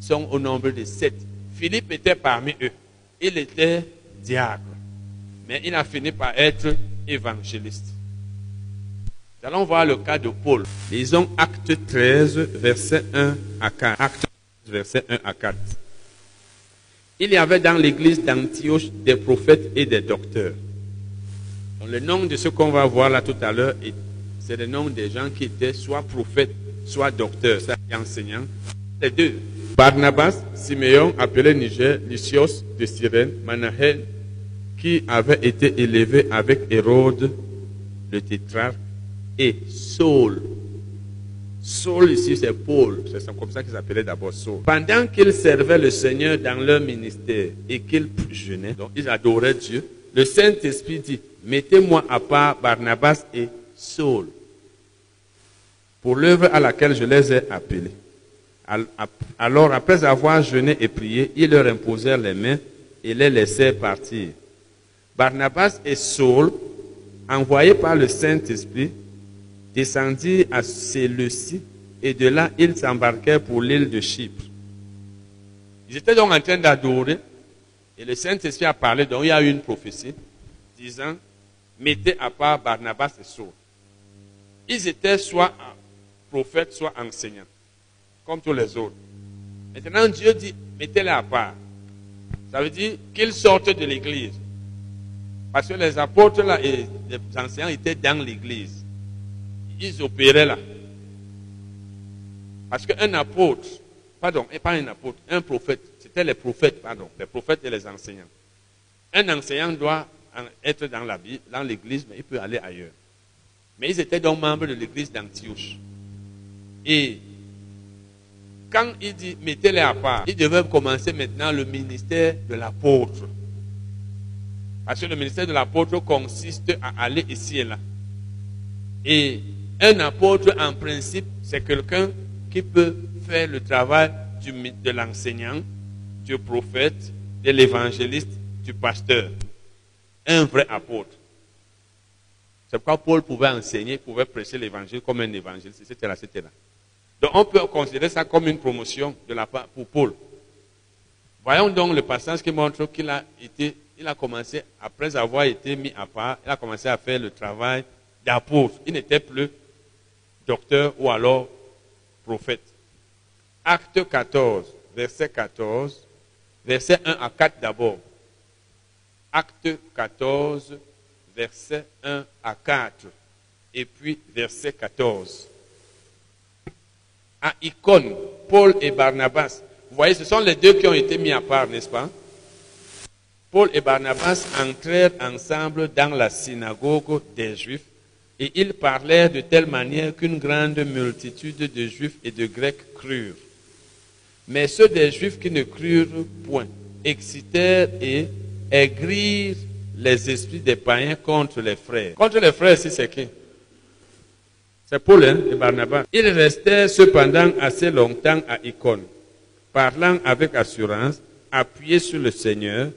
sont au nombre de sept. Philippe était parmi eux. Il était diacre. Mais il a fini par être évangéliste. Nous allons voir le cas de Paul. Lisons Acte 13, verset 1 à 4 versets 1 à 4. Il y avait dans l'église d'Antioche des prophètes et des docteurs. le nom de ce qu'on va voir là tout à l'heure, c'est le nom des gens qui étaient soit prophètes, soit docteurs, soit enseignants. Les deux. Barnabas, Siméon, appelé Niger, Lysios de Cyrène, Manahel, qui avait été élevé avec Hérode, le tétrarque, et Saul, Saul ici, c'est Paul. C'est comme ça qu'il s'appelait d'abord Saul. Pendant qu'ils servaient le Seigneur dans leur ministère et qu'ils jeûnaient, donc ils adoraient Dieu, le Saint-Esprit dit, mettez-moi à part Barnabas et Saul pour l'œuvre à laquelle je les ai appelés. Alors, après avoir jeûné et prié, ils leur imposèrent les mains et les laissèrent partir. Barnabas et Saul, envoyés par le Saint-Esprit, descendit à Séleucie et de là ils s'embarquèrent pour l'île de Chypre. Ils étaient donc en train d'adorer et le Saint-Esprit a parlé, donc il y a eu une prophétie disant mettez à part Barnabas et Saul. Ils étaient soit prophètes, soit enseignants, comme tous les autres. Maintenant Dieu dit mettez-les à part. Ça veut dire qu'ils sortent de l'église. Parce que les apôtres là, et les enseignants étaient dans l'église. Ils opéraient là. Parce qu'un apôtre, pardon, pas un apôtre, un prophète, c'était les prophètes, pardon, les prophètes et les enseignants. Un enseignant doit être dans dans l'église, mais il peut aller ailleurs. Mais ils étaient donc membres de l'église d'Antioche. Et quand il dit mettez-les à part, ils devaient commencer maintenant le ministère de l'apôtre. Parce que le ministère de l'apôtre consiste à aller ici et là. Et un apôtre, en principe, c'est quelqu'un qui peut faire le travail du, de l'enseignant, du prophète, de l'évangéliste, du pasteur. Un vrai apôtre. C'est pourquoi Paul pouvait enseigner, pouvait prêcher l'évangile comme un évangéliste, etc., etc. Donc on peut considérer ça comme une promotion de la part pour Paul. Voyons donc le passage qui montre qu'il a été, il a commencé, après avoir été mis à part, il a commencé à faire le travail d'apôtre. Il n'était plus docteur ou alors prophète. Acte 14, verset 14, verset 1 à 4 d'abord. Acte 14, verset 1 à 4. Et puis verset 14 à Icône, Paul et Barnabas. Vous voyez, ce sont les deux qui ont été mis à part, n'est-ce pas? Paul et Barnabas entrèrent ensemble dans la synagogue des Juifs et ils parlèrent de telle manière qu'une grande multitude de Juifs et de Grecs crurent. Mais ceux des Juifs qui ne crurent point excitèrent et aigrirent les esprits des païens contre les frères. Contre les frères, c'est qui? C'est Paul hein, et Barnabas. Ils restèrent cependant assez longtemps à Icône, parlant avec assurance, appuyés sur le Seigneur,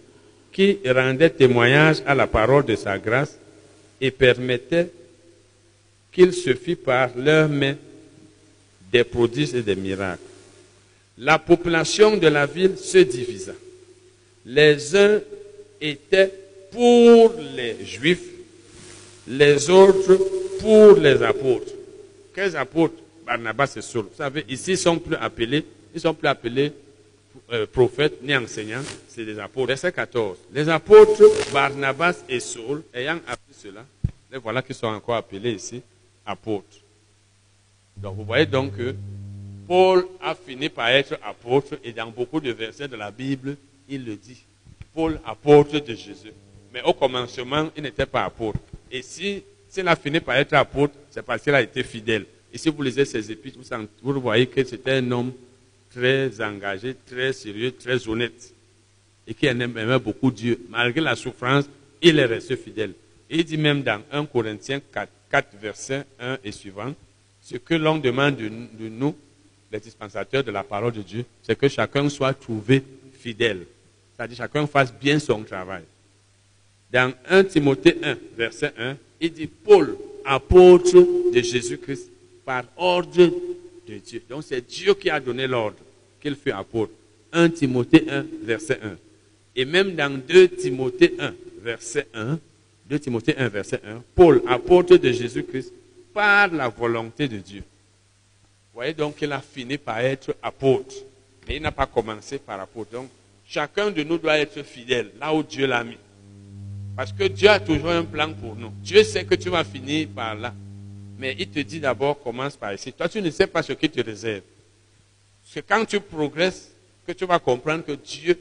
qui rendait témoignage à la parole de sa grâce et permettait qu'il se fît par leurs mains des prodiges et des miracles. La population de la ville se divisa. Les uns étaient pour les juifs, les autres pour les apôtres. Quels apôtres? Barnabas et Saul. Vous savez, ici, ils sont plus appelés, ils sont plus appelés euh, prophètes ni enseignants, c'est des apôtres. Verset 14. Les apôtres Barnabas et Saul, ayant appris cela, les voilà qui sont encore appelés ici apôtres. Donc vous voyez donc que Paul a fini par être apôtre et dans beaucoup de versets de la Bible, il le dit. Paul, apôtre de Jésus. Mais au commencement, il n'était pas apôtre. Et si s'il a fini par être apôtre, c'est parce qu'il a été fidèle. Et si vous lisez ses épîtres, vous, voyez que c'était un homme très engagé, très sérieux, très honnête. Et qui aimait beaucoup Dieu. Malgré la souffrance, il est resté fidèle. Et il dit même dans 1 Corinthiens 4, 4 verset 1 et suivant, ce que l'on demande de, nous, les dispensateurs de la parole de Dieu, c'est que chacun soit trouvé fidèle. C'est-à-dire chacun fasse bien son travail. Dans 1 Timothée 1, verset 1, il dit Paul, apôtre de Jésus-Christ, par ordre de Dieu. Donc c'est Dieu qui a donné l'ordre qu'il fut apôtre. 1 Timothée 1, verset 1. Et même dans 2 Timothée 1, verset 1, 2 Timothée 1, verset 1, Paul, apôtre de Jésus-Christ, par la volonté de Dieu. Vous voyez donc qu'il a fini par être apôtre. Mais il n'a pas commencé par apôtre. Donc, chacun de nous doit être fidèle là où Dieu l'a mis. Parce que Dieu a toujours un plan pour nous. Dieu sait que tu vas finir par là. Mais il te dit d'abord, commence par ici. Toi, tu ne sais pas ce qu'il te réserve. C'est quand tu progresses que tu vas comprendre que Dieu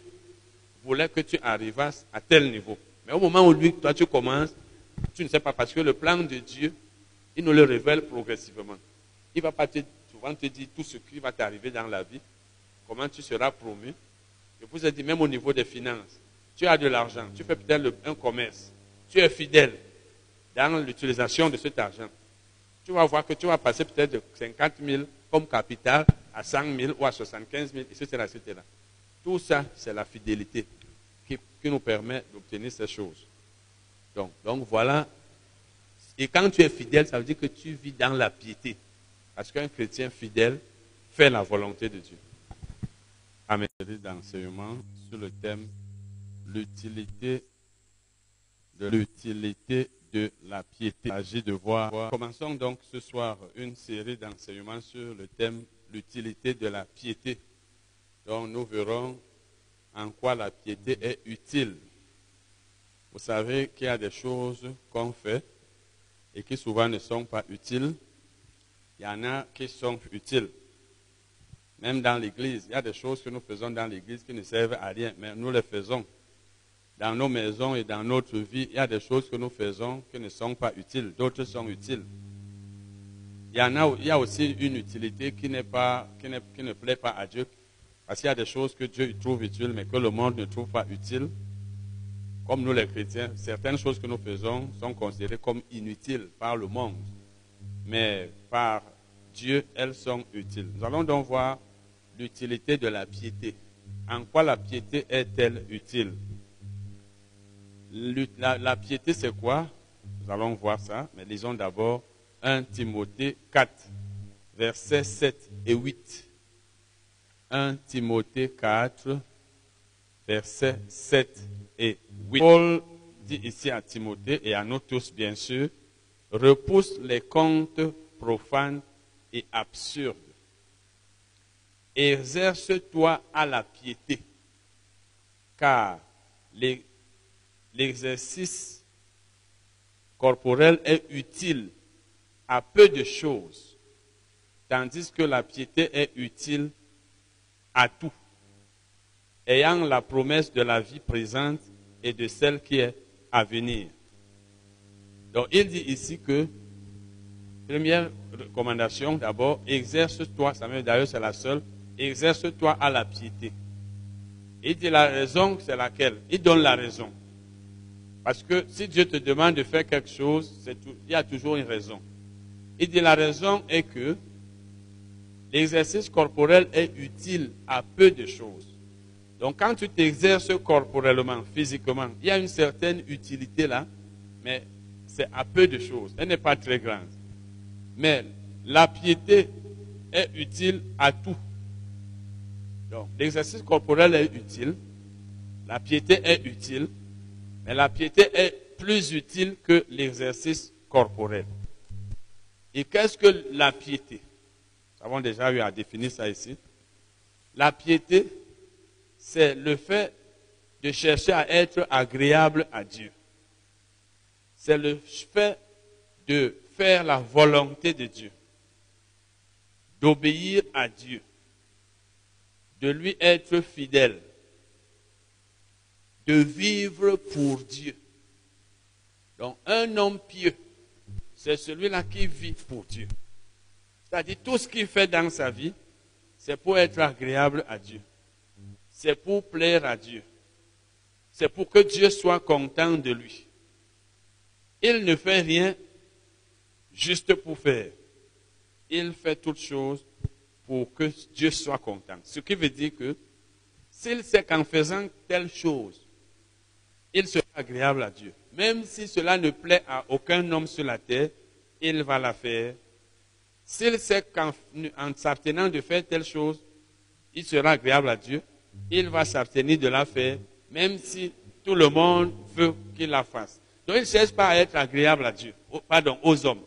voulait que tu arrivasses à tel niveau. Mais au moment où lui, toi, tu commences, tu ne sais pas parce que le plan de Dieu, il nous le révèle progressivement. Il ne va pas te, souvent te dire tout ce qui va t'arriver dans la vie, comment tu seras promu. Je vous ai dit, même au niveau des finances, tu as de l'argent, tu fais peut-être un commerce, tu es fidèle dans l'utilisation de cet argent. Tu vas voir que tu vas passer peut-être de 50 000 comme capital à 100 000 ou à 75 000, etc. etc. Tout ça, c'est la fidélité qui, nous permet d'obtenir ces choses. Donc, donc voilà. Et quand tu es fidèle, ça veut dire que tu vis dans la piété. Parce qu'un chrétien fidèle fait la volonté de Dieu. Amen. D'enseignement sur le thème l'utilité de l'utilité de la piété. Il de voir. Commençons donc ce soir une série d'enseignements sur le thème l'utilité de la piété. Donc nous verrons en quoi la piété est utile. Vous savez qu'il y a des choses qu'on fait et qui souvent ne sont pas utiles. Il y en a qui sont utiles. Même dans l'Église, il y a des choses que nous faisons dans l'Église qui ne servent à rien, mais nous les faisons. Dans nos maisons et dans notre vie, il y a des choses que nous faisons qui ne sont pas utiles, d'autres sont utiles. Il y, en a, il y a aussi une utilité qui, pas, qui, qui ne plaît pas à Dieu, parce qu'il y a des choses que Dieu trouve utiles, mais que le monde ne trouve pas utiles. Comme nous les chrétiens, certaines choses que nous faisons sont considérées comme inutiles par le monde, mais par Dieu, elles sont utiles. Nous allons donc voir l'utilité de la piété. En quoi la piété est-elle utile? La, la piété, c'est quoi? Nous allons voir ça, mais lisons d'abord 1 Timothée 4, versets 7 et 8. 1 Timothée 4, versets 7 et 8. Paul dit ici à Timothée et à nous tous, bien sûr, repousse les contes profanes et absurdes. Exerce-toi à la piété, car l'exercice corporel est utile à peu de choses, tandis que la piété est utile à tout, ayant la promesse de la vie présente et de celle qui est à venir. Donc il dit ici que, première recommandation d'abord, exerce-toi, ça d'ailleurs c'est la seule, exerce-toi à la piété. Il dit la raison, c'est laquelle? Il donne la raison. Parce que si Dieu te demande de faire quelque chose, il y a toujours une raison. Il dit la raison est que l'exercice corporel est utile à peu de choses. Donc quand tu t'exerces corporellement, physiquement, il y a une certaine utilité là, mais c'est à peu de choses. Elle n'est pas très grande. Mais la piété est utile à tout. Donc l'exercice corporel est utile, la piété est utile, mais la piété est plus utile que l'exercice corporel. Et qu'est-ce que la piété? Nous avons déjà eu à définir ça ici. La piété, c'est le fait de chercher à être agréable à Dieu. C'est le fait de faire la volonté de Dieu, d'obéir à Dieu, de lui être fidèle, de vivre pour Dieu. Donc un homme pieux c'est celui-là qui vit pour Dieu. C'est-à-dire tout ce qu'il fait dans sa vie, c'est pour être agréable à Dieu. C'est pour plaire à Dieu. C'est pour que Dieu soit content de lui. Il ne fait rien juste pour faire. Il fait toutes choses pour que Dieu soit content. Ce qui veut dire que s'il sait qu'en faisant telle chose, il sera agréable à Dieu. Même si cela ne plaît à aucun homme sur la terre, il va la faire. S'il sait qu'en s'abstenant de faire telle chose, il sera agréable à Dieu, il va s'abstenir de la faire, même si tout le monde veut qu'il la fasse. Donc il ne cherche pas à être agréable à Dieu, pardon, aux hommes.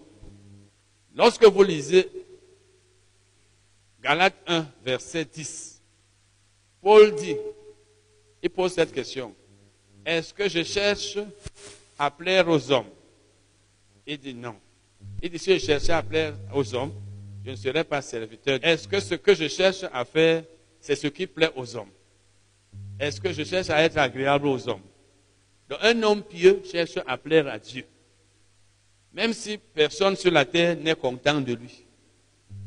Lorsque vous lisez Galates 1, verset 10, Paul dit, il pose cette question. Est-ce que je cherche à plaire aux hommes? Il dit non. Il dit, si je cherchais à plaire aux hommes, je ne serais pas serviteur. Est-ce que ce que je cherche à faire, c'est ce qui plaît aux hommes? Est-ce que je cherche à être agréable aux hommes? Donc un homme pieux cherche à plaire à Dieu. Même si personne sur la terre n'est content de lui.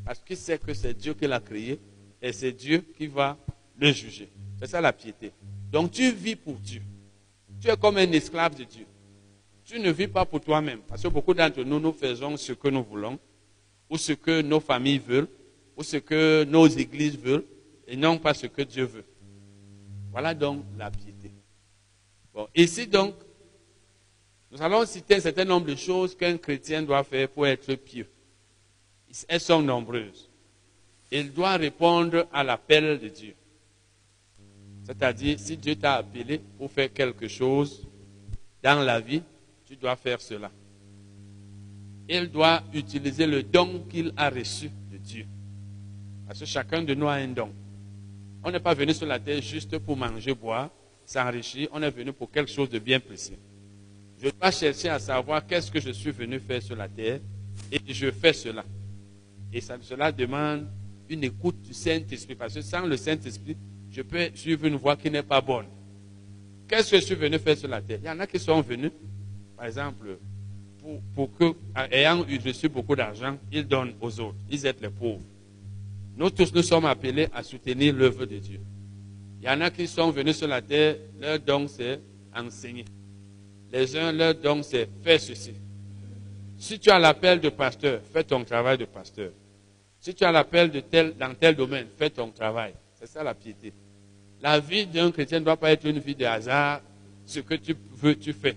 Parce qu'il sait que c'est Dieu qui l'a créé et c'est Dieu qui va le juger. C'est ça la piété. Donc tu vis pour Dieu. Tu es comme un esclave de Dieu. Tu ne vis pas pour toi-même. Parce que beaucoup d'entre nous, nous faisons ce que nous voulons, ou ce que nos familles veulent, ou ce que nos églises veulent, et non pas ce que Dieu veut. Voilà donc la piété. Bon, ici donc, nous allons citer un certain nombre de choses qu'un chrétien doit faire pour être pieux. Elles sont nombreuses. Il doit répondre à l'appel de Dieu. C'est-à-dire, si Dieu t'a appelé pour faire quelque chose dans la vie, tu dois faire cela. Il doit utiliser le don qu'il a reçu de Dieu. Parce que chacun de nous a un don. On n'est pas venu sur la terre juste pour manger, boire, s'enrichir. On est venu pour quelque chose de bien précis. Je dois chercher à savoir qu'est-ce que je suis venu faire sur la terre et je fais cela. Et cela demande une écoute du Saint-Esprit. Parce que sans le Saint-Esprit, je peux suivre une voie qui n'est pas bonne. Qu'est-ce que je suis venu faire sur la terre? Il y en a qui sont venus, par exemple, pour, que, ayant reçu beaucoup d'argent, ils donnent aux autres. Ils aident les pauvres. Nous tous, nous sommes appelés à soutenir l'œuvre de Dieu. Il y en a qui sont venus sur la terre, leur don c'est enseigner. Les uns, leur don c'est faire ceci. Si tu as l'appel de pasteur, fais ton travail de pasteur. Si tu as l'appel de tel, dans tel domaine, fais ton travail. C'est ça la piété. La vie d'un chrétien ne doit pas être une vie de hasard. Ce que tu veux, tu fais.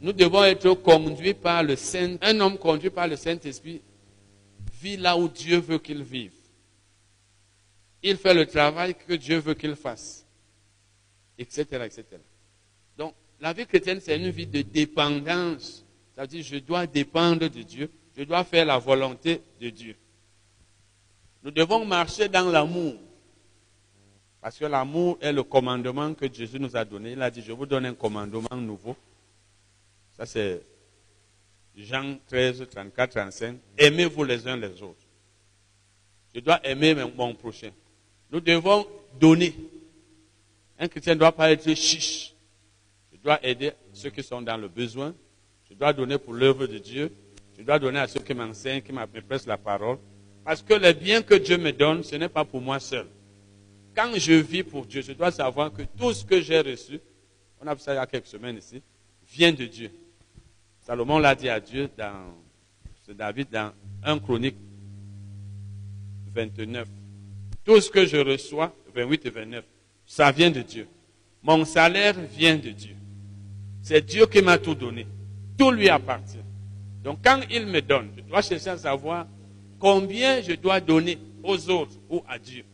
Nous devons être conduits par le Saint. Un homme conduit par le Saint-Esprit vit là où Dieu veut qu'il vive. Il fait le travail que Dieu veut qu'il fasse. Etc., etc. Donc, la vie chrétienne, c'est une vie de dépendance. Ça veut dire, je dois dépendre de Dieu. Je dois faire la volonté de Dieu. Nous devons marcher dans l'amour. Parce que l'amour est le commandement que Jésus nous a donné. Il a dit, je vous donne un commandement nouveau. Ça c'est Jean 13, 34, 35. Aimez-vous les uns les autres. Je dois aimer mon prochain. Nous devons donner. Un chrétien ne doit pas être chiche. Je dois aider ceux qui sont dans le besoin. Je dois donner pour l'œuvre de Dieu. Je dois donner à ceux qui m'enseignent, qui m'adressent la parole. Parce que le bien que Dieu me donne, ce n'est pas pour moi seul. Quand je vis pour Dieu, je dois savoir que tout ce que j'ai reçu, on a vu ça il y a quelques semaines ici, vient de Dieu. Salomon l'a dit à Dieu dans, David dans 1 Chronique 29. Tout ce que je reçois, 28 et 29, ça vient de Dieu. Mon salaire vient de Dieu. C'est Dieu qui m'a tout donné. Tout lui appartient. Donc quand il me donne, je dois chercher à savoir combien je dois donner aux autres ou à Dieu.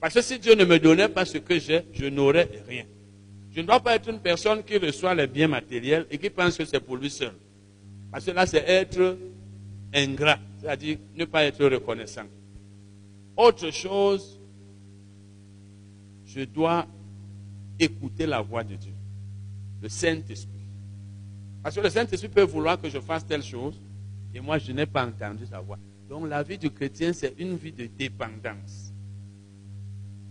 Parce que si Dieu ne me donnait pas ce que j'ai, je n'aurais rien. Je ne dois pas être une personne qui reçoit les biens matériels et qui pense que c'est pour lui seul. Parce que là, c'est être ingrat, c'est-à-dire ne pas être reconnaissant. Autre chose, je dois écouter la voix de Dieu, le Saint-Esprit. Parce que le Saint-Esprit peut vouloir que je fasse telle chose, et moi, je n'ai pas entendu sa voix. Donc, la vie du chrétien, c'est une vie de dépendance.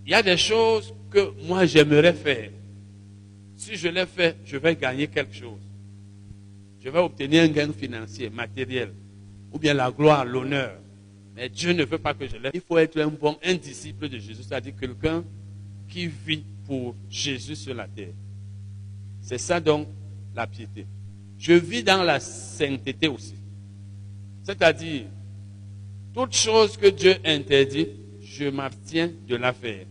Il y a des choses que moi, j'aimerais faire. Si je les fais, je vais gagner quelque chose. Je vais obtenir un gain financier, matériel, ou bien la gloire, l'honneur. Mais Dieu ne veut pas que je l'aie. Il faut être un bon, un disciple de Jésus, c'est-à-dire quelqu'un qui vit pour Jésus sur la terre. C'est ça donc la piété. Je vis dans la sainteté aussi. C'est-à-dire, toute chose que Dieu interdit, je m'abstiens de la faire.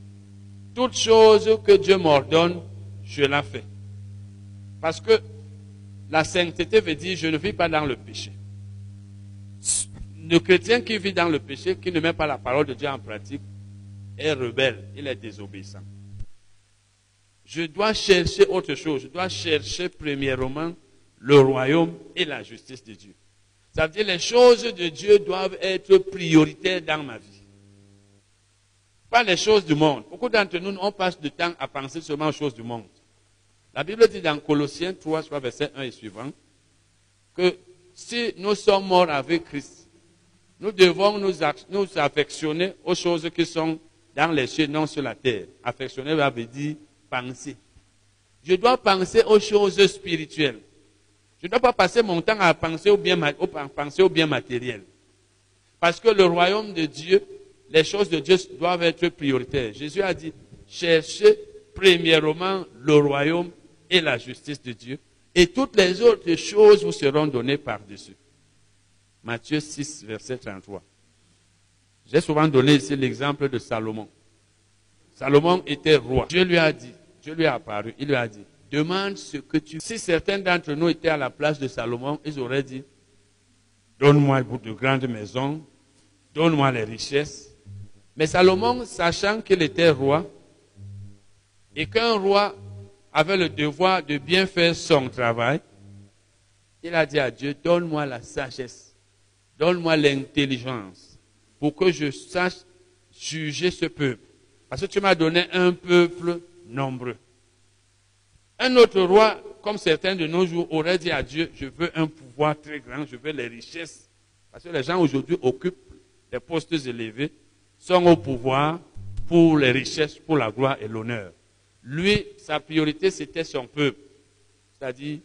Toute chose que Dieu m'ordonne, je la fais. Parce que la sainteté veut dire, je ne vis pas dans le péché. Le chrétien qui vit dans le péché, qui ne met pas la parole de Dieu en pratique, est rebelle, il est désobéissant. Je dois chercher autre chose. Je dois chercher premièrement le royaume et la justice de Dieu. Ça veut dire les choses de Dieu doivent être prioritaires dans ma vie. Pas les choses du monde. Beaucoup d'entre nous, on passe du temps à penser seulement aux choses du monde. La Bible dit dans Colossiens 3, soit verset 1 et suivant, que si nous sommes morts avec Christ, nous devons nous, nous affectionner aux choses qui sont dans les cieux, non sur la terre. Affectionner veut dire penser. Je dois penser aux choses spirituelles. Je ne dois pas passer mon temps à penser au bien, penser au bien matériel. Parce que le royaume de Dieu, les choses de Dieu doivent être prioritaires. Jésus a dit, cherchez premièrement le royaume et la justice de Dieu, et toutes les autres choses vous seront données par-dessus. Matthieu 6, verset 33. J'ai souvent donné ici l'exemple de Salomon. Salomon était roi. Dieu lui a dit, Dieu lui a apparu, il lui a dit, demande ce que tu... Si certains d'entre nous étaient à la place de Salomon, ils auraient dit, donne-moi de grandes maisons, donne-moi les richesses. Mais Salomon, sachant qu'il était roi, et qu'un roi avait le devoir de bien faire son travail, il a dit à Dieu, donne-moi la sagesse, donne-moi l'intelligence, pour que je sache juger ce peuple. Parce que tu m'as donné un peuple nombreux. Un autre roi, comme certains de nos jours, aurait dit à Dieu, je veux un pouvoir très grand, je veux les richesses. Parce que les gens aujourd'hui occupent des postes élevés, sont au pouvoir pour les richesses, pour la gloire et l'honneur. Lui, sa priorité, c'était son peuple. C'est-à-dire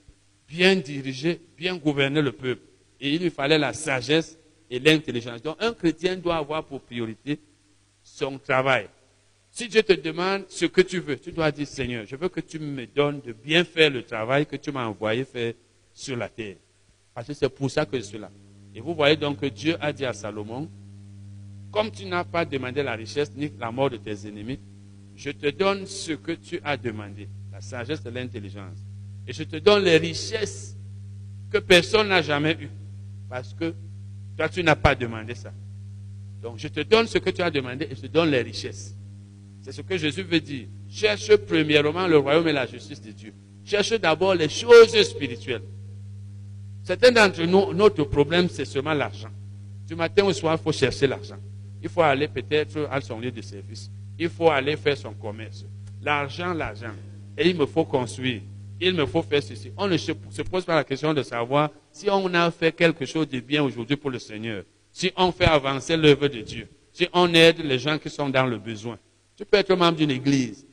bien diriger, bien gouverner le peuple. Et il lui fallait la sagesse et l'intelligence. Donc un chrétien doit avoir pour priorité son travail. Si Dieu te demande ce que tu veux, tu dois dire Seigneur, je veux que tu me donnes de bien faire le travail que tu m'as envoyé faire sur la terre. Parce que c'est pour ça que je suis là. Et vous voyez donc que Dieu a dit à Salomon, comme tu n'as pas demandé la richesse ni la mort de tes ennemis, je te donne ce que tu as demandé, la sagesse et l'intelligence. Et je te donne les richesses que personne n'a jamais eues. Parce que toi, tu n'as pas demandé ça. Donc, je te donne ce que tu as demandé et je te donne les richesses. C'est ce que Jésus veut dire. Cherche premièrement le royaume et la justice de Dieu. Cherche d'abord les choses spirituelles. Certains d'entre nous, notre problème, c'est seulement l'argent. Du matin au soir, il faut chercher l'argent. Il faut aller peut-être à son lieu de service. Il faut aller faire son commerce. L'argent, l'argent. Et il me faut construire. Il me faut faire ceci. On ne se pose pas la question de savoir si on a fait quelque chose de bien aujourd'hui pour le Seigneur. Si on fait avancer l'œuvre de Dieu. Si on aide les gens qui sont dans le besoin. Tu peux être membre d'une église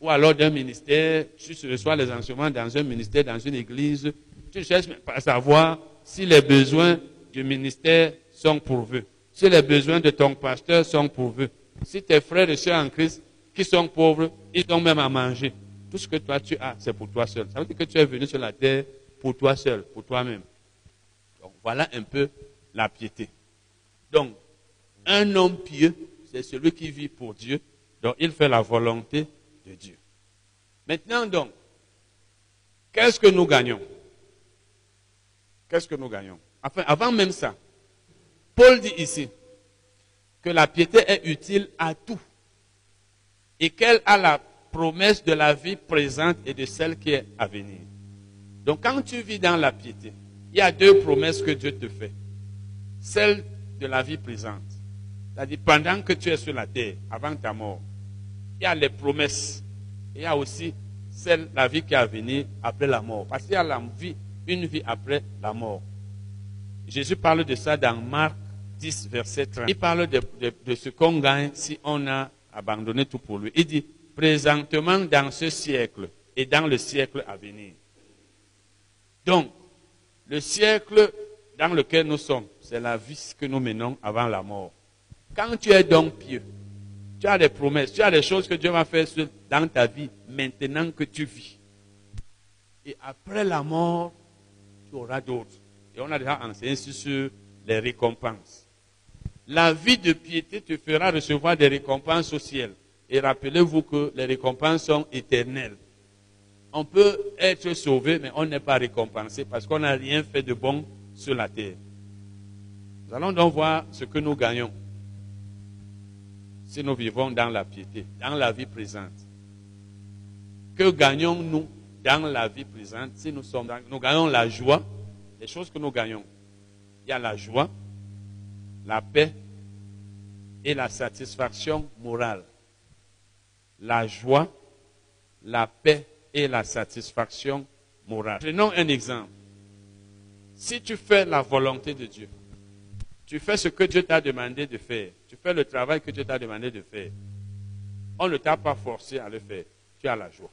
ou alors d'un ministère. Tu reçois les enseignements dans un ministère, dans une église. Tu cherches à savoir si les besoins du ministère sont pourvus. Si les besoins de ton pasteur sont pourvus. Si tes frères et sœurs en Christ qui sont pauvres, ils ont même à manger. Tout ce que toi tu as, c'est pour toi seul. Ça veut dire que tu es venu sur la terre pour toi seul, pour toi-même. Donc voilà un peu la piété. Donc, un homme pieux, c'est celui qui vit pour Dieu donc, il fait la volonté de Dieu. Maintenant, donc, qu'est-ce que nous gagnons? Qu'est-ce que nous gagnons? Enfin, avant même ça, Paul dit ici que la piété est utile à tout et qu'elle a la promesse de la vie présente et de celle qui est à venir. Donc, quand tu vis dans la piété, il y a deux promesses que Dieu te fait. Celle de la vie présente, c'est-à-dire pendant que tu es sur la terre, avant ta mort il y a les promesses. Il y a aussi celle, la vie qui est à venir après la mort. Parce qu'il y a la vie, une vie après la mort. Jésus parle de ça dans Marc 10, verset 30. Il parle de, de ce qu'on gagne si on a abandonné tout pour lui. Il dit, présentement dans ce siècle et dans le siècle à venir. Donc, le siècle dans lequel nous sommes, c'est la vie que nous menons avant la mort. Quand tu es donc pieux, tu as des promesses, tu as des choses que Dieu va faire dans ta vie maintenant que tu vis. Et après la mort, tu auras d'autres. Et on a déjà enseigné sur les récompenses. La vie de piété te fera recevoir des récompenses au ciel. Et rappelez-vous que les récompenses sont éternelles. On peut être sauvé, mais on n'est pas récompensé parce qu'on n'a rien fait de bon sur la terre. Nous allons donc voir ce que nous gagnons si nous vivons dans la piété, dans la vie présente. Que gagnons-nous dans la vie présente si nous sommes dans, nous gagnons la joie, les choses que nous gagnons. Il y a la joie, la paix et la satisfaction morale. La joie, la paix et la satisfaction morale. Prenons un exemple. Si tu fais la volonté de Dieu, tu fais ce que Dieu t'a demandé de faire. Tu fais le travail que Dieu t'a demandé de faire. On ne t'a pas forcé à le faire. Tu as la joie.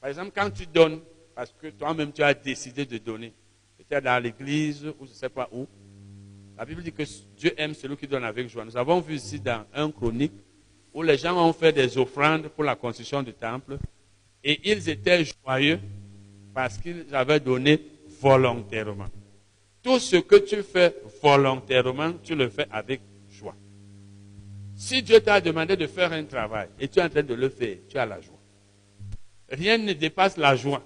Par exemple, quand tu donnes, parce que toi-même tu as décidé de donner, peut-être dans l'église ou je ne sais pas où, la Bible dit que Dieu aime celui qui donne avec joie. Nous avons vu ici dans un chronique où les gens ont fait des offrandes pour la construction du temple et ils étaient joyeux parce qu'ils avaient donné volontairement. Tout ce que tu fais volontairement, tu le fais avec joie. Si Dieu t'a demandé de faire un travail et tu es en train de le faire, tu as la joie. Rien ne dépasse la joie.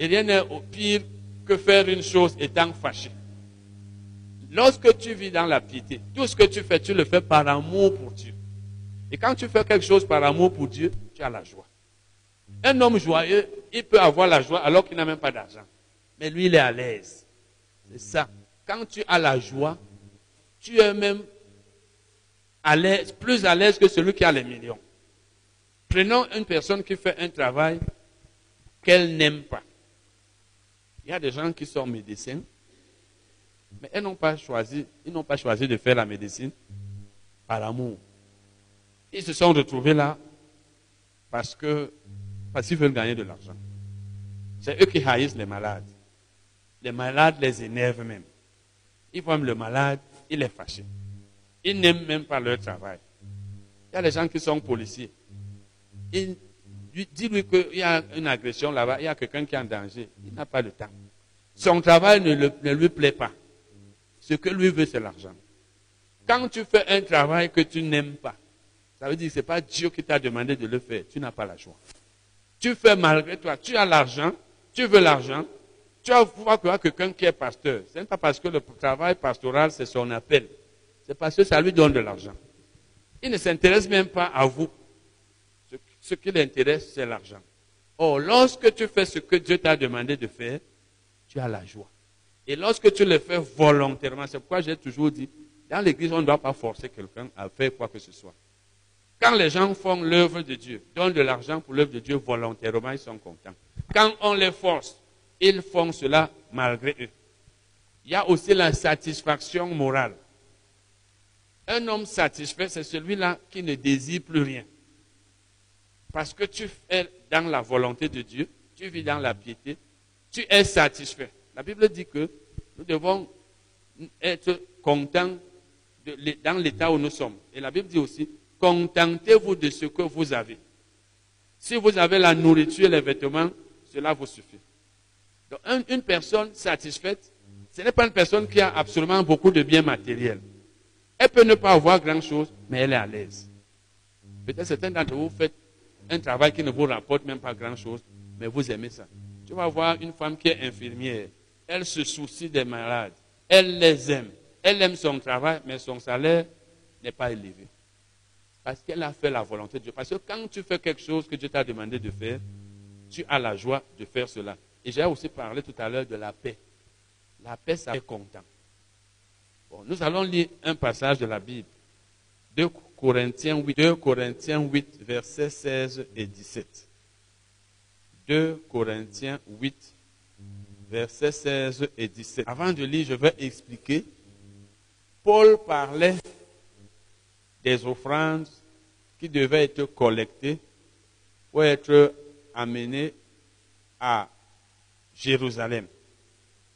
Et rien n'est au pire que faire une chose étant fâché. Lorsque tu vis dans la piété, tout ce que tu fais, tu le fais par amour pour Dieu. Et quand tu fais quelque chose par amour pour Dieu, tu as la joie. Un homme joyeux, il peut avoir la joie alors qu'il n'a même pas d'argent. Mais lui, il est à l'aise. C'est ça. Quand tu as la joie, tu es même à l'aise, plus à l'aise que celui qui a les millions. Prenons une personne qui fait un travail qu'elle n'aime pas. Il y a des gens qui sont médecins, mais elles n'ont pas choisi, ils n'ont pas choisi de faire la médecine par amour. Ils se sont retrouvés là parce que parce qu'ils veulent gagner de l'argent. C'est eux qui haïssent les malades. Les malades les énervent même. Ils voient le malade, il est fâché. Ils n'aiment même pas leur travail. Il y a des gens qui sont policiers. Dis-lui qu'il y a une agression là-bas, il y a quelqu'un qui est en danger. Il n'a pas de temps. Son travail ne lui plaît pas. Ce que lui veut, c'est l'argent. Quand tu fais un travail que tu n'aimes pas, ça veut dire que ce n'est pas Dieu qui t'a demandé de le faire. Tu n'as pas la joie. Tu fais malgré toi. Tu as l'argent. Tu veux l'argent. Tu vas voir quelqu'un qui est pasteur. Ce n'est pas parce que le travail pastoral, c'est son appel. C'est parce que ça lui donne de l'argent. Il ne s'intéresse même pas à vous. Ce qui l'intéresse, c'est l'argent. Or, lorsque tu fais ce que Dieu t'a demandé de faire, tu as la joie. Et lorsque tu le fais volontairement, c'est pourquoi j'ai toujours dit, dans l'église, on ne doit pas forcer quelqu'un à faire quoi que ce soit. Quand les gens font l'œuvre de Dieu, donnent de l'argent pour l'œuvre de Dieu volontairement, ils sont contents. Quand on les force, ils font cela malgré eux. Il y a aussi la satisfaction morale. Un homme satisfait, c'est celui-là qui ne désire plus rien. Parce que tu es dans la volonté de Dieu, tu vis dans la piété, tu es satisfait. La Bible dit que nous devons être contents dans l'état où nous sommes. Et la Bible dit aussi, contentez-vous de ce que vous avez. Si vous avez la nourriture et les vêtements, cela vous suffit. Donc, une personne satisfaite, ce n'est pas une personne qui a absolument beaucoup de biens matériels. Elle peut ne pas avoir grand-chose, mais elle est à l'aise. Peut-être certains d'entre vous faites un travail qui ne vous rapporte même pas grand-chose, mais vous aimez ça. Tu vas voir une femme qui est infirmière. Elle se soucie des malades. Elle les aime. Elle aime son travail, mais son salaire n'est pas élevé. Parce qu'elle a fait la volonté de Dieu. Parce que quand tu fais quelque chose que Dieu t'a demandé de faire, tu as la joie de faire cela. Et j'ai aussi parlé tout à l'heure de la paix. La paix, ça fait content. Bon, nous allons lire un passage de la Bible. 2 Corinthiens 8, 2 Corinthiens 8, versets 16 et 17. 2 Corinthiens 8, versets 16 et 17. Avant de lire, je vais expliquer. Paul parlait des offrandes qui devaient être collectées pour être amenées à Jérusalem.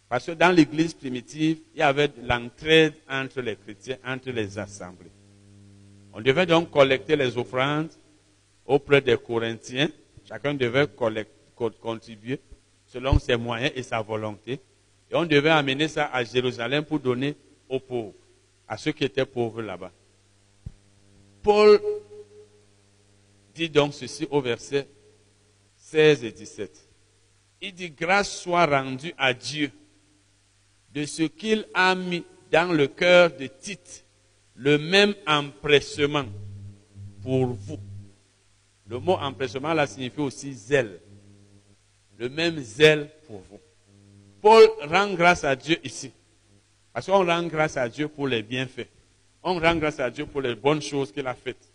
Parce que dans l'église primitive, il y avait de l'entraide entre les chrétiens, entre les assemblées. On devait donc collecter les offrandes auprès des Corinthiens. Chacun devait contribuer selon ses moyens et sa volonté. Et on devait amener ça à Jérusalem pour donner aux pauvres, à ceux qui étaient pauvres là-bas. Paul dit donc ceci au verset 16 et 17. Il dit, grâce soit rendue à Dieu de ce qu'il a mis dans le cœur de Tite, le même empressement pour vous. Le mot empressement là signifie aussi zèle. Le même zèle pour vous. Paul rend grâce à Dieu ici. Parce qu'on rend grâce à Dieu pour les bienfaits. On rend grâce à Dieu pour les bonnes choses qu'il a faites.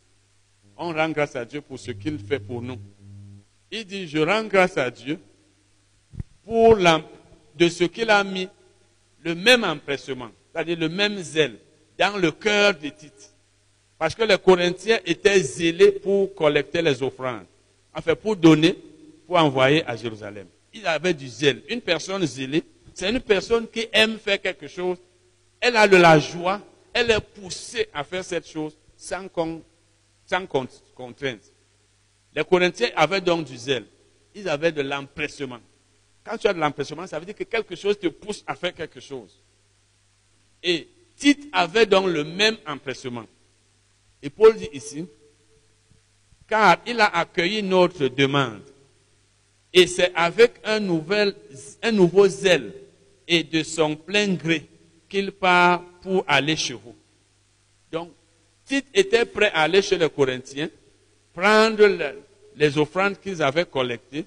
On rend grâce à Dieu pour ce qu'il fait pour nous. Il dit, je rends grâce à Dieu pour de ce qu'il a mis le même empressement, c'est-à-dire le même zèle dans le cœur de Tite. Parce que les Corinthiens étaient zélés pour collecter les offrandes. Enfin, pour donner, pour envoyer à Jérusalem. Ils avaient du zèle. Une personne zélée, c'est une personne qui aime faire quelque chose. Elle a de la joie. Elle est poussée à faire cette chose sans, sans contrainte. Les Corinthiens avaient donc du zèle. Ils avaient de l'empressement. Quand tu as de l'empressement, ça veut dire que quelque chose te pousse à faire quelque chose. Et Tite avait donc le même empressement. Et Paul dit ici, car il a accueilli notre demande. Et c'est avec un, nouvel, un nouveau zèle et de son plein gré qu'il part pour aller chez vous. Donc, Tite était prêt à aller chez les Corinthiens, prendre les offrandes qu'ils avaient collectées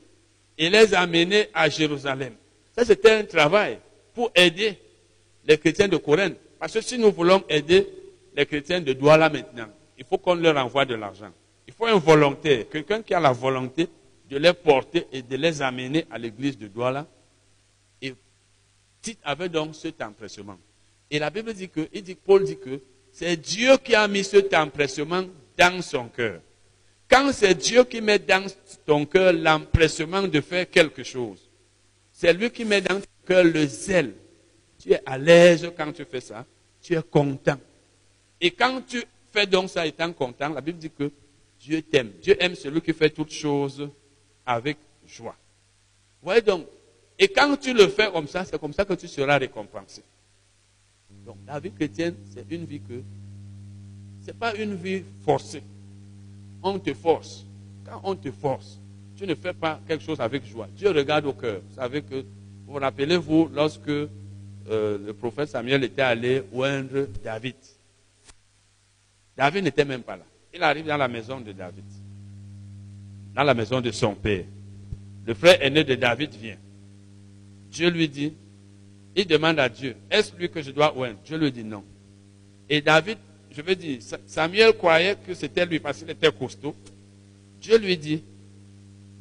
et les amener à Jérusalem. Ça, c'était un travail pour aider les chrétiens de Corinthe. Parce que si nous voulons aider les chrétiens de Douala maintenant, il faut qu'on leur envoie de l'argent. Il faut un volontaire, quelqu'un qui a la volonté de les porter et de les amener à l'église de Douala. Et Tite avait donc cet empressement. Et la Bible dit que, il dit, Paul dit que c'est Dieu qui a mis cet empressement dans son cœur. Quand c'est Dieu qui met dans ton cœur l'empressement de faire quelque chose, c'est lui qui met dans ton cœur le zèle. Tu es à l'aise quand tu fais ça, tu es content. Et quand tu fais donc ça étant content, la Bible dit que Dieu t'aime. Dieu aime celui qui fait toutes choses avec joie. Voyez donc, et quand tu le fais comme ça, c'est comme ça que tu seras récompensé. Donc la vie chrétienne, c'est une vie que, n'est pas une vie forcée. On te force. Quand on te force, tu ne fais pas quelque chose avec joie. Dieu regarde au cœur. Vous savez que, vous rappelez-vous, lorsque euh, le prophète Samuel était allé oindre David. David n'était même pas là. Il arrive dans la maison de David, dans la maison de son père. Le frère aîné de David vient. Dieu lui dit, il demande à Dieu, est-ce lui que je dois oindre? Dieu lui dit non. Et David, je veux dire, Samuel croyait que c'était lui parce qu'il était costaud. Dieu lui dit,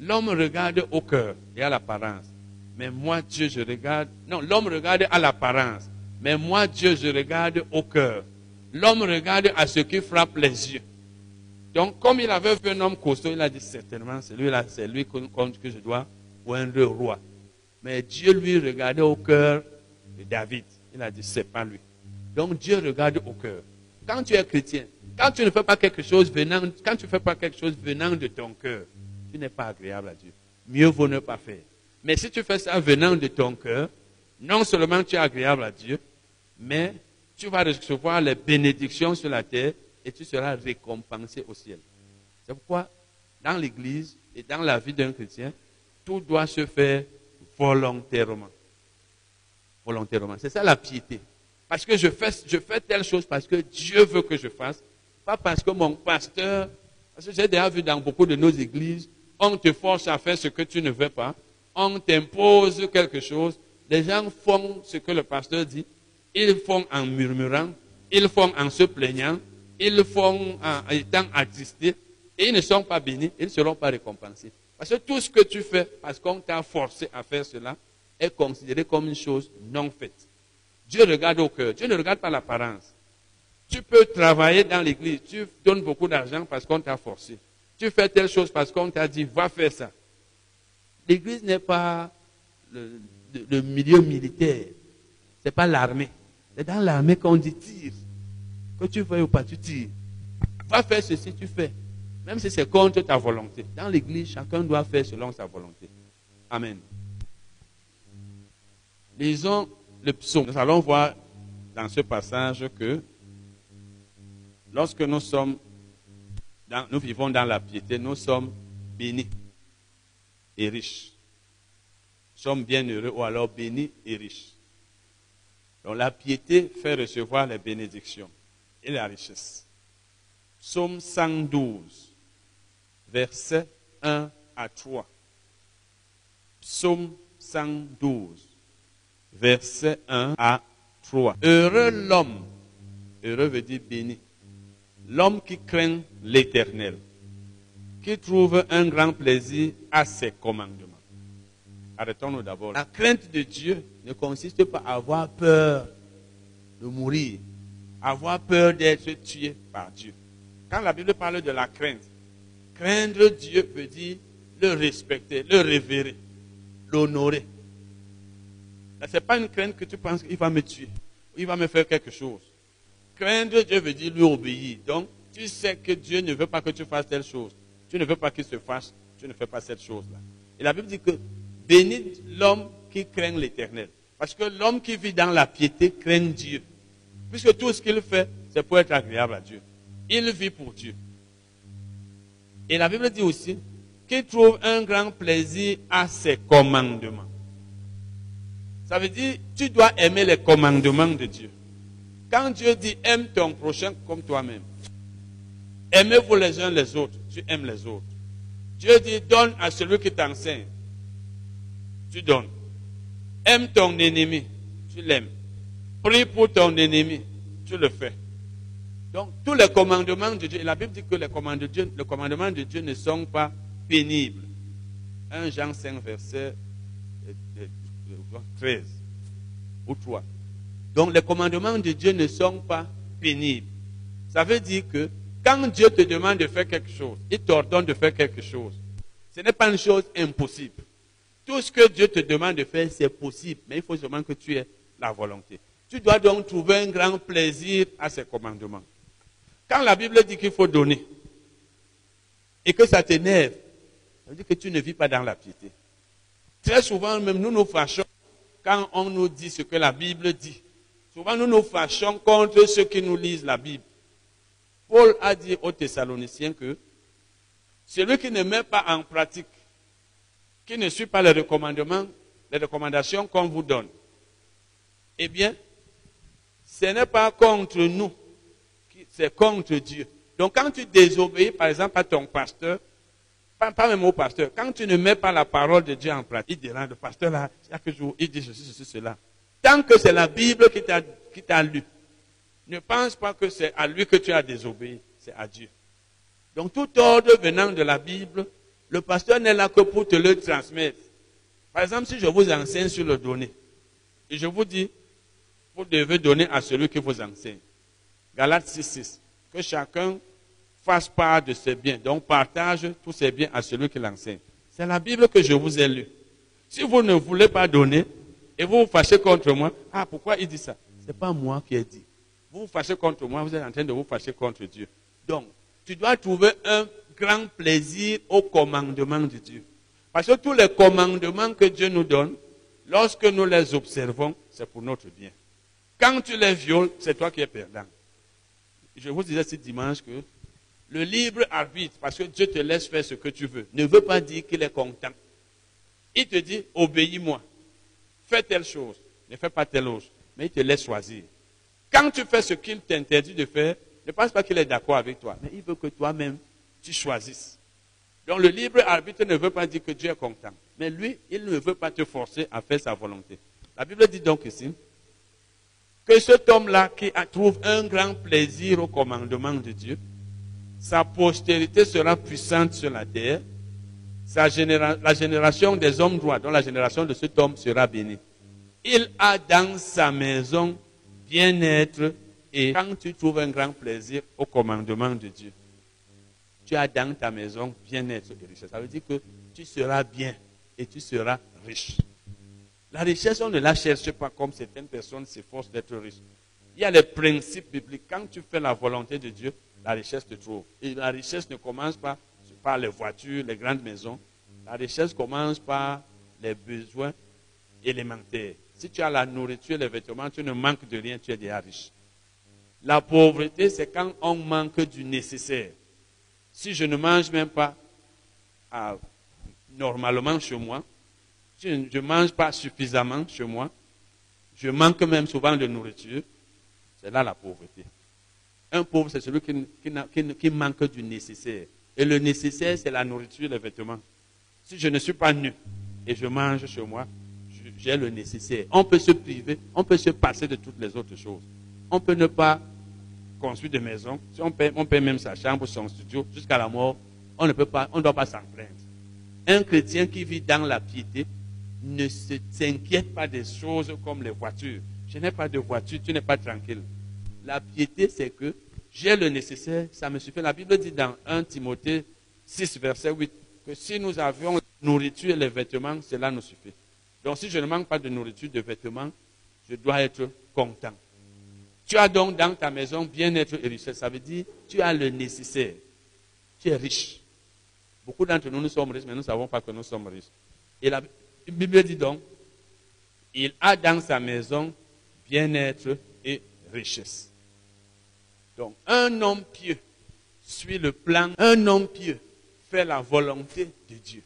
l'homme regarde au cœur et à l'apparence. Mais moi, Dieu, je regarde. Non, l'homme regarde à l'apparence. Mais moi, Dieu, je regarde au cœur. L'homme regarde à ce qui frappe les yeux. Donc, comme il avait vu un homme costaud, il a dit certainement, c'est lui-là, c'est lui que, je dois oindre roi. Mais Dieu lui regardait au cœur de David. Il a dit, c'est pas lui. Donc Dieu regarde au cœur. Quand tu es chrétien, quand tu ne fais pas quelque chose venant, quand tu fais pas quelque chose venant de ton cœur, tu n'es pas agréable à Dieu. Mieux vaut ne pas faire. Mais si tu fais ça venant de ton cœur, non seulement tu es agréable à Dieu, mais tu vas recevoir les bénédictions sur la terre et tu seras récompensé au ciel. C'est pourquoi, dans l'Église et dans la vie d'un chrétien, tout doit se faire volontairement. Volontairement. C'est ça la piété. Parce que je fais, je fais telle chose parce que Dieu veut que je fasse, pas parce que mon pasteur, parce que j'ai déjà vu dans beaucoup de nos églises, on te force à faire ce que tu ne veux pas, on t'impose quelque chose, les gens font ce que le pasteur dit, ils font en murmurant, ils font en se plaignant, ils font en étant attristés, et ils ne sont pas bénis, ils ne seront pas récompensés. Parce que tout ce que tu fais, parce qu'on t'a forcé à faire cela, est considéré comme une chose non faite. Dieu regarde au cœur, Dieu ne regarde pas l'apparence. Tu peux travailler dans l'église, tu donnes beaucoup d'argent parce qu'on t'a forcé. Tu fais telle chose parce qu'on t'a dit, va faire ça. L'église n'est pas le, milieu militaire. Ce n'est pas l'armée. C'est dans l'armée qu'on dit tire. Que tu veuilles ou pas, tu tires. Va faire ceci, tu fais. Même si c'est contre ta volonté. Dans l'église, chacun doit faire selon sa volonté. Amen. Lisons le psaume. Nous allons voir dans ce passage que lorsque nous sommes, nous vivons dans la piété, nous sommes bénis et riches. Nous sommes bien heureux ou alors bénis et riches. Donc la piété fait recevoir les bénédictions et la richesse. Psaume 112, versets 1 à 3. Psaume 112, versets 1 à 3. Heureux l'homme, heureux veut dire béni, l'homme qui craint l'éternel, qui trouve un grand plaisir à ses commandements. Arrêtons-nous d'abord. La crainte de Dieu ne consiste pas à avoir peur de mourir, avoir peur d'être tué par Dieu. Quand la Bible parle de la crainte, craindre Dieu veut dire le respecter, le révérer, l'honorer. Ce n'est pas une crainte que tu penses qu'il va me tuer, il va me faire quelque chose. Craindre Dieu veut dire lui obéir. Donc, tu sais que Dieu ne veut pas que tu fasses telle chose. Tu ne veux pas qu'il se fasse, tu ne fais pas cette chose-là. Et la Bible dit que bénis l'homme qui craint l'éternel. Parce que l'homme qui vit dans la piété craint Dieu. Puisque tout ce qu'il fait, c'est pour être agréable à Dieu. Il vit pour Dieu. Et la Bible dit aussi qu'il trouve un grand plaisir à ses commandements. Ça veut dire, tu dois aimer les commandements de Dieu. Quand Dieu dit aime ton prochain comme toi-même, aimez-vous les uns les autres, tu aimes les autres. Dieu dit donne à celui qui t'enseigne, tu donnes. Aime ton ennemi, tu l'aimes. Prie pour ton ennemi, tu le fais. Donc, tous les commandements de Dieu, et la Bible dit que les commandements de Dieu, les commandements de Dieu ne sont pas pénibles. 1 Jean 5, verset 13 ou 3. Donc, les commandements de Dieu ne sont pas pénibles. Ça veut dire que quand Dieu te demande de faire quelque chose, il t'ordonne de faire quelque chose. Ce n'est pas une chose impossible. Tout ce que Dieu te demande de faire, c'est possible, mais il faut seulement que tu aies la volonté. Tu dois donc trouver un grand plaisir à ces commandements. Quand la Bible dit qu'il faut donner et que ça t'énerve, ça veut dire que tu ne vis pas dans la piété. Très souvent, même nous nous fâchons quand on nous dit ce que la Bible dit. Souvent, nous nous fâchons contre ceux qui nous lisent la Bible. Paul a dit aux Thessaloniciens que celui qui ne met pas en pratique, qui ne suit pas les recommandements, les recommandations qu'on vous donne, eh bien, ce n'est pas contre nous, c'est contre Dieu. Donc quand tu désobéis, par exemple, à ton pasteur, pas, même au pasteur, quand tu ne mets pas la parole de Dieu en pratique, il le pasteur là, chaque jour, il dit ceci, ceci, cela. Tant que c'est la Bible qui t'a lu, ne pense pas que c'est à lui que tu as désobéi, c'est à Dieu. Donc tout ordre venant de la Bible, le pasteur n'est là que pour te le transmettre. Par exemple, si je vous enseigne sur le donner, et je vous dis, vous devez donner à celui qui vous enseigne. Galates 6, 6. Que chacun fasse part de ses biens. Donc partage tous ses biens à celui qui l'enseigne. C'est la Bible que je vous ai lue. Si vous ne voulez pas donner et vous vous fâchez contre moi, ah pourquoi il dit ça? Ce n'est pas moi qui ai dit. Vous vous fâchez contre moi, vous êtes en train de vous fâcher contre Dieu. Donc, tu dois trouver un grand plaisir au commandement de Dieu. Parce que tous les commandements que Dieu nous donne, lorsque nous les observons, c'est pour notre bien. Quand tu les violes, c'est toi qui es perdant. Je vous disais ce dimanche que le libre arbitre, parce que Dieu te laisse faire ce que tu veux, ne veut pas dire qu'il est content. Il te dit, obéis-moi, fais telle chose, ne fais pas telle chose, mais il te laisse choisir. Quand tu fais ce qu'il t'interdit de faire, ne pense pas qu'il est d'accord avec toi, mais il veut que toi-même, tu choisisses. Donc le libre arbitre ne veut pas dire que Dieu est content, mais lui, il ne veut pas te forcer à faire sa volonté. La Bible dit donc ici, que cet homme-là qui trouve un grand plaisir au commandement de Dieu, sa postérité sera puissante sur la terre, la génération des hommes droits, dont la génération de cet homme sera bénie. Il a dans sa maison bien-être et quand tu trouves un grand plaisir au commandement de Dieu, tu as dans ta maison bien-être et richesse. Ça veut dire que tu seras bien et tu seras riche. La richesse, on ne la cherche pas comme certaines personnes s'efforcent d'être riches. Il y a les principes bibliques. Quand tu fais la volonté de Dieu, la richesse te trouve. Et la richesse ne commence pas par les voitures, les grandes maisons. La richesse commence par les besoins élémentaires. Si tu as la nourriture, les vêtements, tu ne manques de rien, tu es déjà riche. La pauvreté, c'est quand on manque du nécessaire. Si je ne mange même pas ah, normalement chez moi, je ne mange pas suffisamment chez moi, je manque même souvent de nourriture, c'est là la pauvreté. Un pauvre, c'est celui qui, manque du nécessaire. Et le nécessaire, c'est la nourriture les vêtements. Si je ne suis pas nu et je mange chez moi, j'ai le nécessaire. On peut se priver, on peut se passer de toutes les autres choses. On peut ne pas construire de maison. Si on paie, on paie même sa chambre, son studio, jusqu'à la mort, on ne peut pas, on ne doit pas s'en plaindre. Un chrétien qui vit dans la piété, ne s'inquiète pas des choses comme les voitures. Je n'ai pas de voiture, tu n'es pas tranquille. La piété, c'est que j'ai le nécessaire, ça me suffit. La Bible dit dans 1 Timothée 6, verset 8, que si nous avions la nourriture et les vêtements, cela nous suffit. Donc si je ne manque pas de nourriture, de vêtements, je dois être content. Tu as donc dans ta maison bien-être et richesse. Ça veut dire tu as le nécessaire. Tu es riche. Beaucoup d'entre nous, nous sommes riches, mais nous ne savons pas que nous sommes riches. Et la, la Bible dit donc, il a dans sa maison bien-être et richesse. Donc, un homme pieux suit le plan, un homme pieux fait la volonté de Dieu.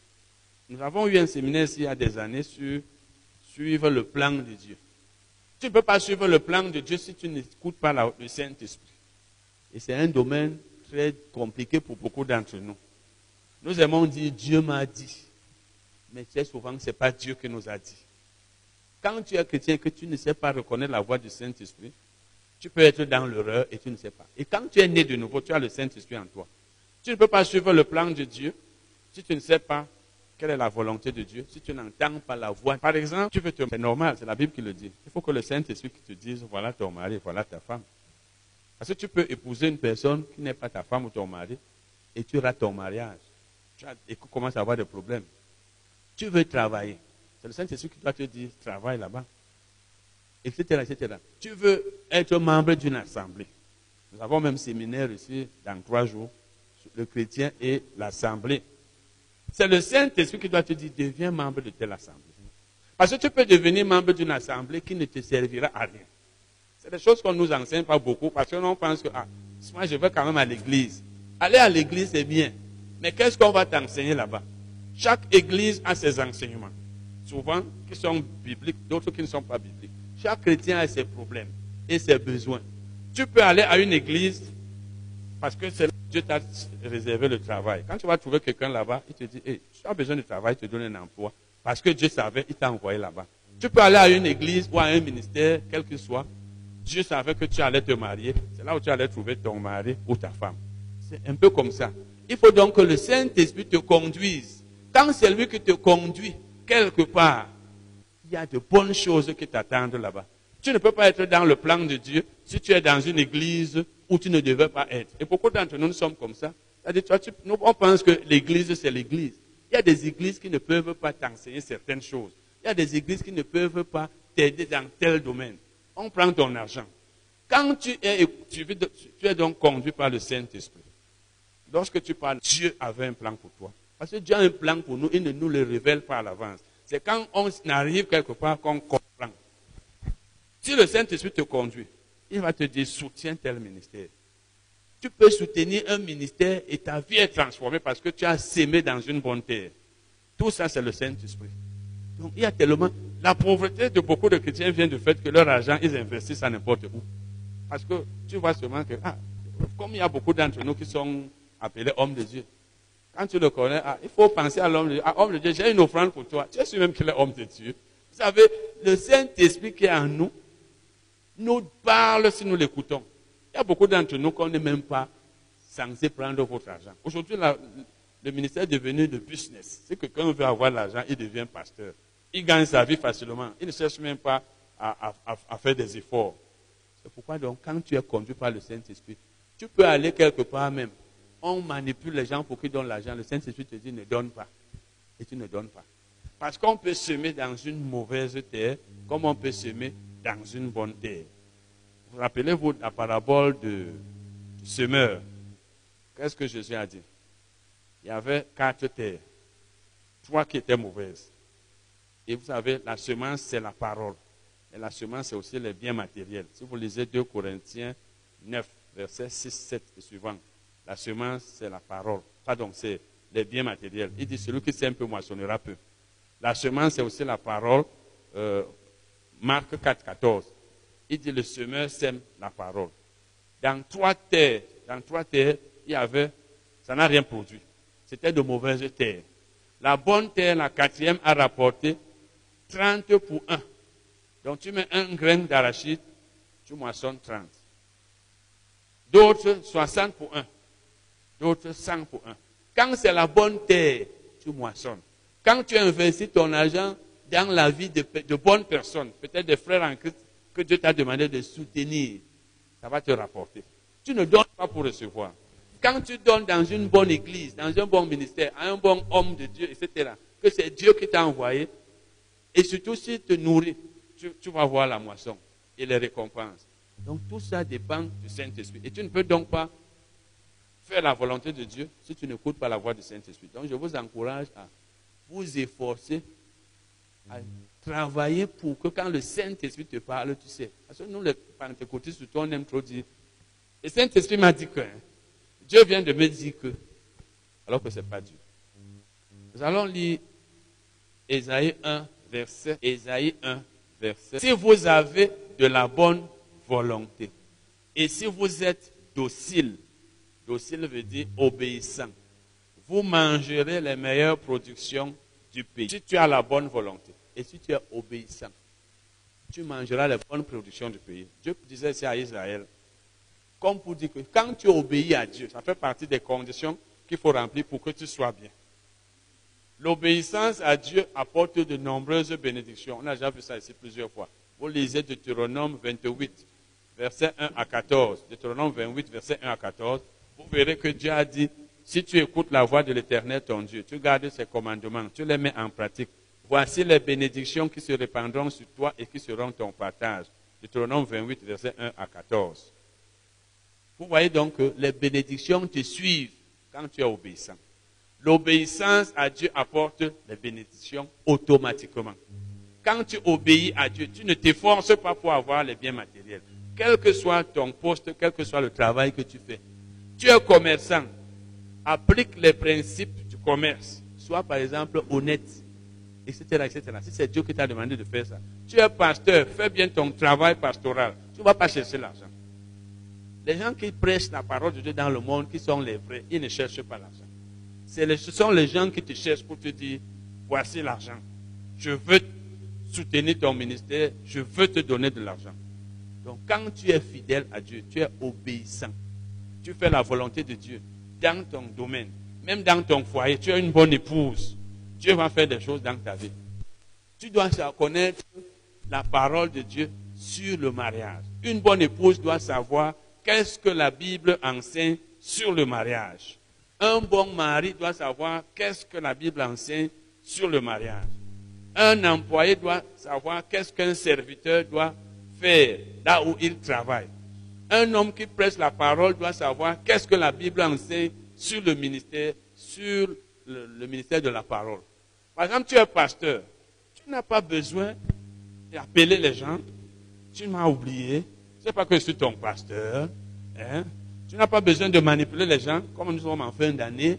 Nous avons eu un séminaire il y a des années sur suivre le plan de Dieu. Tu ne peux pas suivre le plan de Dieu si tu n'écoutes pas le Saint-Esprit. Et c'est un domaine très compliqué pour beaucoup d'entre nous. Nous aimons dire Dieu m'a dit. Mais très souvent, ce n'est pas Dieu qui nous a dit. Quand tu es chrétien et que tu ne sais pas reconnaître la voix du Saint-Esprit, Tu peux être dans l'erreur et tu ne sais pas. Et quand tu es né de nouveau, tu as le Saint-Esprit en toi. Tu ne peux pas suivre le plan de Dieu si tu ne sais pas quelle est la volonté de Dieu, si tu n'entends pas la voix. Par exemple, tu veux te... C'est normal, c'est la Bible qui le dit. Il faut que le Saint-Esprit te dise, voilà ton mari, voilà ta femme. Parce que tu peux épouser une personne qui n'est pas ta femme ou ton mari et tu rates ton mariage. et tu commences à avoir des problèmes. Tu veux travailler. C'est le Saint-Esprit qui doit te dire, travaille là-bas. Etc.. Tu veux être membre d'une assemblée. Nous avons même séminaire ici dans trois jours le chrétien et l'assemblée. C'est le Saint-Esprit qui doit te dire, deviens membre de telle assemblée. Parce que tu peux devenir membre d'une assemblée qui ne te servira à rien. C'est des choses qu'on ne nous enseigne pas beaucoup parce que l'on pense que, ah, moi je vais quand même à l'église. Aller à l'église, c'est bien. Mais qu'est-ce qu'on va t'enseigner là-bas? Chaque église a ses enseignements. Souvent, qui sont bibliques, d'autres qui ne sont pas bibliques. Chaque chrétien a ses problèmes et ses besoins. Tu peux aller à une église parce que c'est Dieu t'a réservé le travail. Quand tu vas trouver quelqu'un là-bas, il te dit, tu as besoin de travail, il te donne un emploi. Parce que Dieu savait, il t'a envoyé là-bas. Tu peux aller à une église ou à un ministère, quel que soit. Dieu savait que tu allais te marier. C'est là où tu allais trouver ton mari ou ta femme. C'est un peu comme ça. Il faut donc que le Saint-Esprit te conduise. Quand c'est lui qui te conduit quelque part, il y a de bonnes choses qui t'attendent là-bas. Tu ne peux pas être dans le plan de Dieu si tu es dans une église où tu ne devais pas être. Et beaucoup d'entre nous, sommes comme ça. on pense que l'église, c'est l'église. Il y a des églises qui ne peuvent pas t'enseigner certaines choses. Il y a des églises qui ne peuvent pas t'aider dans tel domaine. On prend ton argent. Quand tu es, tu, tu es donc conduit par le Saint-Esprit, lorsque tu parles, Dieu avait un plan pour toi. Parce que Dieu a un plan pour nous, il ne nous le révèle pas à l'avance. C'est quand on arrive quelque part qu'on comprend. Si le Saint-Esprit te conduit, il va te dire soutiens tel ministère. Tu peux soutenir un ministère et ta vie est transformée parce que tu as sémé dans une bonne terre. Tout ça, c'est le Saint-Esprit. Donc, il y a tellement. La pauvreté de beaucoup de chrétiens vient du fait que leur argent, ils investissent à n'importe où. Parce que tu vois seulement que, ah, comme il y a beaucoup d'entre nous qui sont appelés hommes de Dieu, quand tu le connais, ah, il faut penser à l'homme de Dieu. Ah, de Dieu, j'ai une offrande pour toi. Tu es même qu'il est homme de Dieu. Vous savez, le Saint-Esprit qui est en nous, nous parle si nous l'écoutons. Il y a beaucoup d'entre nous qu'on n'est même pas censé prendre votre argent. Aujourd'hui, le ministère est devenu de business. C'est que quand on veut avoir l'argent, il devient pasteur. Il gagne sa vie facilement. Il ne cherche même pas à, à faire des efforts. C'est pourquoi donc, quand tu es conduit par le Saint-Esprit, tu peux aller quelque part même. On manipule les gens pour qu'ils donnent l'argent. Le Saint-Esprit te dit ne donne pas. Et tu ne donnes pas. Parce qu'on peut semer dans une mauvaise terre, comme on peut semer dans une bonne terre. Vous rappelez-vous la parabole de, du semeur Qu'est-ce que Jésus a dit? Il y avait quatre terres, trois qui étaient mauvaises. Et vous savez, la semence, c'est la parole. Et la semence, c'est aussi les biens matériels. Si vous lisez 2 Corinthiens 9, versets 6, 7 et suivant, la semence, c'est la parole. Pardon, c'est les biens matériels. Il dit, celui qui sème peu moissonnera peu. La semence, c'est aussi la parole. Euh, Marc 4, 14. Il dit le semeur sème la parole. Dans trois terres, dans trois terres, il y avait, ça n'a rien produit. C'était de mauvaises terres. La bonne terre, la quatrième, a rapporté 30 pour 1. Donc tu mets un grain d'arachide, tu moissonnes 30. D'autres, 60 pour 1. D'autres, 100 pour 1. Quand c'est la bonne terre, tu moissonnes. Quand tu investis ton argent dans la vie de, bonnes personnes, peut-être des frères en Christ que Dieu t'a demandé de soutenir, ça va te rapporter. Tu ne donnes pas pour recevoir. Quand tu donnes dans une bonne église, dans un bon ministère, à un bon homme de Dieu, etc., que c'est Dieu qui t'a envoyé, et surtout s'il te nourrit, tu, tu, vas voir la moisson et les récompenses. Donc tout ça dépend du Saint-Esprit. Et tu ne peux donc pas la volonté de Dieu si tu n'écoutes pas la voix du Saint-Esprit. Donc je vous encourage à vous efforcer à travailler pour que quand le Saint-Esprit te parle, tu sais. Parce que nous, les pentecôtistes, surtout, on aime trop dire. Le Saint-Esprit m'a dit que hein, Dieu vient de me dire que, alors que ce n'est pas Dieu. Nous allons lire Ésaïe 1, verset. Ésaïe 1, verset. Si vous avez de la bonne volonté et si vous êtes docile, docile veut dire obéissant, vous mangerez les meilleures productions du pays. Si tu as la bonne volonté et si tu es obéissant. tu mangeras les bonnes productions du pays. Dieu disait ça à Israël. Comme pour dire que quand tu obéis à Dieu, ça fait partie des conditions qu'il faut remplir pour que tu sois bien. L'obéissance à Dieu apporte de nombreuses bénédictions. On a déjà vu ça ici plusieurs fois. Vous lisez Deutéronome 28, verset 1 à 14. Deutéronome 28, verset 1 à 14. Vous verrez que Dieu a dit, si tu écoutes la voix de l'Éternel, ton Dieu, tu gardes ses commandements, tu les mets en pratique. Voici les bénédictions qui se répandront sur toi et qui seront ton partage. Deutéronome 28, verset 1 à 14. Vous voyez donc que les bénédictions te suivent quand tu es obéissant. L'obéissance à Dieu apporte les bénédictions automatiquement. Quand tu obéis à Dieu, tu ne t'efforces pas pour avoir les biens matériels. Quel que soit ton poste, quel que soit le travail que tu fais. Tu es commerçant, applique les principes du commerce. Sois par exemple honnête, etc. etc. Si c'est Dieu qui t'a demandé de faire ça. Tu es pasteur, fais bien ton travail pastoral. Tu ne vas pas chercher l'argent. Les gens qui prêchent la parole de Dieu dans le monde, qui sont les vrais, ils ne cherchent pas l'argent. Ce sont les gens qui te cherchent pour te dire, voici l'argent. Je veux soutenir ton ministère, je veux te donner de l'argent. Donc quand tu es fidèle à Dieu, tu es obéissant, tu fais la volonté de Dieu dans ton domaine, même dans ton foyer, tu es une bonne épouse, Dieu va faire des choses dans ta vie. Tu dois connaître la parole de Dieu sur le mariage. Une bonne épouse doit savoir qu'est-ce que la Bible enseigne sur le mariage. Un bon mari doit savoir qu'est-ce que la Bible enseigne sur le mariage. Un employé doit savoir qu'est-ce qu'un serviteur doit faire là où il travaille. Un homme qui presse la parole doit savoir qu'est-ce que la Bible enseigne sur le ministère, sur le, ministère de la parole. Par exemple, tu es pasteur. Tu n'as pas besoin d'appeler les gens. Tu m'as oublié. C'est pas que je suis ton pasteur. Hein? Tu n'as pas besoin de manipuler les gens, comme nous sommes en fin d'année.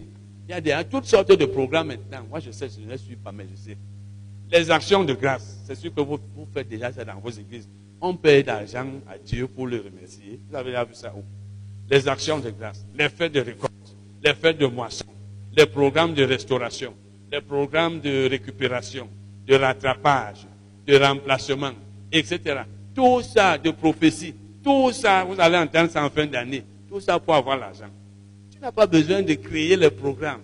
Il y a toutes sortes de programmes maintenant. Moi, je sais, je ne suis pas, mais je sais. Les actions de grâce, c'est sûr que vous, faites déjà ça dans vos églises. On paye d'argent à Dieu pour le remercier. Vous avez déjà vu ça où? Les actions de grâce, les fêtes de récolte, les fêtes de moisson, les programmes de restauration, les programmes de récupération, de rattrapage, de remplacement, etc. Tout ça de prophétie, tout ça, vous allez entendre ça en fin d'année. Tout ça pour avoir l'argent. Tu n'as pas besoin de créer les programmes.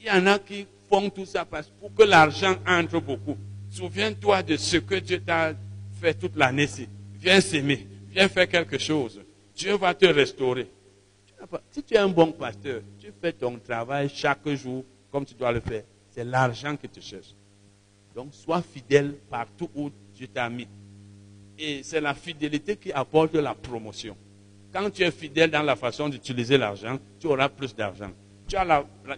Il y en a qui font tout ça pour que l'argent entre beaucoup. Souviens-toi de ce que Dieu t'a fait toute l'année. Viens s'aimer. Viens faire quelque chose. Dieu va te restaurer. si tu es un bon pasteur, tu fais ton travail chaque jour comme tu dois le faire. C'est l'argent qui te cherche. Donc, sois fidèle partout où Dieu t'a mis. Et c'est la fidélité qui apporte la promotion. Quand tu es fidèle dans la façon d'utiliser l'argent, tu auras plus d'argent. Tu,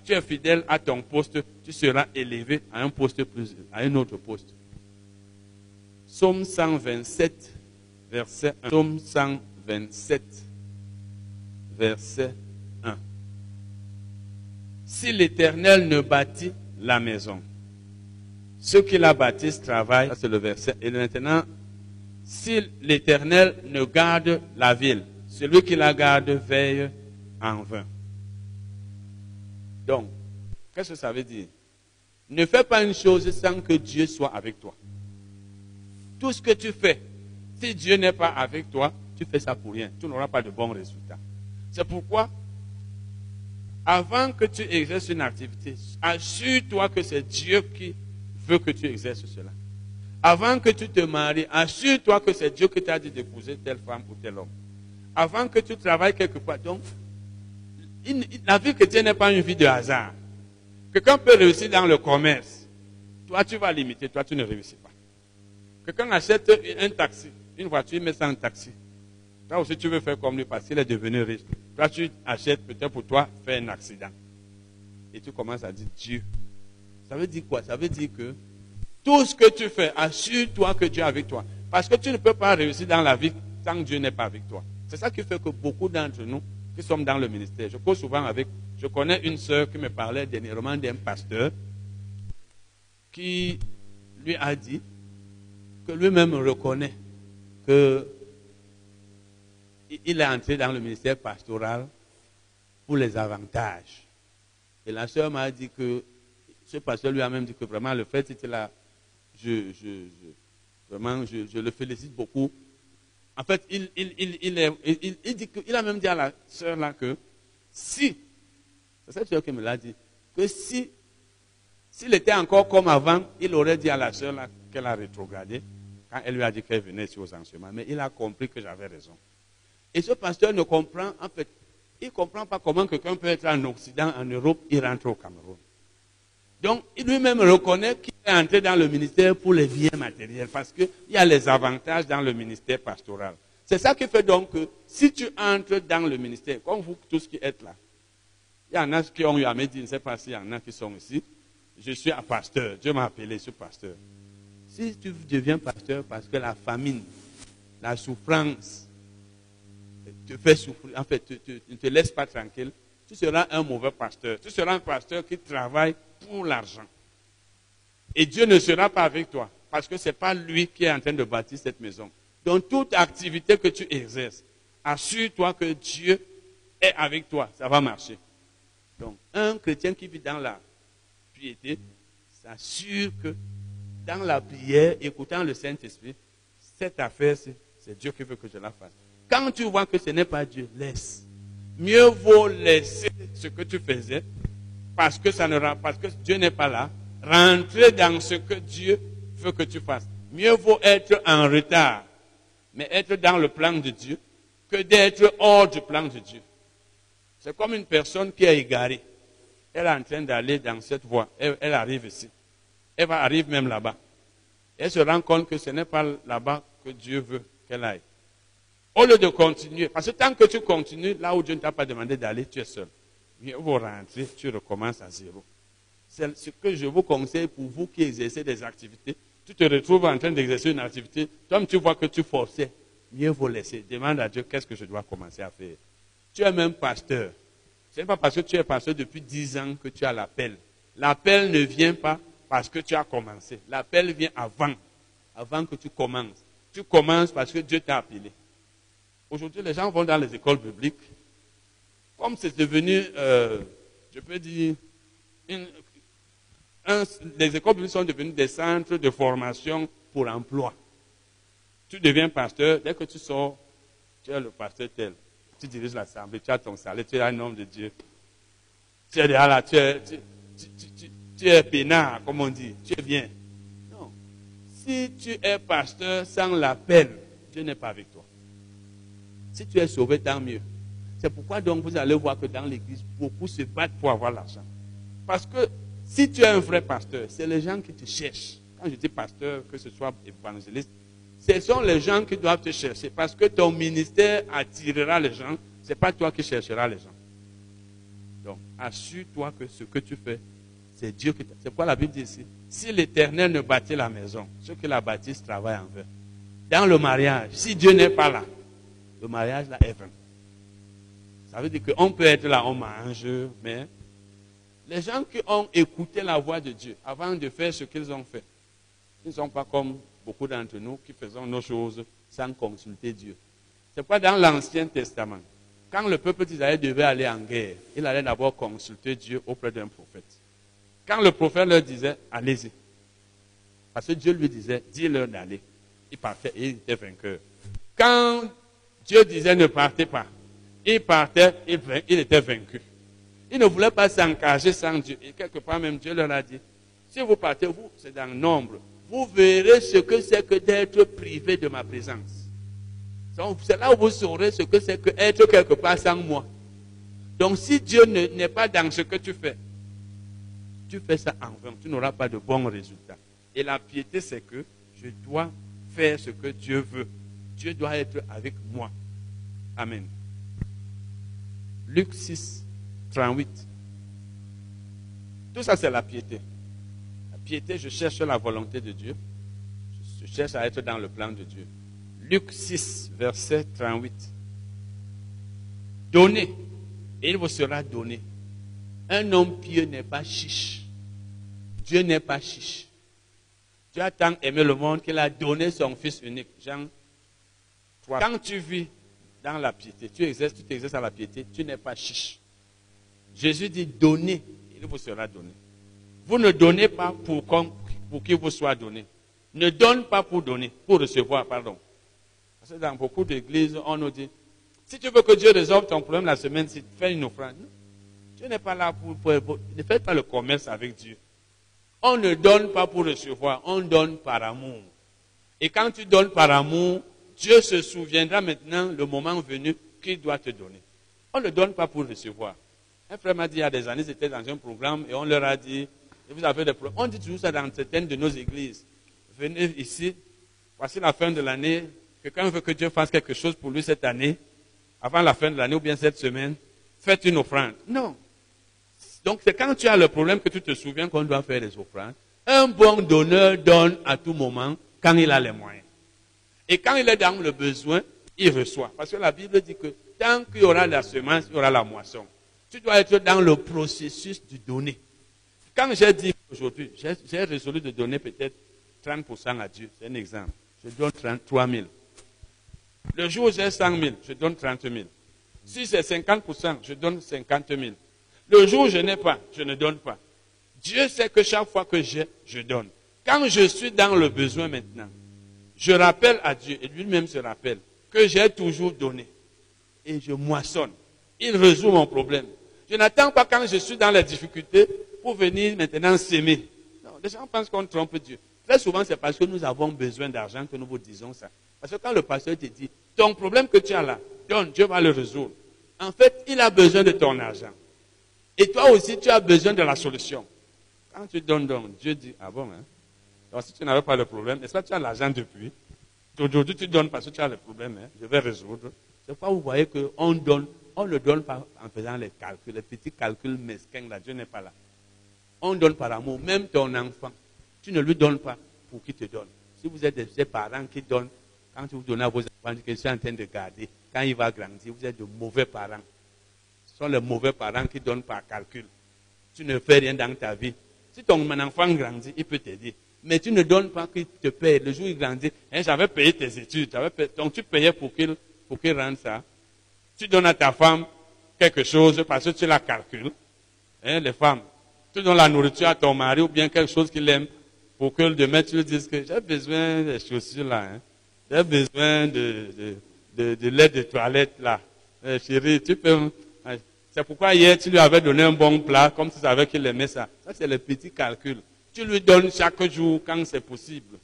tu, es fidèle à ton poste, tu seras élevé à un poste plus, à un autre poste. Psaume 127, verset 1. Psaume 127, verset 1. Si l'Éternel ne bâtit la maison, ceux qui la bâtissent travaillent. C'est le verset. Et maintenant, si l'Éternel ne garde la ville, celui qui la garde veille en vain. Donc, qu'est-ce que ça veut dire? Ne fais pas une chose sans que Dieu soit avec toi. Tout ce que tu fais, si Dieu n'est pas avec toi, tu fais ça pour rien. Tu n'auras pas de bons résultats. C'est pourquoi, avant que tu exerces une activité, assure-toi que c'est Dieu qui veut que tu exerces cela. Avant que tu te maries, assure-toi que c'est Dieu qui t'a dit d'épouser telle femme ou tel homme. Avant que tu travailles quelque part. Donc, la vie chrétienne n'est pas une vie de hasard. Quelqu'un peut réussir dans le commerce. Toi, tu vas limiter. Toi, tu ne réussis. Quelqu'un achète un taxi, une voiture, met ça en taxi. Toi aussi, tu veux faire comme lui parce qu'il est devenu riche. Toi, tu achètes peut-être pour toi faire un accident. Et tu commences à dire Dieu. Ça veut dire quoi? Ça veut dire que tout ce que tu fais, assure-toi que Dieu est avec toi. Parce que tu ne peux pas réussir dans la vie tant que Dieu n'est pas avec toi. C'est ça qui fait que beaucoup d'entre nous qui sommes dans le ministère, je cours souvent avec, je connais une sœur qui me parlait dernièrement d'un pasteur qui lui a dit que lui-même reconnaît que il est entré dans le ministère pastoral pour les avantages. Et la sœur m'a dit que ce pasteur lui a même dit que vraiment le fait était là je, Vraiment, je, le félicite beaucoup. En fait, il, dit il a même dit à la sœur là que si, c'est cette sœur qui me l'a dit, que si, s'il était encore comme avant, il aurait dit à la sœur là qu'elle a rétrogradé quand elle lui a dit qu'elle venait sur aux enseignements. Mais il a compris que j'avais raison. Et ce pasteur ne comprend, en fait, il ne comprend pas comment quelqu'un peut être en Occident, en Europe, il rentre au Cameroun. Donc, il lui-même reconnaît qu'il est entré dans le ministère pour les biens matériels, parce qu'il y a les avantages dans le ministère pastoral. C'est ça qui fait donc que si tu entres dans le ministère, comme vous tous qui êtes là, il y en a qui ont eu à me dire, je ne sais pas s'il y en a qui sont ici, je suis un pasteur, Dieu m'a appelé, je suis pasteur. Si tu deviens pasteur parce que la famine, la souffrance te fait souffrir, en fait, ne te laisse pas tranquille, tu seras un mauvais pasteur. Tu seras un pasteur qui travaille pour l'argent. Et Dieu ne sera pas avec toi parce que ce n'est pas lui qui est en train de bâtir cette maison. Donc toute activité que tu exerces, assure-toi que Dieu est avec toi. Ça va marcher. Donc un chrétien qui vit dans la piété s'assure que dans la prière, écoutant le Saint-Esprit, cette affaire, c'est Dieu qui veut que je la fasse. Quand tu vois que ce n'est pas Dieu, laisse. Mieux vaut laisser ce que tu faisais parce que, ça ne, parce que Dieu n'est pas là. Rentrer dans ce que Dieu veut que tu fasses. Mieux vaut être en retard, mais être dans le plan de Dieu, que d'être hors du plan de Dieu. C'est comme une personne qui est égarée. Elle est en train d'aller dans cette voie. Elle, arrive ici. Va, arrive même là-bas. Elle se rend compte que ce n'est pas là-bas que Dieu veut qu'elle aille. Au lieu de continuer, parce que tant que tu continues là où Dieu ne t'a pas demandé d'aller, tu es seul. Vous rentrer, tu recommences à zéro. C'est ce que je vous conseille pour vous qui exercez des activités. Tu te retrouves en train d'exercer une activité, toi tu vois que tu forçais, mieux vaut laisser. Demande à Dieu qu'est-ce que je dois commencer à faire. Tu es même pasteur. Ce n'est pas parce que tu es pasteur depuis dix ans que tu as l'appel. L'appel ne vient pas parce que tu as commencé. L'appel vient avant, avant que tu commences. Tu commences parce que Dieu t'a appelé. Aujourd'hui, les gens vont dans les écoles publiques. Comme c'est devenu, euh, je peux dire, les écoles publiques sont devenues des centres de formation pour l'emploi. Tu deviens pasteur, dès que tu sors, tu es le pasteur tel. Tu diriges l'assemblée, tu as ton salaire, tu es un homme de Dieu. Tu es là, tu es, es peinard, comme on dit, tu es bien. Non. Si tu es pasteur sans l'appel, Dieu n'est pas avec toi. Si tu es sauvé, tant mieux. C'est pourquoi donc vous allez voir que dans l'église, beaucoup se battent pour avoir l'argent. Parce que si tu es un vrai pasteur, c'est les gens qui te cherchent. Quand je dis pasteur, que ce soit évangéliste, ce sont les gens qui doivent te chercher. Parce que ton ministère attirera les gens. Ce n'est pas toi qui chercheras les gens. Donc, assure-toi que ce que tu fais, c'est Dieu qui. C'est pourquoi la Bible dit ici? Si l'Éternel ne bâtit la maison, ceux qui la bâtissent travaillent en vain. Dans le mariage, si Dieu n'est pas là, le mariage là est vain. Ça veut dire qu'on peut être là, on mange, mais les gens qui ont écouté la voix de Dieu avant de faire ce qu'ils ont fait, ils ne sont pas comme beaucoup d'entre nous qui faisons nos choses sans consulter Dieu. C'est pas dans l'Ancien Testament. Quand le peuple d'Israël devait aller en guerre, il allait d'abord consulter Dieu auprès d'un prophète. Quand le prophète leur disait, allez-y. Parce que Dieu lui disait, dis-leur d'aller. Il partait et il était vainqueur. Quand Dieu disait ne partez pas. Il partait, il, était vaincu. Il ne voulait pas s'engager sans Dieu. Et quelque part même Dieu leur a dit, si vous partez, vous, c'est dans le nombre. Vous verrez ce que c'est que d'être privé de ma présence. C'est là où vous saurez ce que c'est que être quelque part sans moi. Donc si Dieu n'est pas dans ce que tu fais, tu fais ça en vain, tu n'auras pas de bons résultats. Et la piété, c'est que je dois faire ce que Dieu veut. Dieu doit être avec moi. Amen. Luc 6, 38. Tout ça, c'est la piété. La piété, je cherche la volonté de Dieu. Je cherche à être dans le plan de Dieu. Luc 6, verset 38. Donnez, et il vous sera donné. Un homme pieux n'est pas chiche. Dieu n'est pas chiche. Dieu a tant aimé le monde qu'il a donné son Fils unique. Jean quand tu vis dans la piété, tu exerces, tu t'exerces à la piété, tu n'es pas chiche. Jésus dit donnez, il vous sera donné. Vous ne donnez pas pour, pour qu'il vous soit donné. Ne donne pas pour donner, pour recevoir, pardon. Parce que dans beaucoup d'églises, on nous dit, si tu veux que Dieu résolve ton problème la semaine, fais une offrande. Dieu n'est pas là pour, pour, Ne faites pas le commerce avec Dieu. On ne donne pas pour recevoir, on donne par amour. Et quand tu donnes par amour, Dieu se souviendra maintenant, le moment venu, qu'il doit te donner. On ne donne pas pour recevoir. Un frère m'a dit il y a des années, c'était dans un programme, et on leur a dit, vous avez des problèmes. On dit toujours ça dans certaines de nos églises. Venez ici, voici la fin de l'année. Quelqu'un veut que Dieu fasse quelque chose pour lui cette année, avant la fin de l'année ou bien cette semaine, faites une offrande. Non. Donc c'est quand tu as le problème que tu te souviens qu'on doit faire des offrandes. Un bon donneur donne à tout moment quand il a les moyens. Et quand il est dans le besoin, il reçoit. Parce que la Bible dit que tant qu'il y aura la semence, il y aura la moisson. Tu dois être dans le processus de donner. Quand j'ai dit aujourd'hui, j'ai résolu de donner peut-être 30% à Dieu, c'est un exemple. Je donne 33 000. Le jour où j'ai 100 000, je donne 30 000. Si c'est 50%, je donne 50 000. Le jour où je n'ai pas, je ne donne pas. Dieu sait que chaque fois que j'ai, je donne. Quand je suis dans le besoin maintenant, je rappelle à Dieu, et lui-même se rappelle, que j'ai toujours donné. Et je moissonne. Il résout mon problème. Je n'attends pas quand je suis dans les difficultés pour venir maintenant s'aimer. Non, les gens pensent qu'on trompe Dieu. Très souvent, c'est parce que nous avons besoin d'argent que nous vous disons ça. Parce que quand le pasteur te dit, ton problème que tu as là, donne, Dieu va le résoudre. En fait, il a besoin de ton argent. Et toi aussi, tu as besoin de la solution. Quand tu donnes, donc, Dieu dit, ah bon, hein? Si tu n'avais pas le problème, est-ce que tu as l'argent depuis Aujourd'hui, tu donnes parce que tu as le problème, hein? je vais résoudre. C'est pourquoi vous voyez qu'on donne, on ne donne pas en faisant les calculs, les petits calculs mesquins, là, Dieu n'est pas là. On donne par amour, même ton enfant. Tu ne lui donnes pas pour qu'il te donne. Si vous êtes des parents qui donnent, quand vous donnez à vos enfants, que je suis en train de garder, quand il va grandir, vous êtes de mauvais parents. Sont les mauvais parents qui donnent par calcul. Tu ne fais rien dans ta vie. Si ton enfant grandit, il peut t'aider. Mais tu ne donnes pas qu'il te paye. Le jour où il grandit, hein, j'avais payé tes études. donc tu payais pour qu'il pour rende ça. Tu donnes à ta femme quelque chose parce que tu la calcules. Hein, les femmes. Tu donnes la nourriture à ton mari ou bien quelque chose qu'il aime pour que demain tu lui dises que j'ai besoin des chaussures là. Hein. J'ai besoin de, de, de, l'aide de toilette là. Eh, chérie, tu peux. C'est pourquoi hier tu lui avais donné un bon plat comme tu savais qu'il aimait ça. Ça c'est le petit calcul. Tu lui donnes chaque jour quand c'est possible.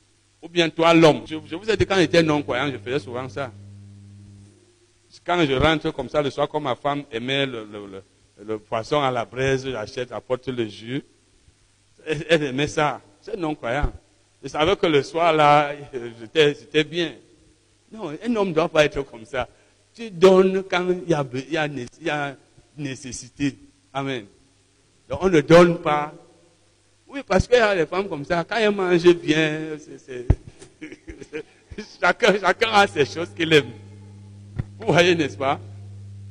Ou bien toi, l'homme. Je, vous ai dit quand j'étais non-croyant, je faisais souvent ça. Quand je rentre comme ça le soir, comme ma femme aimait le, poisson à la braise, j'achète, apporte le jus. Elle, aimait ça. C'est non-croyant. Je savais que le soir, là, j'étais bien. Non, un homme ne doit pas être comme ça. Tu donnes quand il y a nécessité. Amen. Donc on ne donne pas oui, parce qu'il y a des femmes comme ça, quand elles mangent bien, chacun, chacun a ses choses qu'il aime. Vous voyez, n'est-ce pas?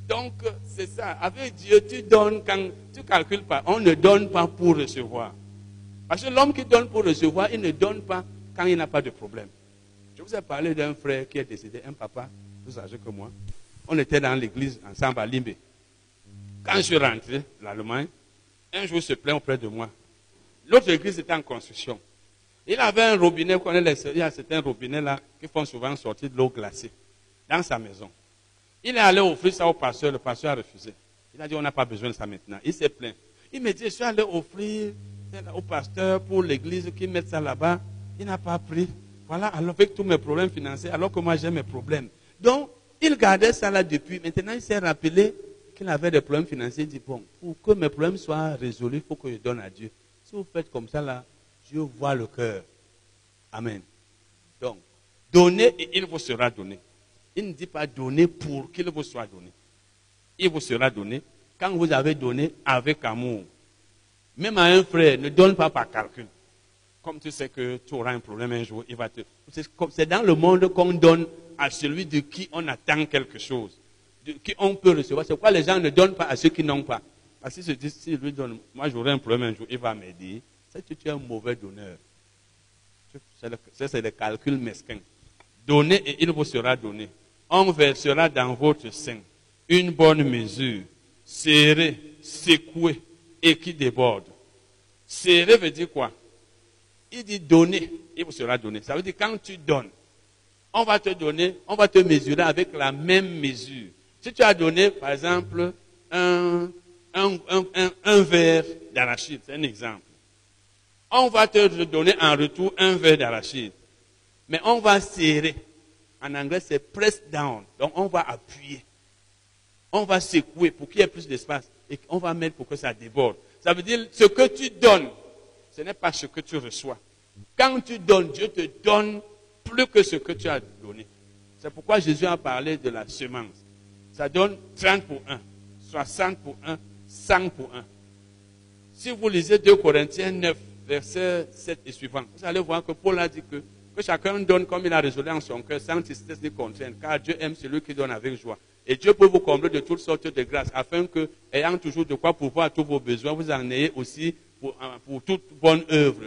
Donc, c'est ça. Avec Dieu, tu donnes quand tu calcules pas. On ne donne pas pour recevoir. Parce que l'homme qui donne pour recevoir, il ne donne pas quand il n'a pas de problème. Je vous ai parlé d'un frère qui est décédé, un papa plus âgé que moi. On était dans l'église ensemble à Limbe. Quand je suis rentré l'Allemagne, un jour il se plaint auprès de moi. L'autre église était en construction. Il avait un robinet, il y a certains robinets là qui font souvent sortir de l'eau glacée dans sa maison. Il est allé offrir ça au pasteur, le pasteur a refusé. Il a dit on n'a pas besoin de ça maintenant. Il s'est plaint. Il me dit je suis allé offrir au pasteur pour l'église qui met ça là-bas. Il n'a pas pris. Voilà, alors avec tous mes problèmes financiers, alors que moi j'ai mes problèmes. Donc, il gardait ça là depuis. Maintenant, il s'est rappelé qu'il avait des problèmes financiers. Il dit, bon, pour que mes problèmes soient résolus, il faut que je donne à Dieu. Si vous faites comme ça, là, Dieu voit le cœur. Amen. Donc, donnez et il vous sera donné. Il ne dit pas donner pour qu'il vous soit donné. Il vous sera donné quand vous avez donné avec amour. Même à un frère, ne donne pas par calcul. Comme tu sais que tu auras un problème un jour, il va te. C'est dans le monde qu'on donne à celui de qui on attend quelque chose, de qui on peut recevoir. C'est pourquoi les gens ne donnent pas à ceux qui n'ont pas. Parce qu'il se dit, s'il lui donne, moi j'aurai un problème un jour, il va m'aider. C'est tu es un mauvais donneur. Ça, c'est le calcul mesquin. Donnez et il vous sera donné. On versera dans votre sein une bonne mesure, serrée, secouée et qui déborde. Serrée veut dire quoi? Il dit donner il vous sera donné. Ça veut dire quand tu donnes, on va te donner, on va te mesurer avec la même mesure. Si tu as donné, par exemple, un, un, un, verre d'arachide, c'est un exemple. On va te donner en retour un verre d'arachide. Mais on va serrer. En anglais, c'est press down. Donc, on va appuyer. On va secouer pour qu'il y ait plus d'espace. Et on va mettre pour que ça déborde. Ça veut dire, ce que tu donnes, ce n'est pas ce que tu reçois. Quand tu donnes, Dieu te donne plus que ce que tu as donné. C'est pourquoi Jésus a parlé de la semence. Ça donne 30 pour 1, 60 pour 1, 100 pour 1. Si vous lisez 2 Corinthiens 9, verset 7 et suivant, vous allez voir que Paul a dit que, que chacun donne comme il a résolu en son cœur, sans tristesse ni contrainte, car Dieu aime celui qui donne avec joie. Et Dieu peut vous combler de toutes sortes de grâces, afin que, ayant toujours de quoi pouvoir tous vos besoins, vous en ayez aussi pour, toute bonne œuvre.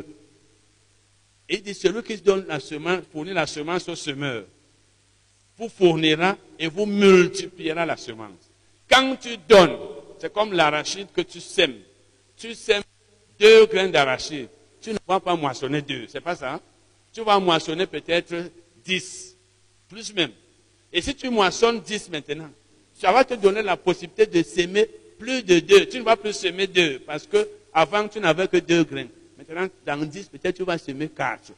Il dit, celui qui donne la semence, fournit la semence au semeur, vous fournira et vous multipliera la semence. Quand tu donnes, c'est comme l'arachide que tu sèmes. Tu sèmes deux graines d'arachide. Tu ne vas pas moissonner deux, c'est pas ça. Hein? Tu vas moissonner peut-être dix, plus même. Et si tu moissonnes dix maintenant, ça va te donner la possibilité de s'aimer plus de deux. Tu ne vas plus semer deux parce que avant tu n'avais que deux graines. Maintenant, dans 10, peut-être tu vas semer 4.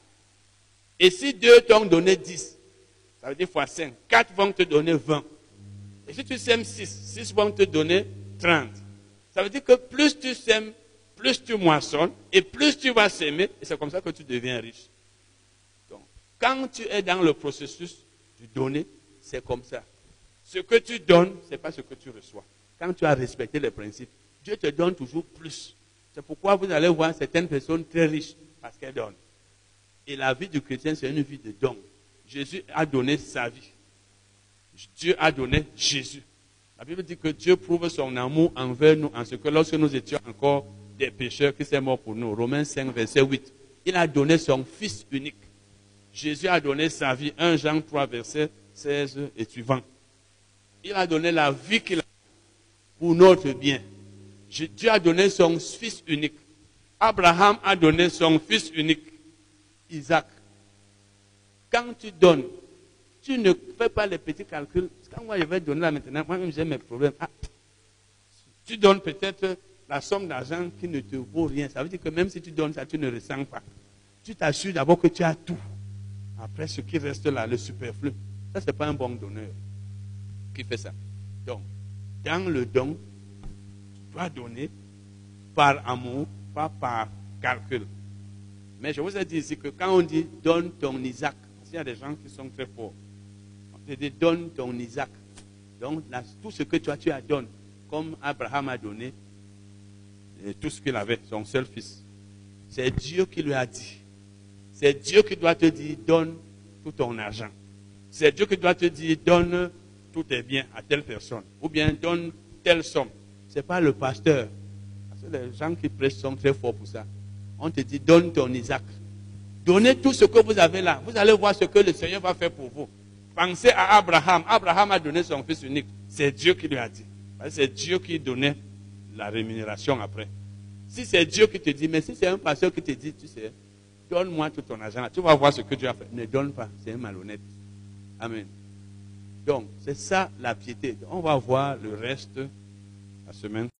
Et si 2 t'ont donné 10, ça veut dire fois 5, 4 vont te donner 20. Et si tu sèmes 6, 6 vont te donner 30. Ça veut dire que plus tu sèmes, plus tu moissonnes, et plus tu vas s'aimer, et c'est comme ça que tu deviens riche. Donc, quand tu es dans le processus du donner, c'est comme ça. Ce que tu donnes, ce n'est pas ce que tu reçois. Quand tu as respecté les principes, Dieu te donne toujours plus. C'est pourquoi vous allez voir certaines personnes très riches parce qu'elles donnent. Et la vie du chrétien, c'est une vie de don. Jésus a donné sa vie. Dieu a donné Jésus. La Bible dit que Dieu prouve son amour envers nous en ce que lorsque nous étions encore des pécheurs, qui s'est mort pour nous. Romains 5, verset 8. Il a donné son Fils unique. Jésus a donné sa vie. 1 Jean 3, verset 16 et suivant. Il a donné la vie qu'il a pour notre bien. Dieu a donné son fils unique. Abraham a donné son fils unique, Isaac. Quand tu donnes, tu ne fais pas les petits calculs. Quand moi je vais donner là maintenant, moi-même j'ai mes problèmes. Ah, tu donnes peut-être la somme d'argent qui ne te vaut rien. Ça veut dire que même si tu donnes ça, tu ne ressens pas. Tu t'assures d'abord que tu as tout. Après, ce qui reste là, le superflu, ça, ce n'est pas un bon donneur qui fait ça. Donc, dans le don, dois donner par amour, pas par calcul. Mais je vous ai dit ici que quand on dit donne ton Isaac, y a des gens qui sont très forts. On te dit donne ton Isaac. Donc tout ce que toi tu as donné, comme Abraham a donné, tout ce qu'il avait, son seul fils. C'est Dieu qui lui a dit. C'est Dieu qui doit te dire donne tout ton argent. C'est Dieu qui doit te dire donne tous tes biens à telle personne. Ou bien donne telle somme ce n'est pas le pasteur. Parce que les gens qui prêchent sont très forts pour ça. On te dit, donne ton Isaac. Donnez tout ce que vous avez là. Vous allez voir ce que le Seigneur va faire pour vous. Pensez à Abraham. Abraham a donné son fils unique. C'est Dieu qui lui a dit. C'est Dieu qui donnait la rémunération après. Si c'est Dieu qui te dit, mais si c'est un pasteur qui te dit, tu sais, donne-moi tout ton argent, tu vas voir ce que Dieu a fait. Ne donne pas, c'est un malhonnête. Amen. Donc, c'est ça la piété. On va voir le reste la semaine